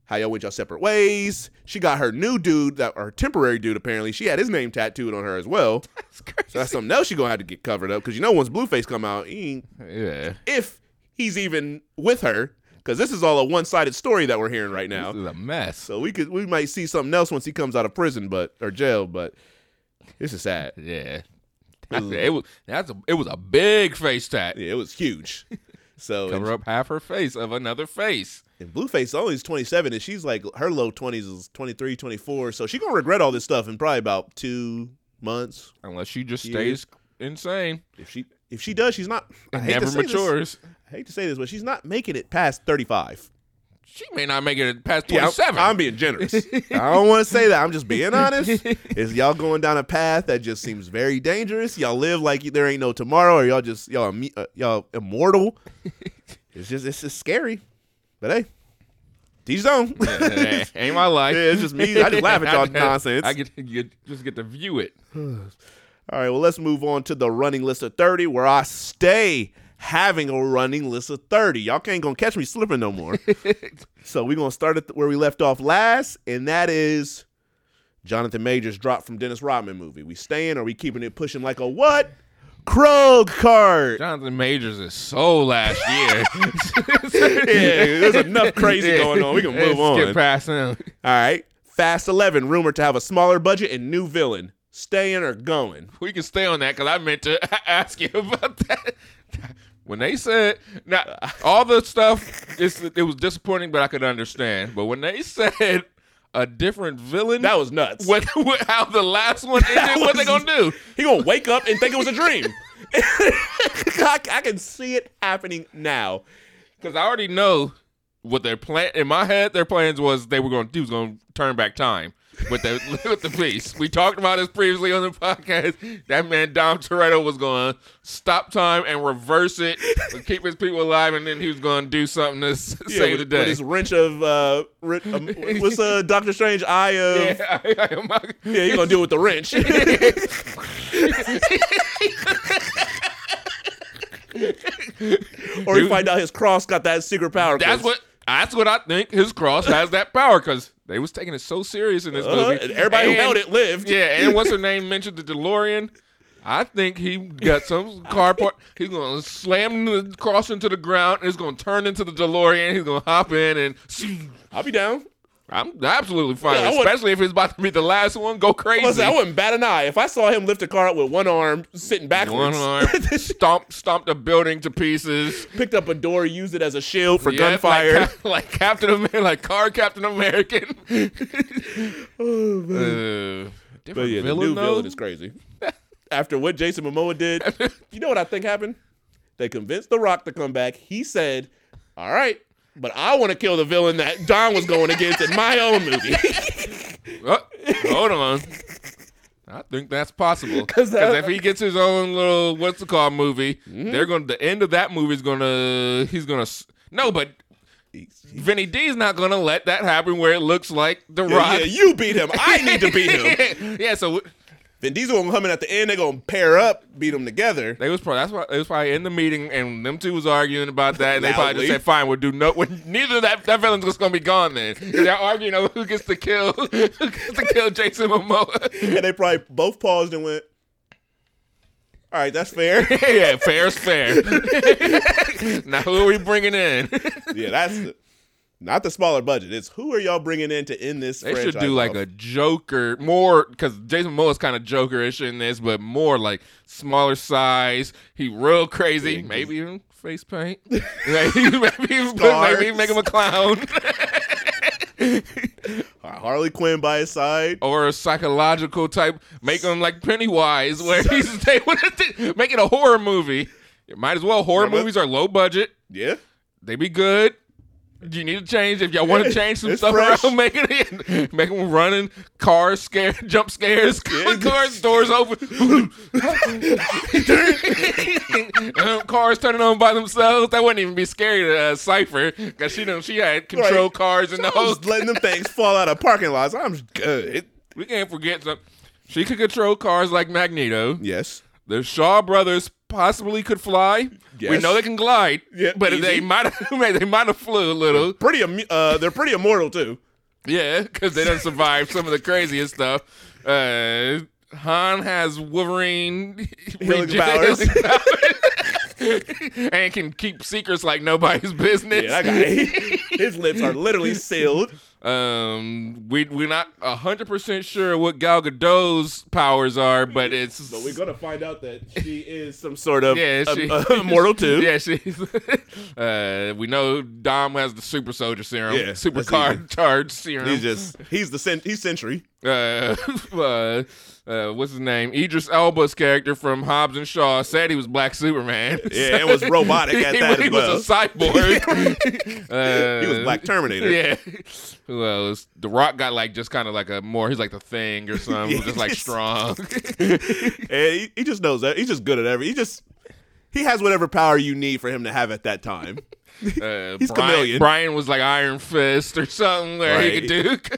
how y'all went y'all separate ways. She got her new dude, that or temporary dude apparently. She had his name tattooed on her as well. That's crazy. So that's something else she gonna have to get covered up because you know once Blueface come out, he Yeah. if he's even with her, because this is all a one sided story that we're hearing right now. This is a mess. So we could we might see something else once he comes out of prison, but or jail. But this is sad. Yeah. it was that's a it was a big face tat. Yeah, it was huge. So Cover up half her face of another face. And Blueface only is 27, and she's like, her low 20s is 23, 24. So she going to regret all this stuff in probably about two months. Unless she just Years. stays insane. If she if she does, she's not. I And hate to never matures. this. I hate to say this, but she's not making it past 35. She may not make it past Yeah, I'm- 27. I'm, being generous. I don't want to say that. I'm just being honest. Is y'all going down a path that just seems very dangerous? Y'all live like there ain't no tomorrow, or y'all just y'all imme- uh, y'all immortal? It's just it's just scary. But hey, teach own. Hey, ain't my life. Yeah, it's just me. I just laugh at y'all nonsense. I get, get just get to view it. All right, well, let's move on to the running list of 30, where I stay having a running list of 30. Y'all can't gonna catch me slipping no more. so we're gonna start at where we left off last, and that is Jonathan Majors dropped from Dennis Rodman movie. We staying or we keeping it pushing like a what? Krog card. Jonathan Majors is so last year. yeah, there's enough crazy going on. We can move on. Skip past him. All right. Fast 11, rumored to have a smaller budget and new villain. Staying or going? We can stay on that because I meant to ask you about that. When they said now all the stuff, it's, it was disappointing, but I could understand. But when they said a different villain, That was nuts. what, what, how the last one ended, what they gonna do? He gonna wake up and think it was a dream. I, I can see it happening now. Because I already know what their plan in my head. Their plans was they were going to do was to turn back time with the with the piece. We talked about this previously on the podcast. That man Dom Toretto was going to stop time and reverse it, keep his people alive, and then he was going to do something to Yeah, save with, the with day. his wrench of uh, um, what's uh, Doctor Strange eye of? Yeah, I, I, am Yeah, you gonna do it with the wrench. or you find out his cross got that secret power. That's what. That's what I think. His cross has that power because they was taking it so serious in this Uh-huh, movie. and everybody who held it lived. Yeah, and what's her name mentioned the DeLorean. I think he got some car part. He's gonna slam the cross into the ground. And it's gonna turn into the DeLorean. He's gonna hop in and. I'll be down. I'm absolutely fine, Yeah, I with it, would- especially if it's about to be the last one. Go crazy. Listen, I wouldn't bat an eye if I saw him lift a car up with one arm, sitting backwards. One arm, stomp, stomped a building to pieces. picked up a door, used it as a shield for gunfire. like, like Captain America, like car Captain American. oh, man. Uh, But different yeah, villain the new though? villain is crazy. After what Jason Momoa did, you know what I think happened? They convinced The Rock to come back. He said, "All right, but I want to kill the villain that Dom was going against in my own movie." Oh, hold on. I think that's possible because if he gets his own little what's it called movie, Mm-hmm. they're going. to The end of that movie is gonna. He's gonna. No, but Vinny D is not gonna let that happen where it looks like the Yeah, Rock. yeah, you beat him. I need to beat him. yeah, so Vin Diesel gonna come in at the end. They're gonna pair up, beat them together. they was probably that's why it was probably in the meeting and them two was arguing about that and they probably just said fine we'll do no when neither of that that villain's just gonna be gone then. they're arguing over who gets to kill who gets to kill Jason Momoa. And they probably both paused and went, "All right, that's fair." yeah, fair's fair. now who are we bringing in? yeah, that's the, not the smaller budget. It's who are y'all bringing in to end this? They should do like off? a Joker more because Jason Momoa is kind of Jokerish in this, but more like smaller size. He real crazy. Maybe even face paint. maybe maybe, maybe make him a clown. Harley Quinn by his side. or a psychological type. Make him like Pennywise, where he's they make it a horror movie. Might as well. Horror Yeah, but- movies are low budget. Yeah. They be good. Do you need to change if y'all want to change some it's stuff fresh. around. Make it in. Make them running, cars scared, jump scares, cars doors open, Um, cars turning on by themselves. That wouldn't even be scary to uh, Cipher because she know she had control Right. cars and the whole. letting them things fall out of parking lots. I'm good. We can't forget some. She could control cars like Magneto. Yes. The Shaw brothers possibly could fly. We know they can glide. Yeah, but easy. they might have they might have flew a little. Pretty, uh, they're pretty immortal too. Yeah, because they don't survive some of the craziest stuff. Uh, Han has Wolverine healing powers. and can keep secrets like nobody's business. Yeah, that guy. His lips are literally sealed. Um, we we're not hundred percent sure what Gal Gadot's powers are, but it's But we're gonna find out that she is some sort of yeah, she, uh, immortal too. Yeah, she's. uh, we know Dom has the super soldier serum, Yeah, super car easy. charged serum. He's just he's the cent- he's Sentry. uh, uh, uh, what's his name? Idris Elba's character from Hobbs and Shaw said he was Black Superman. Yeah, it was robotic at he, that he as was well. a cyborg. uh, He was Black Terminator. Yeah. Who else? The Rock got like just kind of like a more. He's like the Thing or something. Yeah, just like strong. and he, he just knows that he's just good at every. He just he has whatever power you need for him to have at that time. Uh, He's Brian, chameleon. Brian was like Iron Fist or something where he could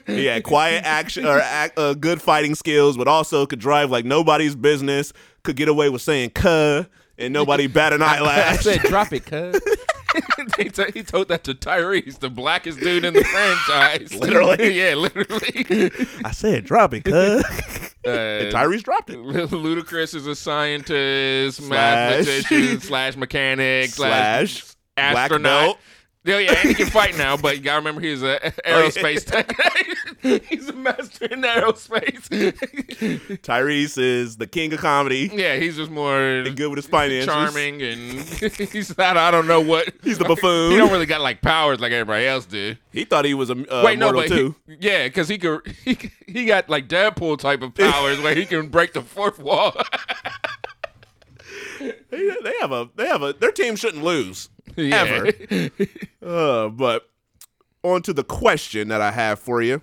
do. had quiet action or uh, good fighting skills, but also could drive like nobody's business. Could get away with saying "cuh" and nobody bat an eyelash. I eyelash. said, drop it, cuz. he, t- he told that to Tyrese, the blackest dude in the franchise. Literally? yeah, literally. I said, "Drop it, cuz. Uh, and Tyrese dropped it. Ludacris is a scientist, Slash. mathematician, slash mechanic, slash, Slash black astronaut. Belt. Yeah, yeah, and he can fight now, but you gotta remember he's a aerospace tech. he's a master in aerospace. Tyrese is the king of comedy. yeah, he's just more And good with his finances. charming, and he's not. I don't know what. He's the buffoon. He don't really got like powers like everybody else did. He thought he was a uh, Wait, no, immortal but too. he, yeah, because he could. He, he got like Deadpool type of powers where he can break the fourth wall. They, they have a they have a their team shouldn't lose Yeah. ever. Uh, but on to the question that I have for you.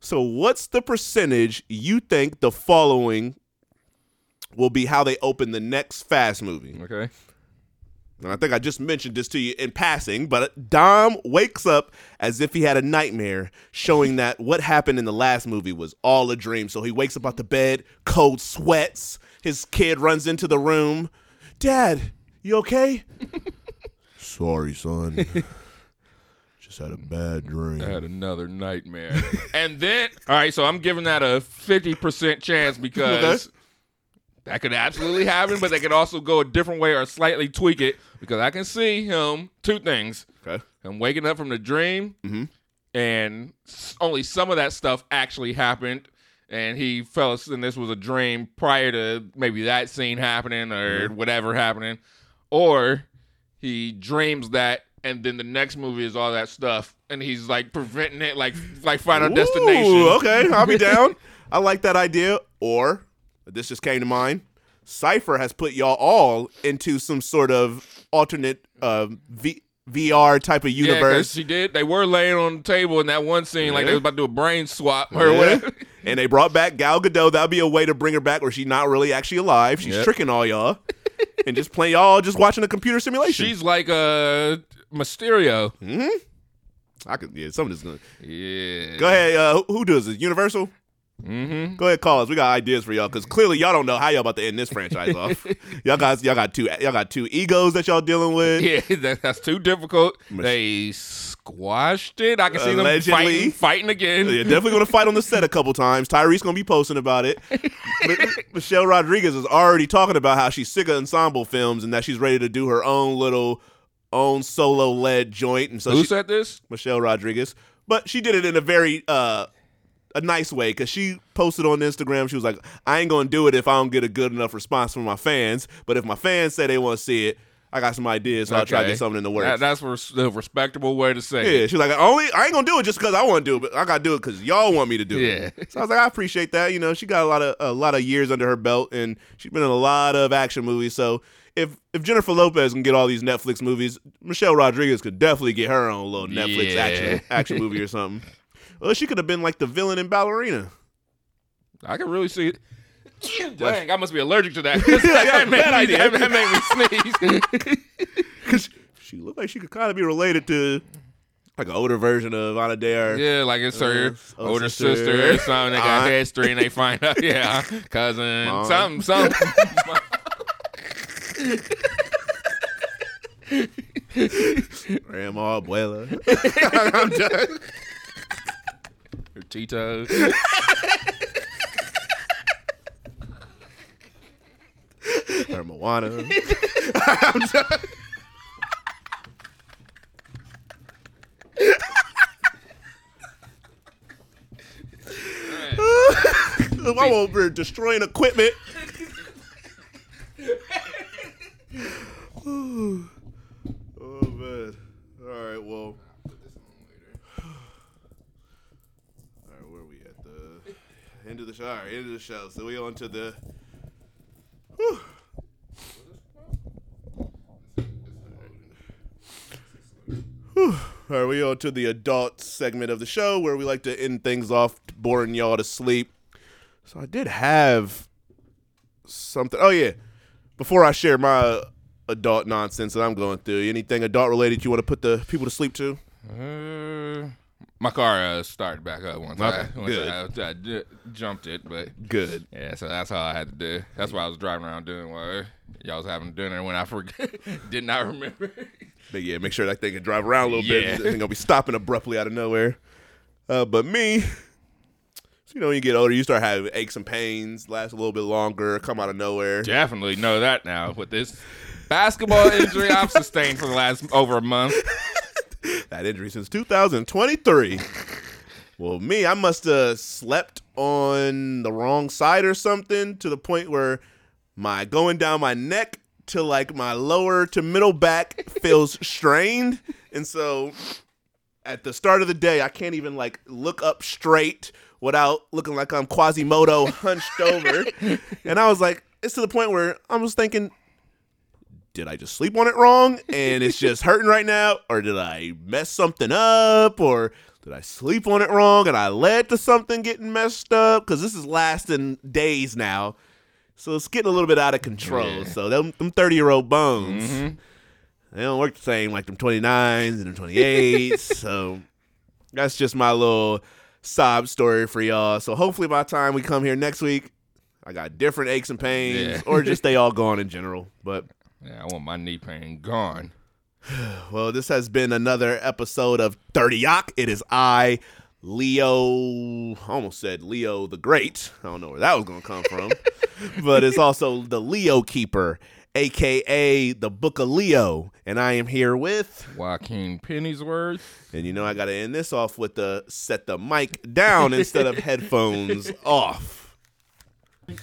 So, what's the percentage you think the following will be how they open the next Fast movie? Okay. And I think I just mentioned this to you in passing, but Dom wakes up as if he had a nightmare, showing that what happened in the last movie was all a dream. So he wakes up out the bed, cold sweats. His kid runs into the room. Dad, you okay? Sorry, son. Just had a bad dream. I had another nightmare. and then, all right, so I'm giving that a 50% chance because that could absolutely happen, but they could also go a different way or slightly tweak it because I can see him, two things. Okay. Him waking up from the dream, mm-hmm. and only some of that stuff actually happened. And he fell asleep, and this was a dream prior to maybe that scene happening or mm-hmm. whatever happening. Or he dreams that, and then the next movie is all that stuff, and he's like preventing it, like like Final Destination. Okay, I'll be down. I like that idea. Or this just came to mind. Cipher has put y'all all into some sort of alternate uh, v- VR type of Yeah, universe. she did. They were laying on the table in that one scene, like they was about to do a brain swap or Yeah. whatever. And they brought back Gal Gadot. That'll be a way to bring her back where she's not really actually alive. She's Yep. tricking all y'all. and just playing y'all just watching a computer simulation. She's like uh Mysterio. hmm I could yeah, some of this gonna Yeah. Go ahead, uh, who, who does this? Universal? Mm-hmm. Go ahead, call us. We got ideas for y'all because clearly y'all don't know how y'all about to end this franchise off. Y'all guys, y'all got two, y'all got two egos that y'all dealing with. Yeah, that, that's too difficult. They squashed it. I can see them Allegedly. fighting, fighting again. They're definitely going to fight on the set a couple times. Tyrese going to be posting about it. Michelle Rodriguez is already talking about how she's sick of ensemble films and that she's ready to do her own little, own solo led joint. And so Who she- said this? Michelle Rodriguez, but she did it in a very uh, a nice way because she posted on Instagram. She was like, "I ain't gonna do it if I don't get a good enough response from my fans. But if my fans say they want to see it, I got some ideas, so I'll try to get something in the works. That- that's a respectable way to say Yeah, it. she's like, only I ain't gonna do it just because I want to do it, but I gotta do it because y'all want me to do Yeah. it. So I was like, I appreciate that. You know, she got a lot of a lot of years under her belt, and she's been in a lot of action movies. So if if Jennifer Lopez can get all these Netflix movies, Michelle Rodriguez could definitely get her own little Netflix Yeah. action action movie or something. Well, she could have been like the villain in Ballerina. I can really see it. Dang, I must be allergic to that. Yeah, that, made me, that made me sneeze. Because she looked like she could kind of be related to like an older version of Ana Dare. yeah, like it's her Uh, older sister, sister, or something. They got aunt. history and they find out, yeah, cousin, Mom. something, something. Grandma, abuela. I'm done. Her Tito. Her Moana. I'm over here destroying equipment. oh man. All right, well. All right, where are we at? The end of the show. All right, end of the show. So we on to the. Whew. All right, we on to the adult segment of the show where we like to end things off, boring y'all to sleep. So I did have something. Oh yeah, before I share my adult nonsense that I'm going through, anything adult related you want to put the people to sleep to? Uh, my car uh, started back up once Okay, I, once good. I, I j- jumped it, but Good. Yeah, so that's all I had to do. That's what I was driving around doing while y'all was having dinner when I forgot, did not remember. But yeah, make sure that thing can drive around a little bit. Yeah. It ain't gonna be stopping abruptly out of nowhere. Uh, but me, so you know, when you get older, you start having aches and pains, last a little bit longer, come out of nowhere. Definitely know that now with this basketball injury I've sustained for the last over a month. that injury since 2023. well, me, I must have slept on the wrong side or something to the point where my going down my neck to like my lower to middle back feels strained. And so at the start of the day, I can't even like look up straight without looking like I'm Quasimodo hunched over. And I was like, it's to the point where I was thinking, did I just sleep on it wrong and it's just hurting right now? Or did I mess something up? Or did I sleep on it wrong and I led to something getting messed up? Because this is lasting days now. So it's getting a little bit out of control. Yeah. So them, them 30 year old bones, Mhm. they don't work the same like them 29s and them 28s. so that's just my little sob story for y'all. So hopefully by the time we come here next week, I got different aches and pains Yeah. or just they all gone in general. But Yeah, I want my knee pain gone. well, this has been another episode of 30 Yak. It is I, Leo, I almost said Leo the Great. I don't know where that was going to come from. but it's also the Leo Keeper, aka the Book of Leo. And I am here with Joaquin Pennyworth. And you know, I got to end this off with the set the mic down instead of headphones off.